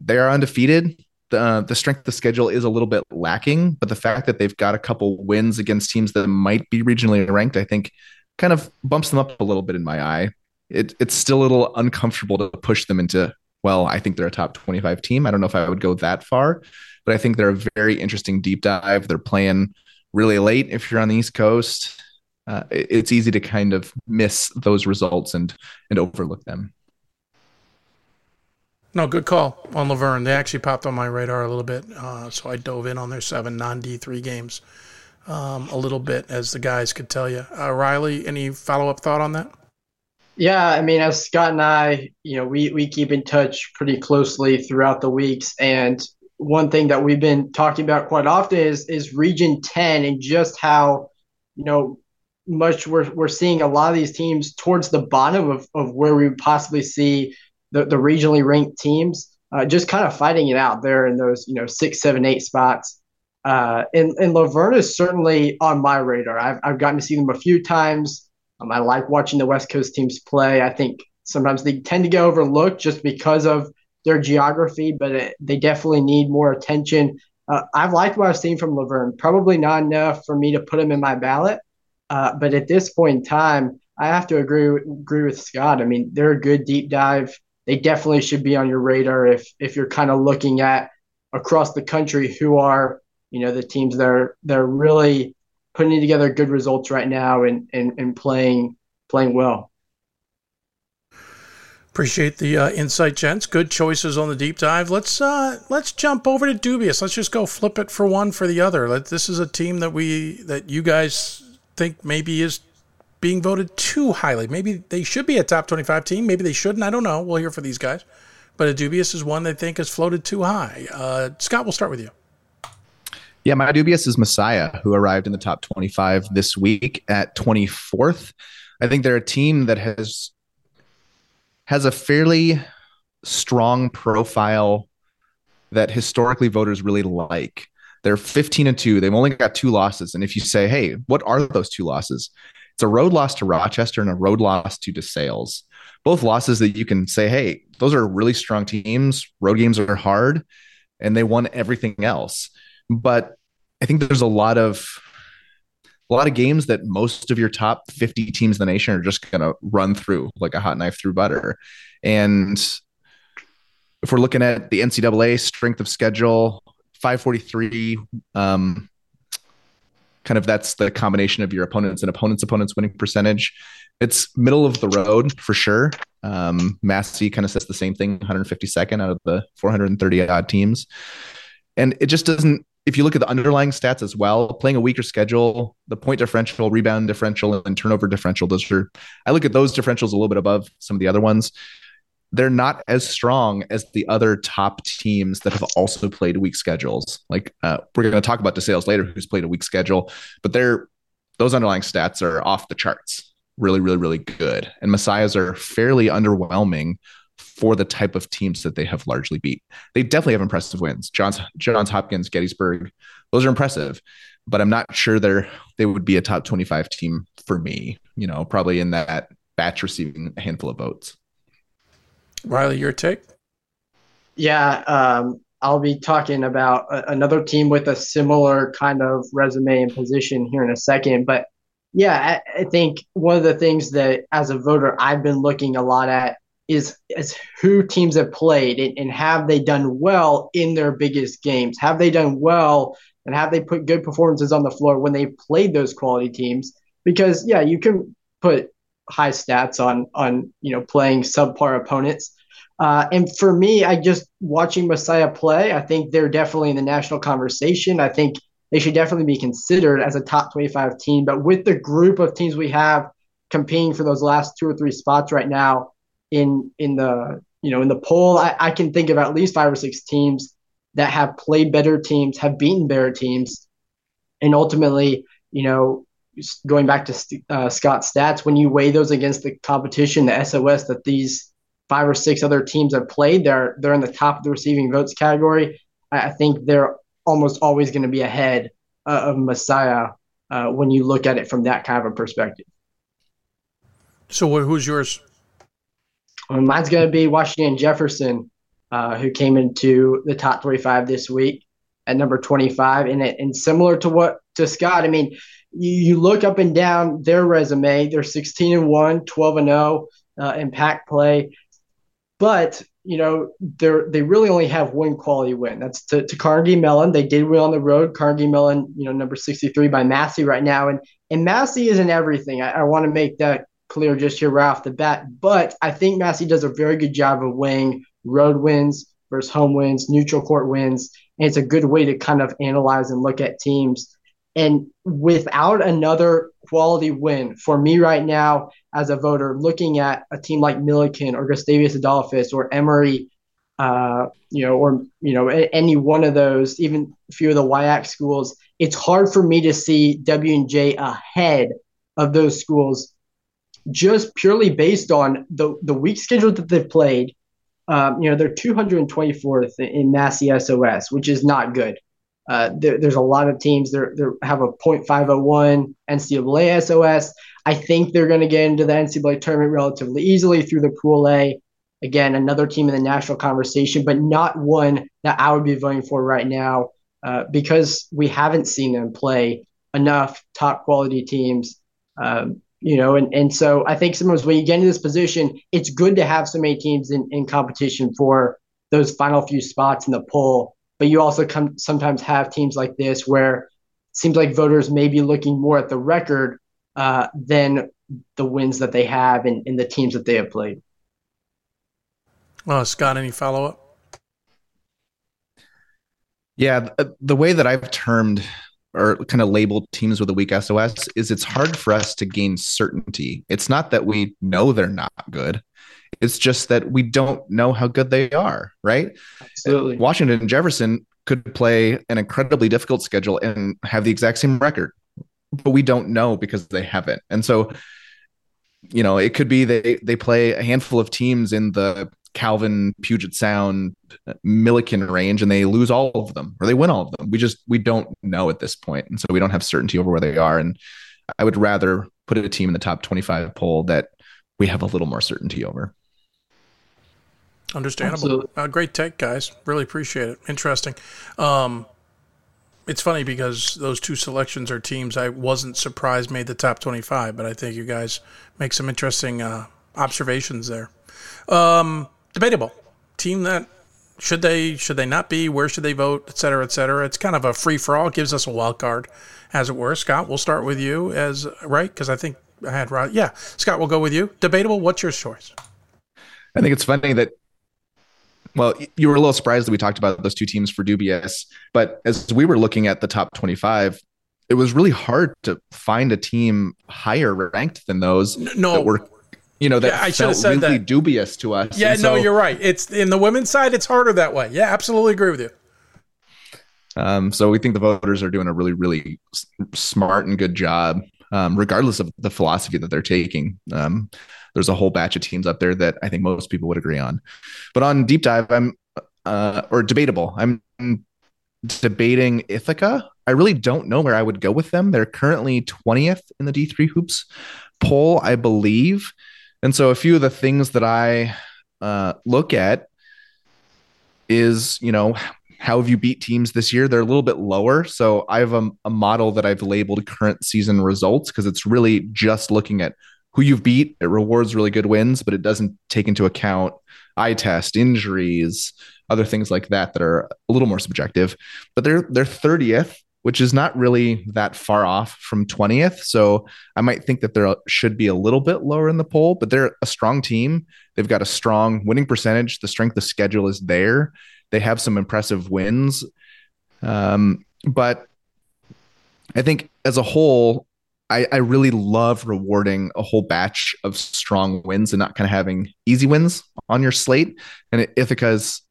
they are undefeated. The, the strength of the schedule is a little bit lacking, but the fact that they've got a couple wins against teams that might be regionally ranked, I think kind of bumps them up a little bit in my eye. It, it's still a little uncomfortable to push them into, well, I think they're a top 25 team. I don't know if I would go that far, but I think they're a very interesting deep dive. They're playing really late if you're on the East Coast. Uh, it's easy to kind of miss those results and and overlook them. No, good call on La Verne. They actually popped on my radar a little bit, uh, so I dove in on their seven non D three games um, a little bit, as the guys could tell you. Uh, Riley, any follow up thought on that? Yeah, I mean, as Scott and I, you know, we we keep in touch pretty closely throughout the weeks, and one thing that we've been talking about quite often is is Region Ten and just how, you know, much we're we're seeing a lot of these teams towards the bottom of, of where we possibly see the, the regionally ranked teams, uh, just kind of fighting it out there in those, you know, six, seven, eight spots. Uh, and, and La Verne is certainly on my radar. I've, I've gotten to see them a few times. Um, I like watching the West Coast teams play. I think sometimes they tend to get overlooked just because of their geography, but it, they definitely need more attention. Uh, I've liked what I've seen from La Verne. Probably not enough for me to put them in my ballot, uh, but at this point in time, I have to agree agree with Scott. I mean, they're a good deep dive they definitely should be on your radar if if you're kind of looking at across the country who are you know the teams that are they're really putting together good results right now and and, and playing playing well. Appreciate the uh, insight, gents. Good choices on the deep dive. Let's uh, let's jump over to dubious. Let's just go flip it for one for the other. Let, this is a team that we that you guys think maybe is being voted too highly. Maybe they should be a top 25 team. Maybe they shouldn't. I don't know. We'll hear for these guys. But a dubious is one they think has floated too high. Uh, Scott, we'll start with you. Yeah, my dubious is Messiah, who arrived in the top 25 this week at 24th. I think they're a team that has has a fairly strong profile that historically voters really like. They're 15 and 2. They've only got two losses. And if you say, hey, what are those two losses? It's a road loss to Rochester and a road loss to DeSales. Both losses that you can say, hey, those are really strong teams. Road games are hard, and they won everything else. But I think there's a lot of a lot of games that most of your top 50 teams in the nation are just going to run through like a hot knife through butter. And if we're looking at the NCAA strength of schedule, 543 um, kind of that's the combination of your opponents and opponents' opponents winning percentage. It's middle of the road for sure. Um, Massey kind of says the same thing, 152nd out of the 430 odd teams, and it just doesn't. If you look at the underlying stats as well, playing a weaker schedule, the point differential, rebound differential, and turnover differential, those are I look at those differentials a little bit above some of the other ones they're not as strong as the other top teams that have also played weak schedules. Like uh, we're going to talk about DeSales later, who's played a weak schedule, but they're those underlying stats are off the charts. Really, really, really good. And Messiahs are fairly underwhelming for the type of teams that they have largely beat. They definitely have impressive wins. Johns, Johns Hopkins, Gettysburg, those are impressive. But I'm not sure they're they would be a top 25 team for me. You know, probably in that batch receiving a handful of votes. Riley, your take? Yeah, um, I'll be talking about a, another team with a similar kind of resume and position here in a second. But yeah, I, I, think one of the things that as a voter I've been looking a lot at is is who teams have played and, and have they done well in their biggest games? Have they done well and have they put good performances on the floor when they played those quality teams? Because yeah, you can put high stats on on you know playing subpar opponents. Uh, and for me, I just watching Messiah play. I think they're definitely in the national conversation. I think they should definitely be considered as a top 25 team. But with the group of teams we have competing for those last two or three spots right now in in the you know in the poll, I, I can think of at least five or six teams that have played better teams, have beaten better teams, and ultimately, you know, going back to uh, Scott's stats, when you weigh those against the competition, the SOS that these five or six other teams have played, they're they're in the top of the receiving votes category. I, think they're almost always going to be ahead uh, of Messiah uh, when you look at it from that kind of a perspective. So who's yours? Well, mine's going to be Washington Jefferson, uh, who came into the top 25 this week at number 25. And, and similar to what to Scott, I mean, you, you look up and down their resume. They're 16 and 1, 12 and 0 uh, in PAC play. But you know, they're they really only have one quality win. That's to, to Carnegie Mellon. They did win on the road. Carnegie Mellon, you know, number 63 by Massey right now. And and Massey isn't everything. I, I want to make that clear just here right off the bat. But I think Massey does a very good job of weighing road wins versus home wins, neutral court wins. And it's a good way to kind of analyze and look at teams. And without another quality win for me right now as a voter, looking at a team like Millikin or Gustavus Adolphus or Emory, uh, you know, or you know, any one of those, even a few of the WIAC schools, it's hard for me to see W and J ahead of those schools, just purely based on the the weak schedule that they've played. Um, you know, they're 224th in Massey SOS, which is not good. Uh, there, there's a lot of teams that have a .501 NCAA SOS. I think they're going to get into the NCAA tournament relatively easily through the Pool A. Again, another team in the national conversation, but not one that I would be voting for right now uh, because we haven't seen them play enough top quality teams. Um, you know, and, and so I think sometimes when you get into this position, it's good to have so many teams in, in competition for those final few spots in the poll but you also come sometimes have teams like this where it seems like voters may be looking more at the record uh, than the wins that they have and, and the teams that they have played. Well, Scott, any follow up? Yeah, the way that I've termed or kind of labeled teams with a weak SOS is it's hard for us to gain certainty. It's not that we know they're not good. It's just that we don't know how good they are, right? Absolutely. Uh, Washington and Jefferson could play an incredibly difficult schedule and have the exact same record, but we don't know because they haven't. And so, you know, it could be they they play a handful of teams in the Calvin, Puget Sound, Millikin range, and they lose all of them or they win all of them. We just we don't know at this point, and so we don't have certainty over where they are. And I would rather put a team in the top twenty-five poll that we have a little more certainty over. Understandable. Uh, great take, guys. Really appreciate it. Interesting. Um, it's funny because those two selections are teams I wasn't surprised made the top 25, but I think you guys make some interesting uh, observations there. Um, debatable. Team that should they should they not be? Where should they vote? Et cetera, et cetera. It's kind of a free for all. It gives us a wild card, as it were. Scott, we'll start with you as right because I think I had right. Yeah, Scott, we'll go with you. Debatable. What's your choice? I think it's funny that well, you were a little surprised that we talked about those two teams for dubious, but as we were looking at the top 25, it was really hard to find a team higher ranked than those no, that were you know that yeah, I felt said really that. dubious to us. Yeah, And no, so, you're right. It's in the women's side. It's harder that way. Yeah, absolutely agree with you. Um, so we think the voters are doing a really, really smart and good job, um, regardless of the philosophy that they're taking. Um, there's a whole batch of teams up there that I think most people would agree on. But on deep dive, I'm uh, or debatable. I'm debating Ithaca. I really don't know where I would go with them. They're currently 20th in the D3 hoops poll, I believe. And so a few of the things that I uh, look at is, you know, how have you beat teams this year? They're a little bit lower. So I have a, a model that I've labeled current season results because it's really just looking at who you've beat. It rewards really good wins, but it doesn't take into account eye test, injuries, other things like that that are a little more subjective. But they're they're 30th, which is not really that far off from 20th. So I might think that there should be a little bit lower in the poll, but they're a strong team. They've got a strong winning percentage. The strength of schedule is there. They have some impressive wins. Um, but I think as a whole, I, I really love rewarding a whole batch of strong wins and not kind of having easy wins on your slate. And Ithaca's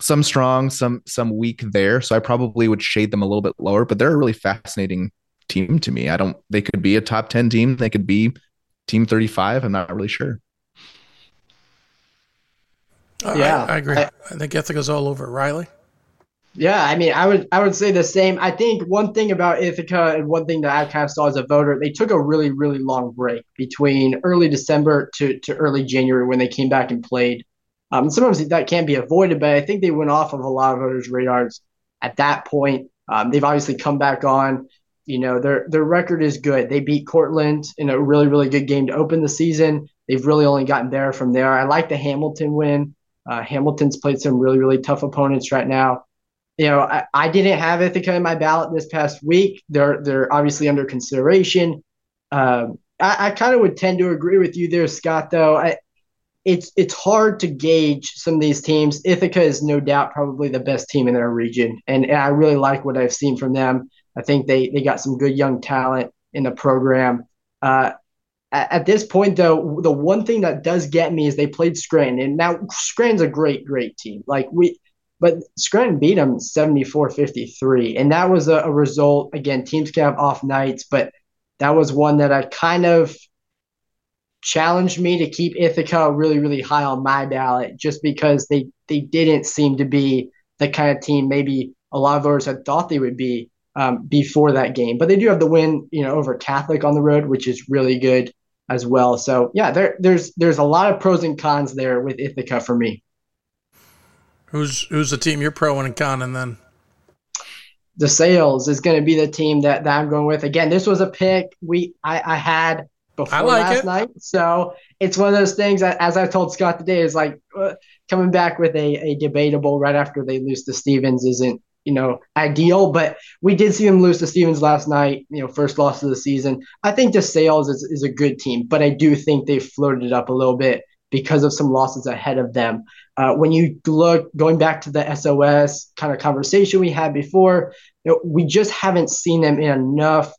some strong, some some weak there. So I probably would shade them a little bit lower, but they're a really fascinating team to me. I don't they could be a top 10 team, they could be team 35. I'm not really sure. Yeah, I, I agree. I- I, think Ithaca's all over. Riley? Yeah, I mean, I would I would say the same. I think one thing about Ithaca and one thing that I kind of saw as a voter, they took a really really long break between early December to to early January when they came back and played. Um, sometimes that can't be avoided, but I think they went off of a lot of voters' radars at that point. Um, they've obviously come back on. You know, their their record is good. They beat Cortland in a really really good game to open the season. They've really only gotten there from there. I like the Hamilton win. Uh, Hamilton's played some really really tough opponents right now you know, I, I didn't have Ithaca in my ballot this past week. They're they're obviously under consideration. Um, I, I kind of would tend to agree with you there, Scott. Though I, it's it's hard to gauge some of these teams. Ithaca is no doubt probably the best team in their region, and, and I really like what I've seen from them. I think they they got some good young talent in the program. Uh, at, at this point, though, the one thing that does get me is they played Scranton, and now Scranton's a great, great team. Like we but Scranton beat them 74 53. And that was a, a, result. Again, teams can have off nights, but that was one that I kind of challenged me to keep Ithaca really, really high on my ballot just because they, they didn't seem to be the kind of team maybe a lot of voters had thought they would be um, before that game. But they do have the win, you know, over Catholic on the road, which is really good as well. So yeah, there, there's there's a lot of pros and cons there with Ithaca for me. Who's who's the team you're pro and conning then? DeSales is going to be the team that, that I'm going with. Again, this was a pick we I, I had before I like last it. night, so it's one of those things that, as I told Scott today, is like uh, coming back with a, a debatable right after they lose to Stevens isn't you know ideal, but we did see them lose to Stevens last night. You know, first loss of the season. I think DeSales is is a good team, but I do think they floated it up a little bit because of some losses ahead of them. Uh, when you look going back to the SOS kind of conversation we had before, you know, we just haven't seen them in enough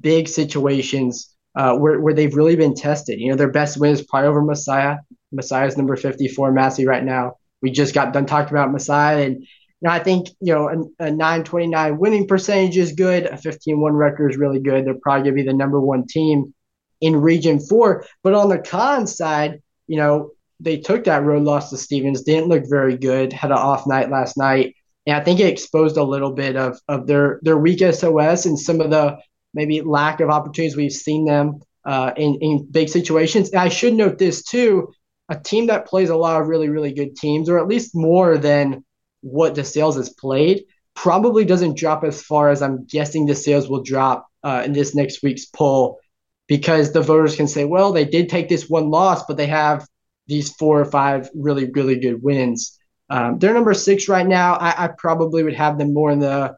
big situations uh, where, where they've really been tested. You know, their best win is probably over Messiah. Messiah's number 54 Massey right now. We just got done talking about Messiah. And you know, I think, you know, a, a 929 winning percentage is good. A 15 1 record is really good. They're probably going to be the number one team in Region 4. But on the con side, you know, they took that road loss to Stevens, didn't look very good, had an off night last night. And I think it exposed a little bit of, of their, their weak SOS and some of the maybe lack of opportunities we've seen them uh, in, in big situations. And I should note this too a team that plays a lot of really, really good teams, or at least more than what DeSales has played, probably doesn't drop as far as I'm guessing DeSales will drop uh, in this next week's poll because the voters can say, well, they did take this one loss, but they have these four or five really, really good wins. Um, they're number six right now. I, I, probably would have them more in the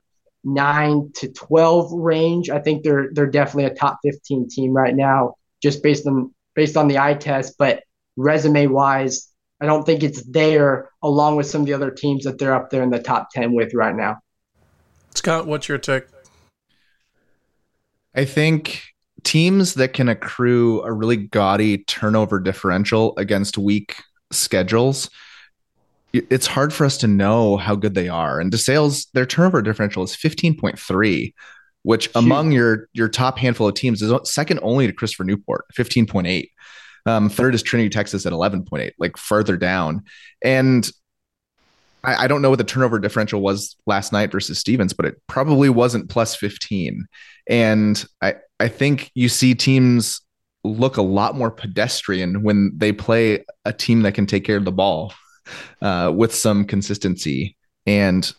nine to twelve range. I think they're they're definitely a top fifteen team right now, just based on based on the eye test. But resume wise, I don't think it's there along with some of the other teams that they're up there in the top ten with right now. Scott, what's your take? I think teams that can accrue a really gaudy turnover differential against weak schedules it's hard for us to know how good they are. And DeSales, their turnover differential is 15.3, which Shoot. among your your top handful of teams is second only to Christopher Newport, 15.8. Um, third is Trinity, Texas at 11.8, like further down. And I, I, don't know what the turnover differential was last night versus Stevens, but it probably wasn't plus 15. And I, I think you see teams look a lot more pedestrian when they play a team that can take care of the ball uh, with some consistency. And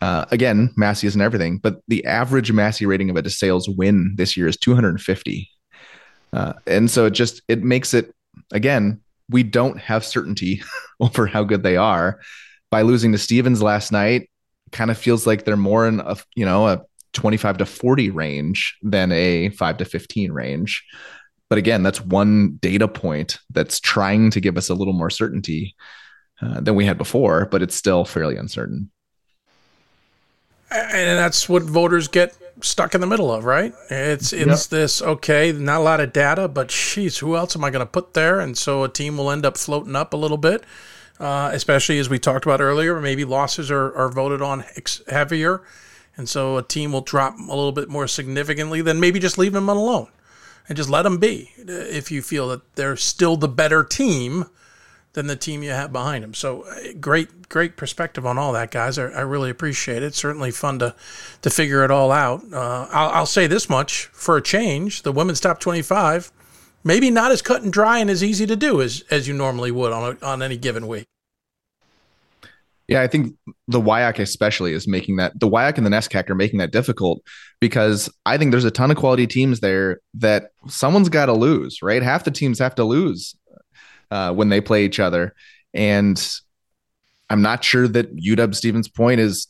uh, again, Massey isn't everything, but the average Massey rating of a DeSales win this year is 250. Uh, and so it just it makes it again we don't have certainty *laughs* over how good they are by losing to Stevens last night kind of feels like they're more in a you know a 25 to 40 range than a 5 to 15 range. But again, that's one data point that's trying to give us a little more certainty uh, than we had before, but it's still fairly uncertain. And that's what voters get stuck in the middle of, right? It's it's yep. this okay, not a lot of data, but sheesh, who else am I going to put there? And so a team will end up floating up a little bit, uh, especially as we talked about earlier. Maybe losses are, are voted on heavier and so a team will drop a little bit more significantly, then maybe just leave them alone and just let them be. If you feel that they're still the better team, than the team you have behind them. So uh, great, great perspective on all that, guys. I, I really appreciate it. Certainly fun to to figure it all out. Uh, I'll, I'll say this much for a change: the women's top twenty-five, maybe not as cut and dry and as easy to do as as you normally would on a, on any given week. Yeah, I think the WIAC especially is making that the WIAC and the NESCAC are making that difficult because I think there's a ton of quality teams there that someone's got to lose, right? Half the teams have to lose uh, when they play each other, and I'm not sure that UW Stevens Point is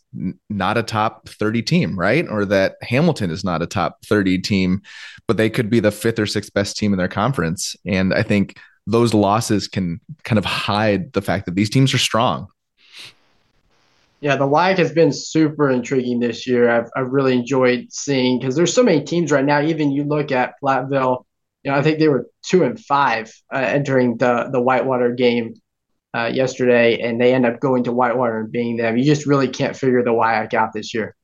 not a top 30 team, right? Or that Hamilton is not a top 30 team, but they could be the fifth or sixth best team in their conference, and I think those losses can kind of hide the fact that these teams are strong yeah, the WIAC has been super intriguing this year. I've, I've really enjoyed seeing because there's so many teams right now. Even you look at Platteville, you know, I think they were two and five uh, entering the the Whitewater game uh, yesterday, and they end up going to Whitewater and being them. You just really can't figure the WIAC out this year.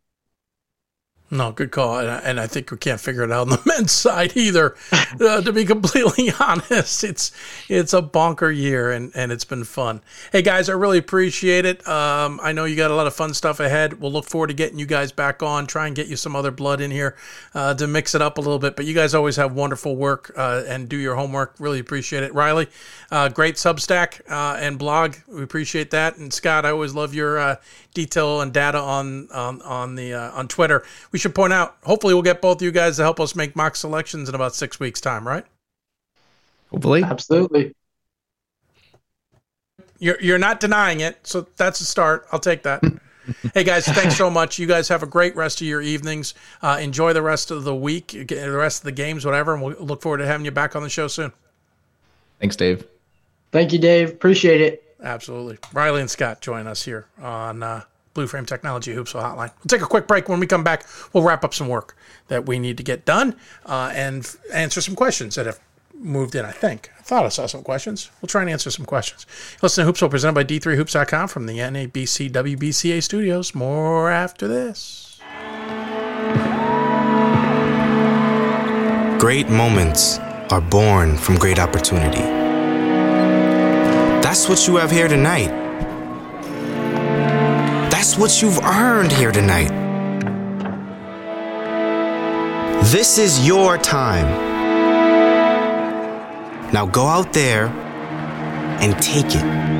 No, good call, and I, and I, think we can't figure it out on the *laughs* men's side either. Uh, to be completely *laughs* honest, it's it's a bonker year, and and it's been fun. Hey guys, I really appreciate it. Um, I know you got a lot of fun stuff ahead. We'll look forward to getting you guys back on. Try and get you some other blood in here uh, to mix it up a little bit. But you guys always have wonderful work uh, and do your homework. Really appreciate it, Riley. Uh, great Substack uh, and blog. We appreciate that. And Scott, I always love your uh, detail and data on on on the on Twitter. We should point out, hopefully, we'll get both of you guys to help us make mock selections in about six weeks' time, right? Hopefully. Absolutely. *laughs* You're, you're not denying it. So that's a start. I'll take that. *laughs* hey, guys, thanks so much. You guys have a great rest of your evenings. Uh, enjoy the rest of the week, the rest of the games, whatever. And we'll look forward to having you back on the show soon. Thanks, Dave. Thank you, Dave. Appreciate it. Absolutely. Riley and Scott join us here on uh, Blue Frame Technology Hoopsville Hotline. We'll take a quick break. When we come back, we'll wrap up some work that we need to get done uh, and f- answer some questions that have moved in, I think. I thought I saw some questions. We'll try and answer some questions. Listen to Hoopsville presented by D3Hoops.com from the NABC WBCA studios. More after this. Great moments are born from great opportunity. That's what you have here tonight. That's what you've earned here tonight. This is your time. Now go out there and take it.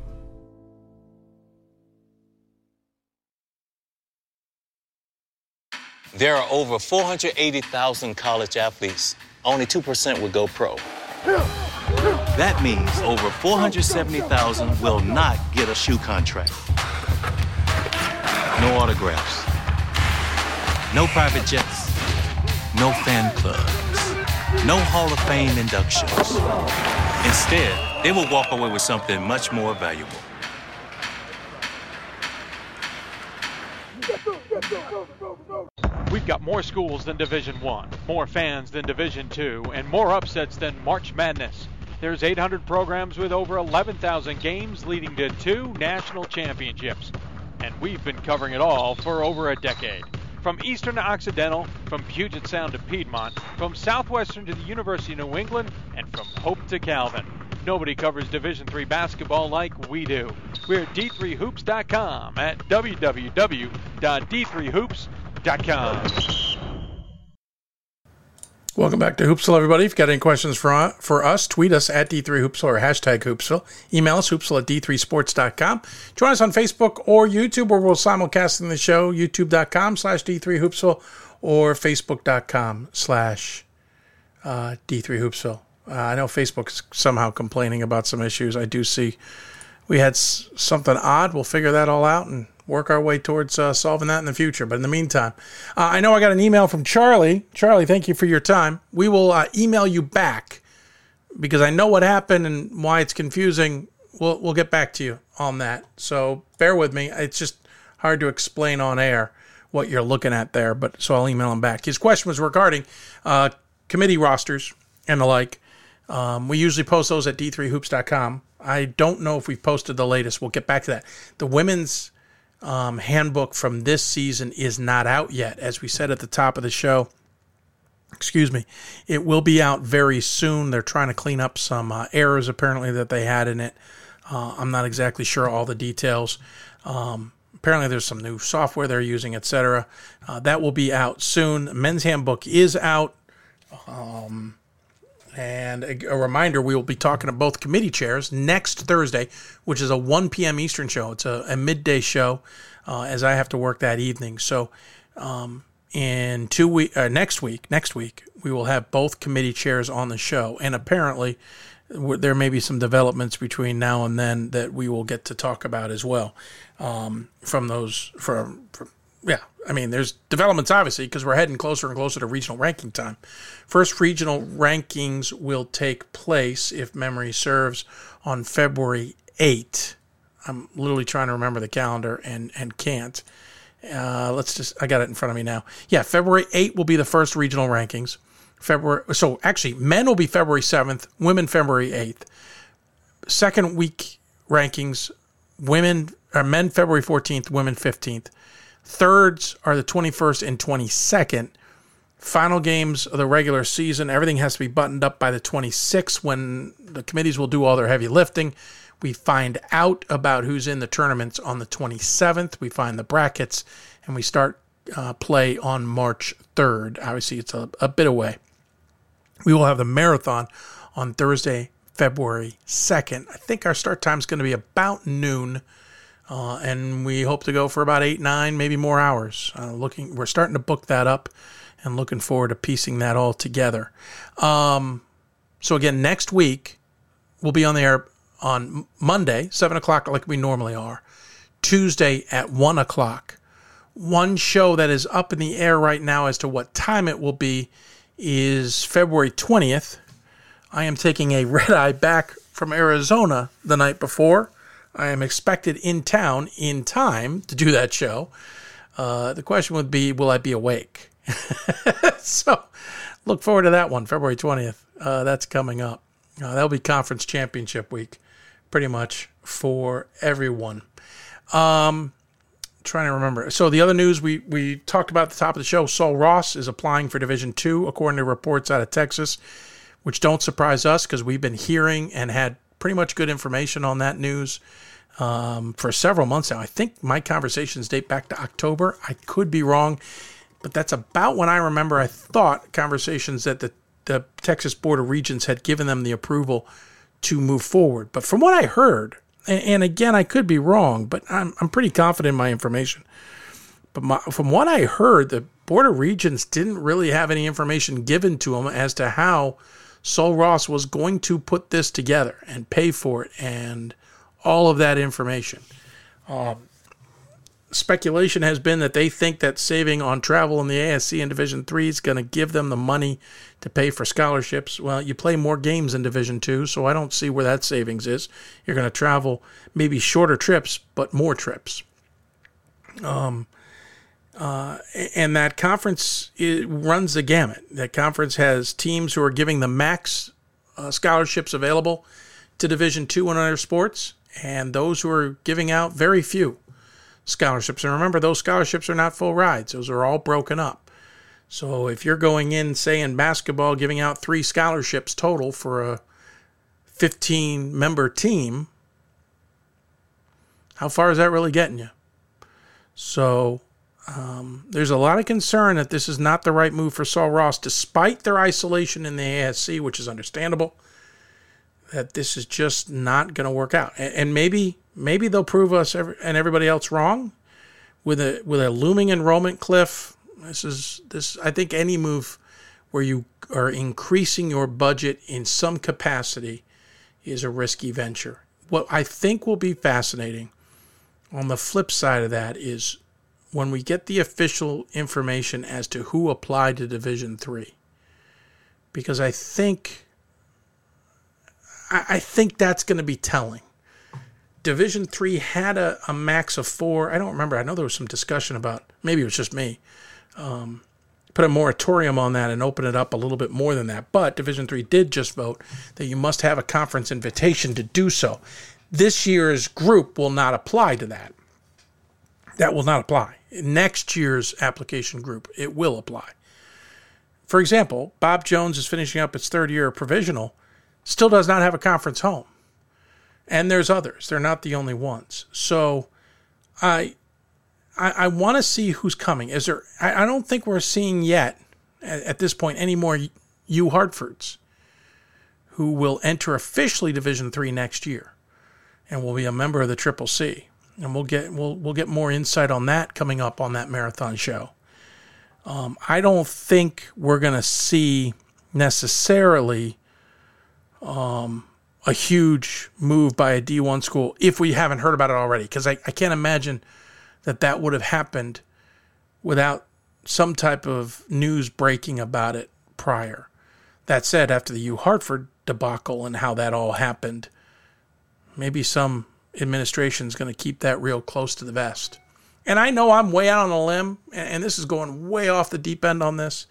There are over 480,000 college athletes. Only 2% would go pro. That means over 470,000 will not get a shoe contract. No autographs. No private jets. No fan clubs. No Hall of Fame inductions. Instead, they will walk away with something much more valuable. We've got more schools than Division 1, more fans than Division 2, and more upsets than March Madness. There's 800 programs with over 11,000 games leading to two national championships. And we've been covering it all for over a decade. From Eastern to Occidental, from Puget Sound to Piedmont, from Southwestern to the University of New England, and from Hope to Calvin. Nobody covers Division III basketball like we do. We're at d3hoops.com at www.d3hoops.com. Welcome back to Hoopsville, everybody. If you've got any questions for, for us, tweet us at D3Hoopsville or hashtag Hoopsville. Email us, hoopsville at D3Sports.com. Join us on Facebook or YouTube where we'll simulcasting the show, youtube.com slash D3Hoopsville or facebook.com slash uh, D3Hoopsville. Uh, I know Facebook's somehow complaining about some issues. I do see we had s- something odd. We'll figure that all out and work our way towards uh, solving that in the future. But in the meantime, uh, I know I got an email from Charlie. Charlie, thank you for your time. We will uh, email you back because I know what happened and why it's confusing. We'll we'll get back to you on that. So bear with me. It's just hard to explain on air what you're looking at there. But so I'll email him back. His question was regarding uh, committee rosters and the like. Um, we usually post those at d3hoops.com. I don't know if we've posted the latest. We'll get back to that. The women's um, handbook from this season is not out yet. As we said at the top of the show, excuse me, it will be out very soon. They're trying to clean up some uh, errors apparently that they had in it. Uh, I'm not exactly sure all the details. Um, apparently, there's some new software they're using, etc. Uh, that will be out soon. Men's handbook is out. Um, and a, a, reminder, we will be talking to both committee chairs next Thursday, which is a 1 p.m. Eastern show. It's a, a midday show, uh, as I have to work that evening. So, um, in two week, uh, next week, next week, we will have both committee chairs on the show, and apparently, there may be some developments between now and then that we will get to talk about as well. Um, from those, from, from yeah, I mean, there's developments obviously because we're heading closer and closer to regional ranking time. First regional rankings will take place, if memory serves, on February 8th. I'm literally trying to remember the calendar and, and can't. Uh, let's just, I got it in front of me now. Yeah, February 8th will be the first regional rankings. February, so actually, men will be February 7th, women February 8th. Second week rankings, women, or men February 14th, women 15th. Thirds are the 21st and 22nd. Final games of the regular season, everything has to be buttoned up by the 26th when the committees will do all their heavy lifting. We find out about who's in the tournaments on the 27th. We find the brackets and we start uh, play on March 3rd. Obviously, it's a, a bit away. We will have the marathon on Thursday, February 2nd. I think our start time is going to be about noon. Uh, and we hope to go for about eight, nine, maybe more hours. Uh, looking, we're starting to book that up, and looking forward to piecing that all together. Um, so again, next week we'll be on the air on Monday, seven o'clock, like we normally are. Tuesday at one o'clock. One show that is up in the air right now as to what time it will be is February twentieth. I am taking a *laughs* red eye back from Arizona the night before. I am expected in town in time to do that show. Uh, the question would be, will I be awake? *laughs* so look forward to that one, February 20th. Uh, that's coming up. Uh, that'll be conference championship week, pretty much for everyone. Um, trying to remember. So the other news we we talked about at the top of the show, Sul Ross is applying for Division Two, according to reports out of Texas, which don't surprise us because we've been hearing and had pretty much good information on that news um, for several months now. I think my conversations date back to October. I could be wrong, but that's about when I remember I thought conversations that the, the Texas Board of Regents had given them the approval to move forward. But from what I heard, and, and again, I could be wrong, but I'm, I'm pretty confident in my information. But my, from what I heard, the Board of Regents didn't really have any information given to them as to how Sul Ross was going to put this together and pay for it and all of that information. Um, speculation has been that they think that saving on travel in the ASC in Division Three is going to give them the money to pay for scholarships. Well, you play more games in Division Two, so I don't see where that savings is. You're going to travel maybe shorter trips, but more trips. Um, uh, and that conference runs the gamut. That conference has teams who are giving the max uh, scholarships available to Division Two and other sports, and those who are giving out very few scholarships. And remember, those scholarships are not full rides; those are all broken up. So if you're going in, say in basketball, giving out three scholarships total for a 15 member team, how far is that really getting you? So Um, there's a lot of concern that this is not the right move for Sul Ross, despite their isolation in the ASC, which is understandable. That this is just not going to work out, and, and, maybe maybe they'll prove us every, and everybody else wrong with a with a looming enrollment cliff. This is this. I think any move where you are increasing your budget in some capacity is a risky venture. What I think will be fascinating on the flip side of that is when we get the official information as to who applied to Division Three, because I think I, think that's going to be telling. Division Three had a, a max of four. I don't remember. I know there was some discussion about maybe it was just me. Um, put a moratorium on that and open it up a little bit more than that. But Division Three did just vote that you must have a conference invitation to do so. This year's group will not apply to that. That will not apply. Next year's application group, it will apply. For example, Bob Jones is finishing up its third year of provisional, still does not have a conference home. And there's others. They're not the only ones. So I I, I want to see who's coming. Is there? I, I don't think we're seeing yet at, at this point any more U Hartfords who will enter officially Division Three next year, and will be a member of the Triple C. And we'll get we'll we'll get more insight on that coming up on that marathon show. Um, I don't think we're going to see necessarily um, a huge move by a D1 school if we haven't heard about it already, because I, I can't imagine that that would have happened without some type of news breaking about it prior. That said, after the U Hartford debacle and how that all happened, maybe some administration is going to keep that real close to the vest. And I know I'm way out on a limb, and this is going way off the deep end on this,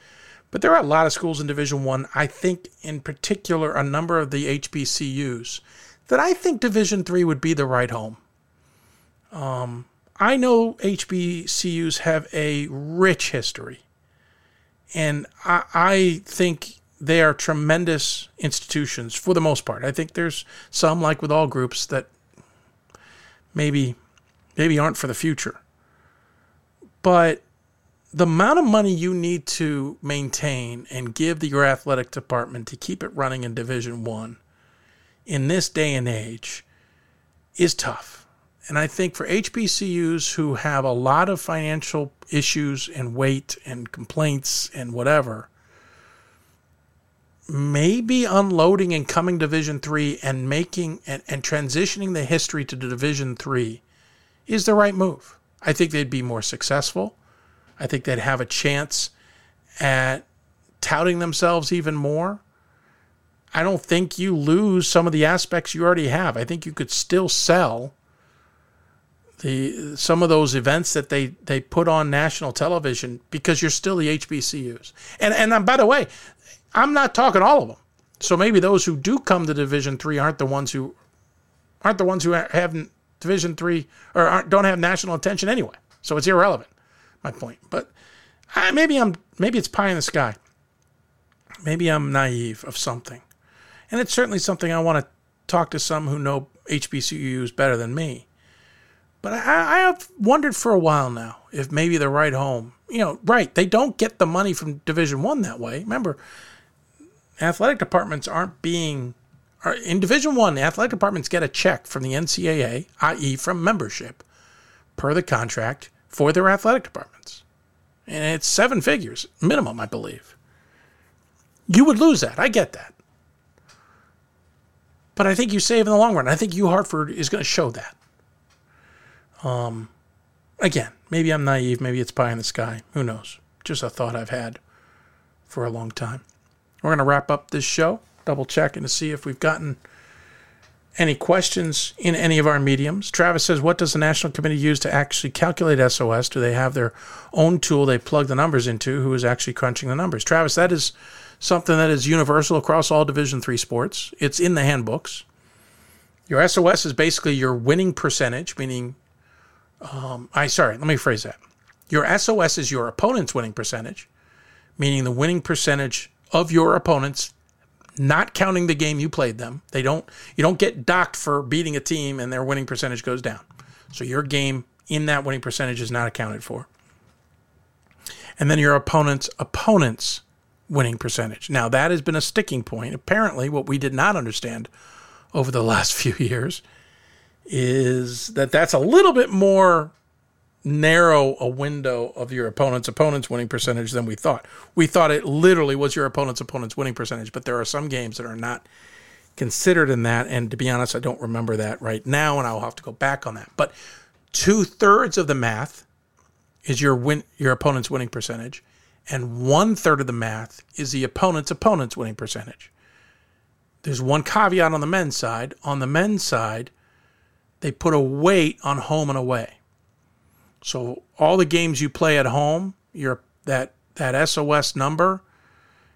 but there are a lot of schools in Division One. I. I think, in particular, a number of the HBCUs that I think Division Three would be the right home. Um, I know HBCUs have a rich history, and I, I think they are tremendous institutions for the most part. I think there's some, like with all groups, that maybe maybe aren't for the future. But the amount of money you need to maintain and give the, your athletic department to keep it running in Division One in this day and age is tough. And I think for HBCUs who have a lot of financial issues and weight and complaints and whatever, maybe unloading and coming to Division three and making and, and transitioning the history to Division three is the right move. I think they'd be more successful. I think they'd have a chance at touting themselves even more. I don't think you lose some of the aspects you already have. I think you could still sell the some of those events that they they put on national television because you're still the HBCUs. And and by the way, I'm not talking all of them. So maybe those who do come to Division Three aren't the ones who aren't the ones who haven't Division Three or don't have national attention anyway. So it's irrelevant. My point. But I, maybe I'm maybe it's pie in the sky. Maybe I'm naive of something, and it's certainly something I want to talk to some who know HBCUs better than me but I, I have wondered for a while now if maybe the right home. You know, right? They don't get the money from Division One that way. Remember, athletic departments aren't being are, in Division One. Athletic departments get a check from the NCAA, i.e., from membership, per the contract for their athletic departments, and it's seven figures minimum, I believe. You would lose that. I get that. But I think you save in the long run. I think U Hartford is going to show that. Um, again, maybe I'm naive. Maybe it's pie in the sky. Who knows? Just a thought I've had for a long time. We're going to wrap up this show, double checking to see if we've gotten any questions in any of our mediums. Travis says, What does the National Committee use to actually calculate SOS? Do they have their own tool they plug the numbers into? Who is actually crunching the numbers? Travis, that is something that is universal across all Division three sports. It's in the handbooks. Your SOS is basically your winning percentage, meaning um, I sorry, let me phrase that. Your SOS is your opponent's winning percentage, meaning the winning percentage of your opponents, not counting the game you played them. They don't you don't get docked for beating a team and their winning percentage goes down. So your game in that winning percentage is not accounted for. and then your opponent's opponent's winning percentage. Now, that has been a sticking point. Apparently, what we did not understand over the *laughs* last few years is that that's a little bit more narrow a window of your opponent's opponent's winning percentage than we thought. We thought it literally was your opponent's opponent's winning percentage, but there are some games that are not considered in that. And to be honest, I don't remember that right now, and I'll have to go back on that. But two thirds of the math is your win your opponent's winning percentage, and one third of the math is the opponent's opponent's winning percentage. There's one caveat on the men's side. On the men's side, they put a weight on home and away. So all the games you play at home, your that that SOS number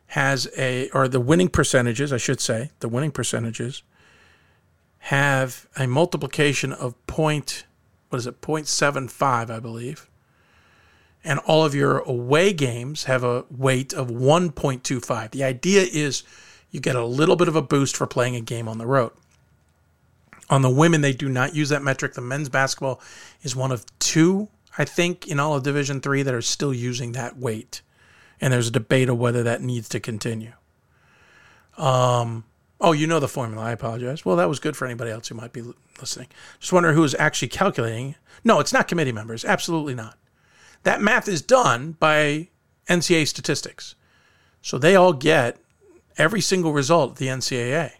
has a or the winning percentages, I should say, the winning percentages have a multiplication of point what is it, 0.75, I believe. And all of your away games have a weight of 1.25. The idea is you get a little bit of a boost for playing a game on the road. On the women, they do not use that metric. The men's basketball is one of two, I think, in all of Division Three that are still using that weight, and there's a debate of whether that needs to continue. Um, oh, you know the formula. I apologize. Well, that was good for anybody else who might be listening. Just wonder who is actually calculating. No, it's not committee members. Absolutely not. That math is done by NCAA statistics, so they all get every single result at the NCAA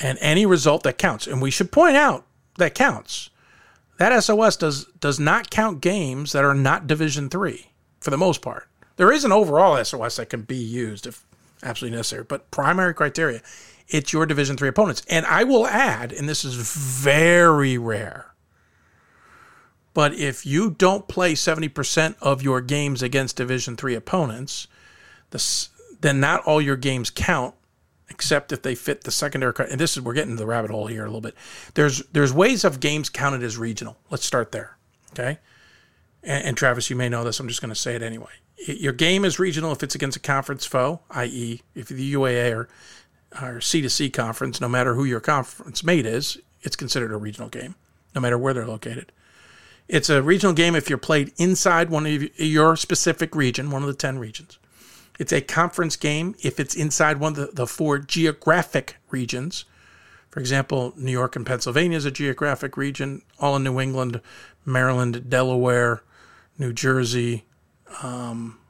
and any result that counts. And we should point out that counts. That SOS does does not count games that are not Division three for the most part. There is an overall SOS that can be used if absolutely necessary, but primary criteria, it's your Division three opponents. And I will add, and this is very rare, but if you don't play seventy percent of your games against Division three opponents, the, then not all your games count except if they fit the secondary. Cut. And this is we're getting to the rabbit hole here a little bit. There's there's ways of games counted as regional. Let's start there, okay? And, and Travis, you may know this. I'm just going to say it anyway. Your game is regional if it's against a conference foe, i.e., if the UAA or or C2C conference, no matter who your conference mate is, it's considered a regional game, no matter where they're located. It's a regional game if you're played inside one of your specific region, one of the 10 regions. It's a conference game if it's inside one of the, the four geographic regions. For example, New York and Pennsylvania is a geographic region, all in New England, Maryland, Delaware, New Jersey, um,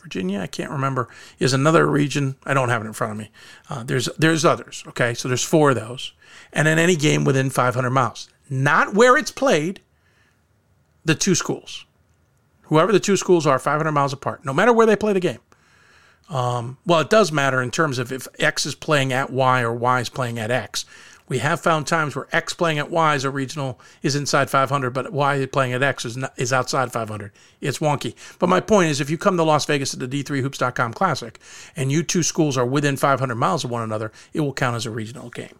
Virginia, I can't remember, is another region. I don't have it in front of me. Uh, there's there's others. Okay, so there's four of those, and in any game within 500 miles, not where it's played. The two schools, whoever the two schools are, 500 miles apart, no matter where they play the game. Um, well, it does matter in terms of if X is playing at Y or Y is playing at X. We have found times where X playing at Y is a regional is inside 500, but Y playing at X is not, is outside 500. It's wonky. But my point is, if you come to Las Vegas at the D3Hoops.com Classic, and you two schools are within 500 miles of one another, it will count as a regional game.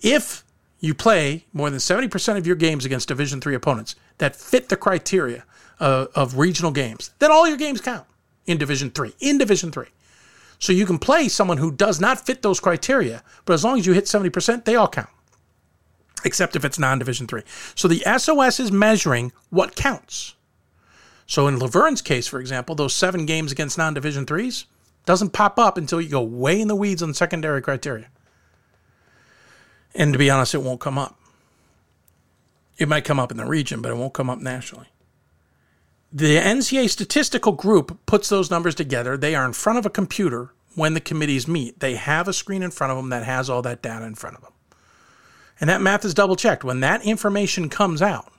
If you play more than 70% of your games against Division three opponents that fit the criteria of, of regional games, then all your games count in Division 3. In Division 3. So you can play someone who does not fit those criteria, but as long as you hit 70%, they all count. Except if it's non Division 3. So the SOS is measuring what counts. So in La Verne's case, for example, those seven games against non Division 3s doesn't pop up until you go way in the weeds on secondary criteria. And to be honest, it won't come up. It might come up in the region, but it won't come up nationally the NCA statistical group puts those numbers together. They are in front of a computer when the committees meet. They have a screen in front of them that has all that data in front of them. And that math is double checked. When that information comes out,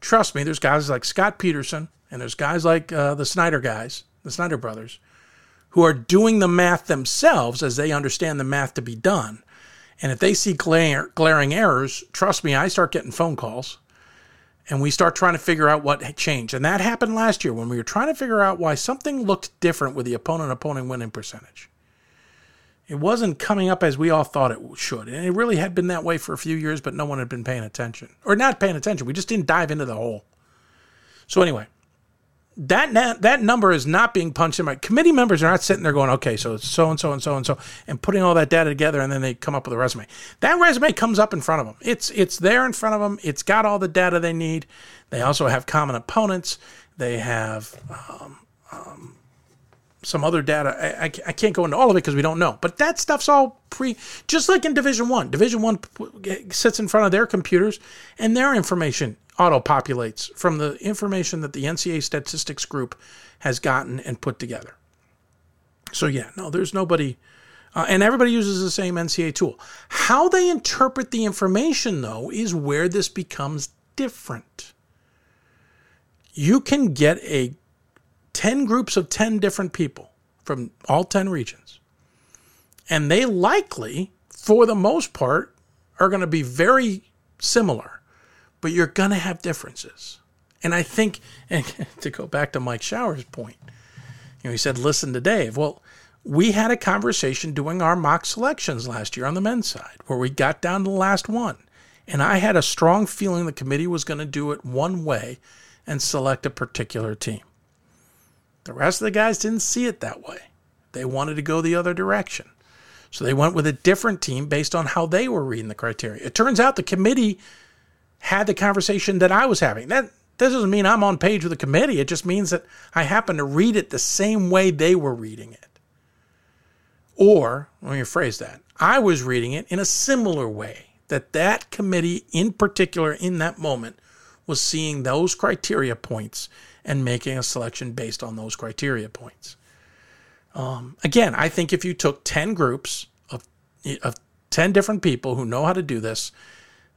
trust me, there's guys like Scott Peterson and there's guys like uh, the Snyder guys, the Snyder brothers, who are doing the math themselves as they understand the math to be done. And if they see glare, glaring errors, trust me, I start getting phone calls and we start trying to figure out what changed. And that happened last year when we were trying to figure out why something looked different with the opponent opponent winning percentage. It wasn't coming up as we all thought it should. And it really had been that way for a few years, but no one had been paying attention. Or not paying attention. We just didn't dive into the hole. So, anyway, that that number is not being punched in. My committee members are not sitting there going, okay, so it's so and so and so and so, and putting all that data together, and then they come up with a resume. That resume comes up in front of them. It's it's there in front of them. It's got all the data they need. They also have common opponents. They have um, um, some other data. I, I, I, can't go into all of it because we don't know. But that stuff's all pre, just like in Division One. Division One sits in front of their computers, and their information auto populates from the information that the NCA statistics group has gotten and put together. So yeah, no, there's nobody. Uh, and everybody uses the same NCA tool. How they interpret the information, though, is where this becomes different. You can get a 10 groups of 10 different people from all 10 regions. And they likely, for the most part, are going to be very similar, but you're going to have differences. And I think, and *laughs* to go back to Mike Schauer's point, you know, he said, listen to Dave. Well, we had a conversation doing our mock selections last year on the men's side where we got down to the last one. And I had a strong feeling the committee was going to do it one way and select a particular team. The rest of the guys didn't see it that way. They wanted to go the other direction. So they went with a different team based on how they were reading the criteria. It turns out the committee had the conversation that I was having. That, that doesn't mean I'm on page with the committee. It just means that I happen to read it the same way they were reading it. Or, let me rephrase that, I was reading it in a similar way that that committee in particular in that moment was seeing those criteria points and making a selection based on those criteria points. Um, again, I think if you took 10 groups of, of 10 different people who know how to do this,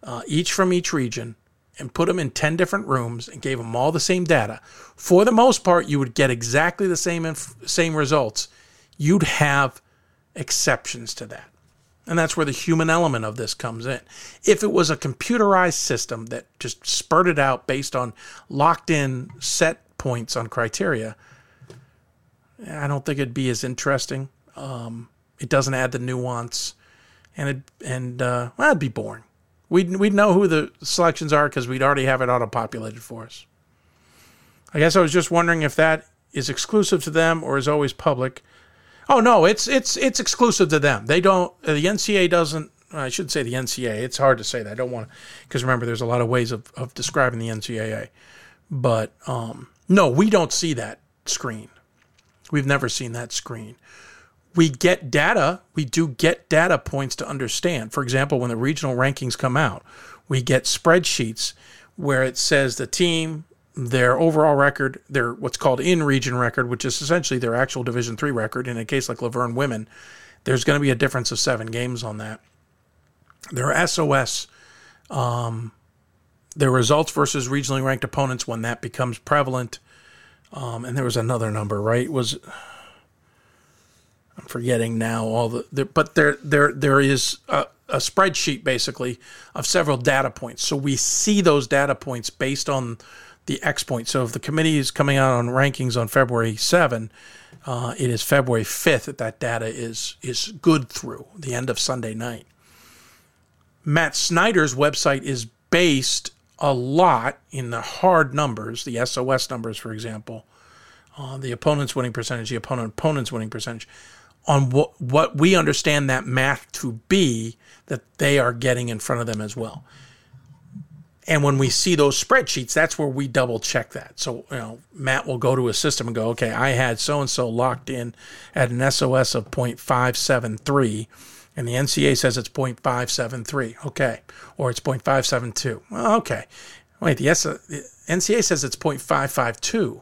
uh, each from each region, and put them in 10 different rooms and gave them all the same data, for the most part, you would get exactly the same, inf- same results. You'd have exceptions to that. And that's where the human element of this comes in. If it was a computerized system that just spurted out based on locked in set points on criteria, I don't think it'd be as interesting. Um, it doesn't add the nuance, and it and uh, well, it'd be boring. We'd we'd know who the selections are because we'd already have it auto populated for us. I guess I was just wondering if that is exclusive to them or is always public. Oh no, it's it's it's exclusive to them. They don't. Uh, the NCA doesn't. I should say the NCA. It's hard to say that. I don't want to because remember, there's a lot of ways of of describing the NCAA. But um, no, we don't see that screen. We've never seen that screen. We get data. We do get data points to understand. For example, when the regional rankings come out, we get spreadsheets where it says the team their overall record, their what's called in region record, which is essentially their actual Division three record. In a case like La Verne women, there's going to be a difference of seven games on that. Their SOS, um, their results versus regionally ranked opponents when that becomes prevalent. Um, and there was another number, right? Was I'm forgetting now all the, the but there there there is a, a spreadsheet basically of several data points. So we see those data points based on the X point. So if the committee is coming out on rankings on February 7, uh, it is February 5th that that data is is good through the end of Sunday night. Matt Snyder's website is based a lot in the hard numbers, the SOS numbers, for example, uh, the opponent's winning percentage, the opponent opponent's winning percentage, on what what we understand that math to be that they are getting in front of them as well. And when we see those spreadsheets, that's where we double check that. So, you know, Matt will go to a system and go, okay, I had so and so locked in at an SOS of 0.573, and the NCA says it's 0.573. Okay. Or it's 0.572. Well, okay. Wait, the, S- the NCA says it's 0.552.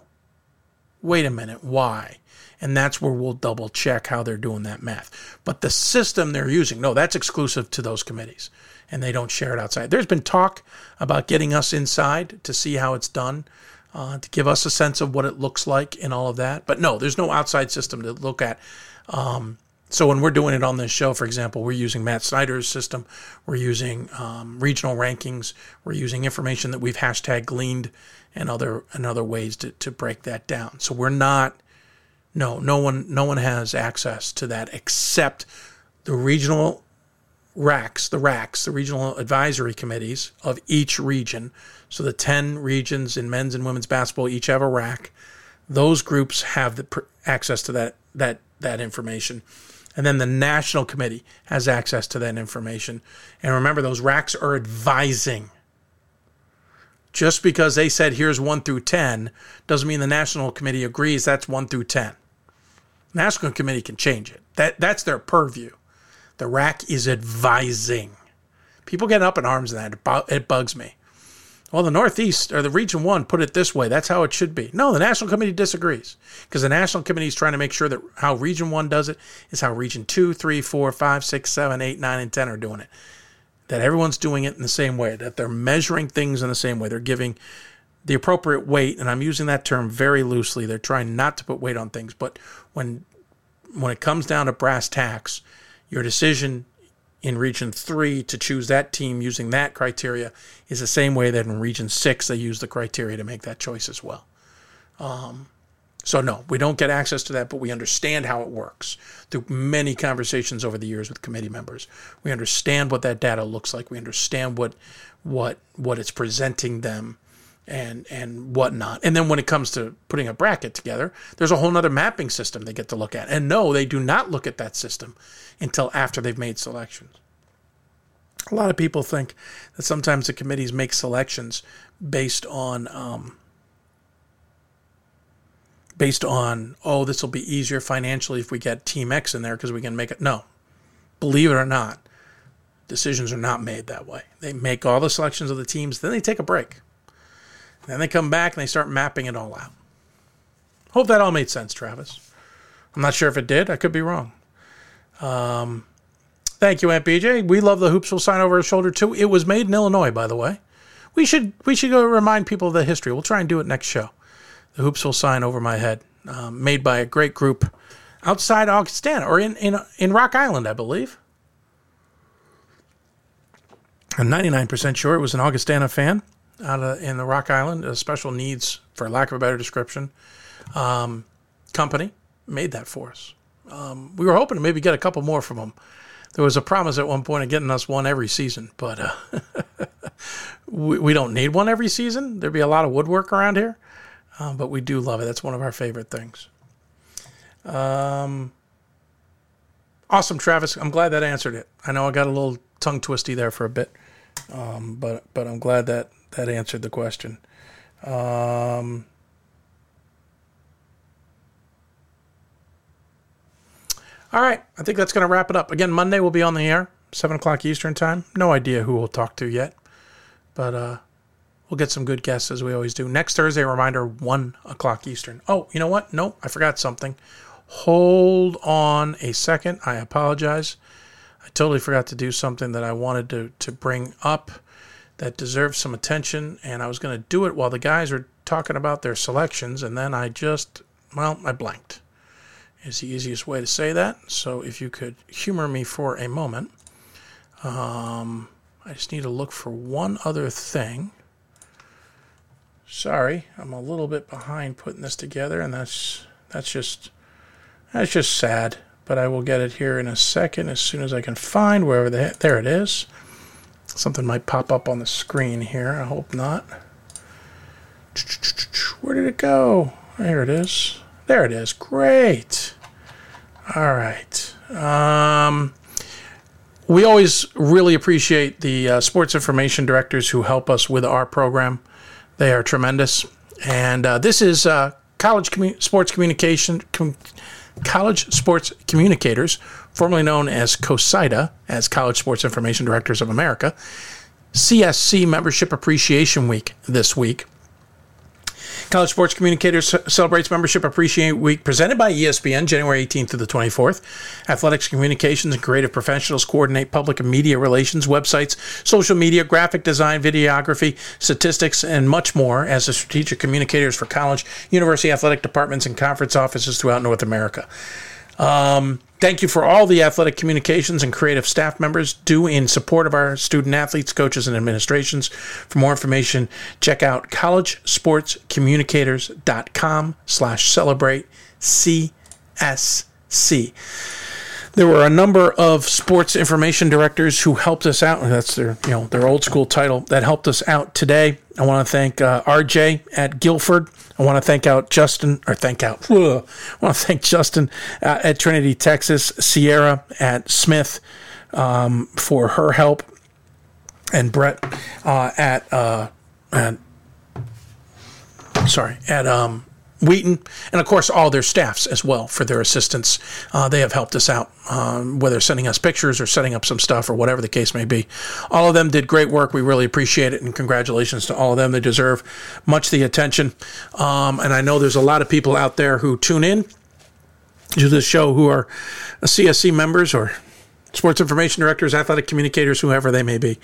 Wait a minute. Why? And that's where we'll double check how they're doing that math. But the system they're using, no, that's exclusive to those committees and they don't share it outside. There's been talk about getting us inside to see how it's done, uh, to give us a sense of what it looks like and all of that. But no, there's no outside system to look at. Um, so when we're doing it on this show, for example, we're using Matt Snyder's system, we're using um, regional rankings, we're using information that we've hashtag gleaned and other and other ways to, to break that down. So we're not no no one no one has access to that except the regional RACs, the RACs, the regional advisory committees of each region. So the 10 regions in men's and women's basketball each have a RAC. Those groups have the pr- access to that that that information. And then the national committee has access to that information. And remember those RACs are advising Just because they said here's 1 through 10 doesn't mean the National Committee agrees that's 1 through 10. National Committee can change it. That that's their purview. The RAC is advising. People get up in arms and that it bugs me. Well, the Northeast or the Region 1 put it this way. That's how it should be. No, the National Committee disagrees because the National Committee is trying to make sure that how Region 1 does it is how Region 2, 3, 4, 5, 6, 7, 8, 9, and 10 are doing it. That everyone's doing it in the same way, that they're measuring things in the same way. They're giving the appropriate weight, and I'm using that term very loosely. They're trying not to put weight on things, but when when it comes down to brass tacks, your decision in Region 3 to choose that team using that criteria is the same way that in Region 6 they use the criteria to make that choice as well. Um, so, no, we don't get access to that, but we understand how it works through many conversations over the years with committee members. We understand what that data looks like. We understand what what what it's presenting them and and whatnot. And then when it comes to putting a bracket together, there's a whole other mapping system they get to look at. And no, they do not look at that system until after they've made selections. A lot of people think that sometimes the committees make selections based on um, based on oh this will be easier financially if we get Team X in there because we can make it. No, believe it or not, decisions are not made that way. They make all the selections of the teams, then they take a break. Then they come back and they start mapping it all out. Hope that all made sense, Travis. I'm not sure if it did. I could be wrong. Um, thank you, Aunt BJ. We love the Hoopsville sign over his shoulder too. It was made in Illinois, by the way. We should we should go remind people of the history. We'll try and do it next show. The Hoopsville sign over my head, um, made by a great group outside Augustana or in, in in Rock Island, I believe. I'm 99% sure it was an Augustana fan out of, in the Rock Island, a special needs, for lack of a better description, um, company made that for us. Um, we were hoping to maybe get a couple more from them. There was a promise at one point of getting us one every season, but uh, *laughs* we, we don't need one every season. There'd be a lot of woodwork around here, uh, but we do love it. That's one of our favorite things. Um, awesome, Travis. I'm glad that answered it. I know I got a little tongue twisty there for a bit, um, but but I'm glad that that answered the question. Um, all right, I think that's going to wrap it up. Again, Monday we'll be on the air, seven o'clock Eastern time. No idea who we'll talk to yet, but uh, we'll get some good guests as we always do. Next Thursday, reminder, one o'clock Eastern. Oh, you know what? Nope, I forgot something. Hold on a second. I apologize. I totally forgot to do something that I wanted to, to bring up that deserves some attention, and I was going to do it while the guys were talking about their selections, and then I just, well, I blanked. Is the easiest way to say that. So if you could humor me for a moment, um, I just need to look for one other thing. Sorry, I'm a little bit behind putting this together, and that's that's just that's just sad. But I will get it here in a second as soon as I can find wherever the there it is. Something might pop up on the screen here. I hope not. Where did it go? There it is. There it is. Great. All right. Um, we always really appreciate the uh, sports information directors who help us with our program. They are tremendous. And uh, this is uh, College Commu- Sports Communication, Com- College Sports Communicators, formerly known as COSIDA, as College Sports Information Directors of America. CSC Membership Appreciation Week this week. College Sports Communicators celebrates Membership Appreciation Week presented by ESPN January 18th to the 24th. Athletics, communications, and creative professionals coordinate public and media relations, websites, social media, graphic design, videography, statistics, and much more as the strategic communicators for college, university athletic departments, and conference offices throughout North America. Um, Thank you for all the athletic communications and creative staff members do in support of our student athletes, coaches, and administrations. For more information, check out collegesportscommunicators.com slash celebrate CSC. There were a number of sports information directors who helped us out. That's their, you know, their old school title that helped us out today. I want to thank uh, RJ at Guilford. I want to thank out Justin, or thank out. Ugh, *laughs* I want to thank Justin uh, at Trinity, Texas, Sierra at Smith um, for her help, and Brett uh, at, uh, at sorry, at um, Wheaton, and of course all their staffs as well for their assistance. Uh, they have helped us out, um, whether sending us pictures or setting up some stuff or whatever the case may be. All of them did great work. We really appreciate it, and congratulations to all of them. They deserve much the attention. Um, and I know there's a lot of people out there who tune in to this show who are CSC members or sports information directors, athletic communicators, whoever they may be.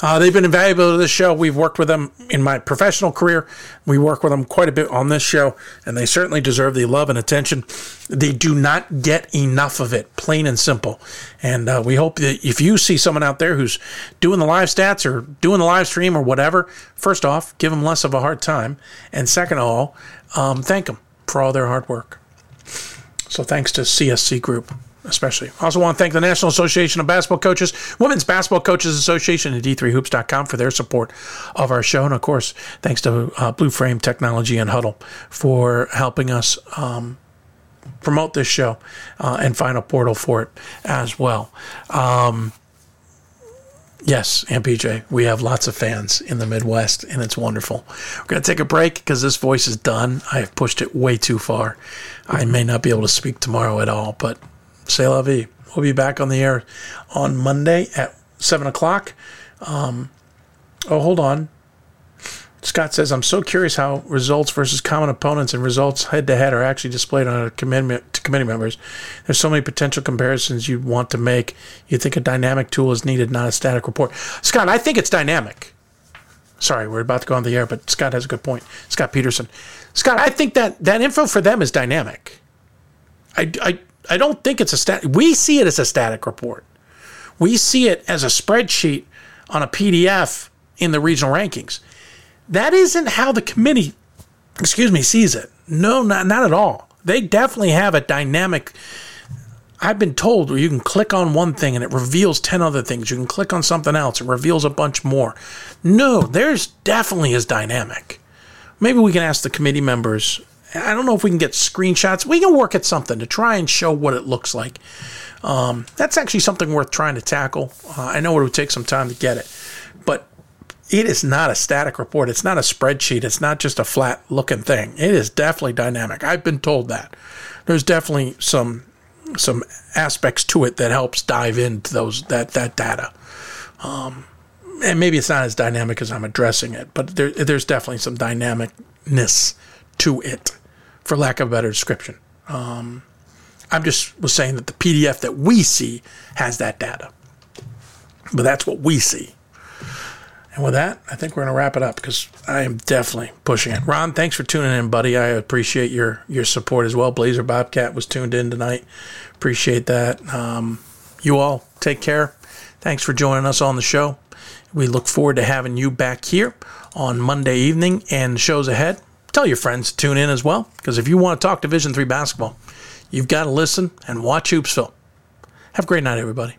Uh, they've been invaluable to this show. We've worked with them in my professional career. We work with them quite a bit on this show, and they certainly deserve the love and attention. They do not get enough of it, plain and simple. And uh, we hope that if you see someone out there who's doing the live stats or doing the live stream or whatever, first off, give them less of a hard time. And second of all, um, thank them for all their hard work. So thanks to CSC Group especially. I also want to thank the National Association of Basketball Coaches, Women's Basketball Coaches Association, and D3Hoops.com for their support of our show. And of course, thanks to uh, Blue Frame Technology and Huddle for helping us um, promote this show uh, and find a portal for it as well. Um, Yes, and PJ, we have lots of fans in the Midwest, and it's wonderful. We're going to take a break because this voice is done. I have pushed it way too far. I may not be able to speak tomorrow at all, but c'est la vie. We'll be back on the air on Monday at 7 o'clock. Um, oh, hold on. Scott says, I'm so curious how results versus common opponents and results head to head are actually displayed on a committee, to committee members. There's so many potential comparisons you want to make. You think a dynamic tool is needed, not a static report. Scott, I think it's dynamic. Sorry, we're about to go on the air, but Scott has a good point. Scott Peterson. Scott, I think that that info for them is dynamic. I, I, I don't think it's a stat. We see it as a static report. We see it as a spreadsheet on a PDF in the regional rankings. That isn't how the committee, excuse me, sees it. No, not not at all. They definitely have a dynamic. I've been told where you can click on one thing and it reveals 10 other things. You can click on something else, it reveals a bunch more. No, there's definitely is dynamic. Maybe we can ask the committee members I don't know if we can get screenshots. We can work at something to try and show what it looks like. Um, that's actually something worth trying to tackle. Uh, I know it would take some time to get it, but it is not a static report. It's not a spreadsheet. It's not just a flat looking thing. It is definitely dynamic. I've been told that. There's definitely some some aspects to it that helps dive into those that that data. Um, and maybe it's not as dynamic as I'm addressing it, but there, there's definitely some dynamicness to it, for lack of a better description. Um, I'm just was saying that the PDF that we see has that data, but that's what we see. And with that, I think we're going to wrap it up because I am definitely pushing it. Ron, thanks for tuning in, buddy. I appreciate your your support as well. Blazer Bobcat was tuned in tonight. Appreciate that. Um, you all take care. Thanks for joining us on the show. We look forward to having you back here on Monday evening and shows ahead tell your friends to tune in as well because if you want to talk Division three basketball, you've got to listen and watch Hoopsville. Have a great night, everybody.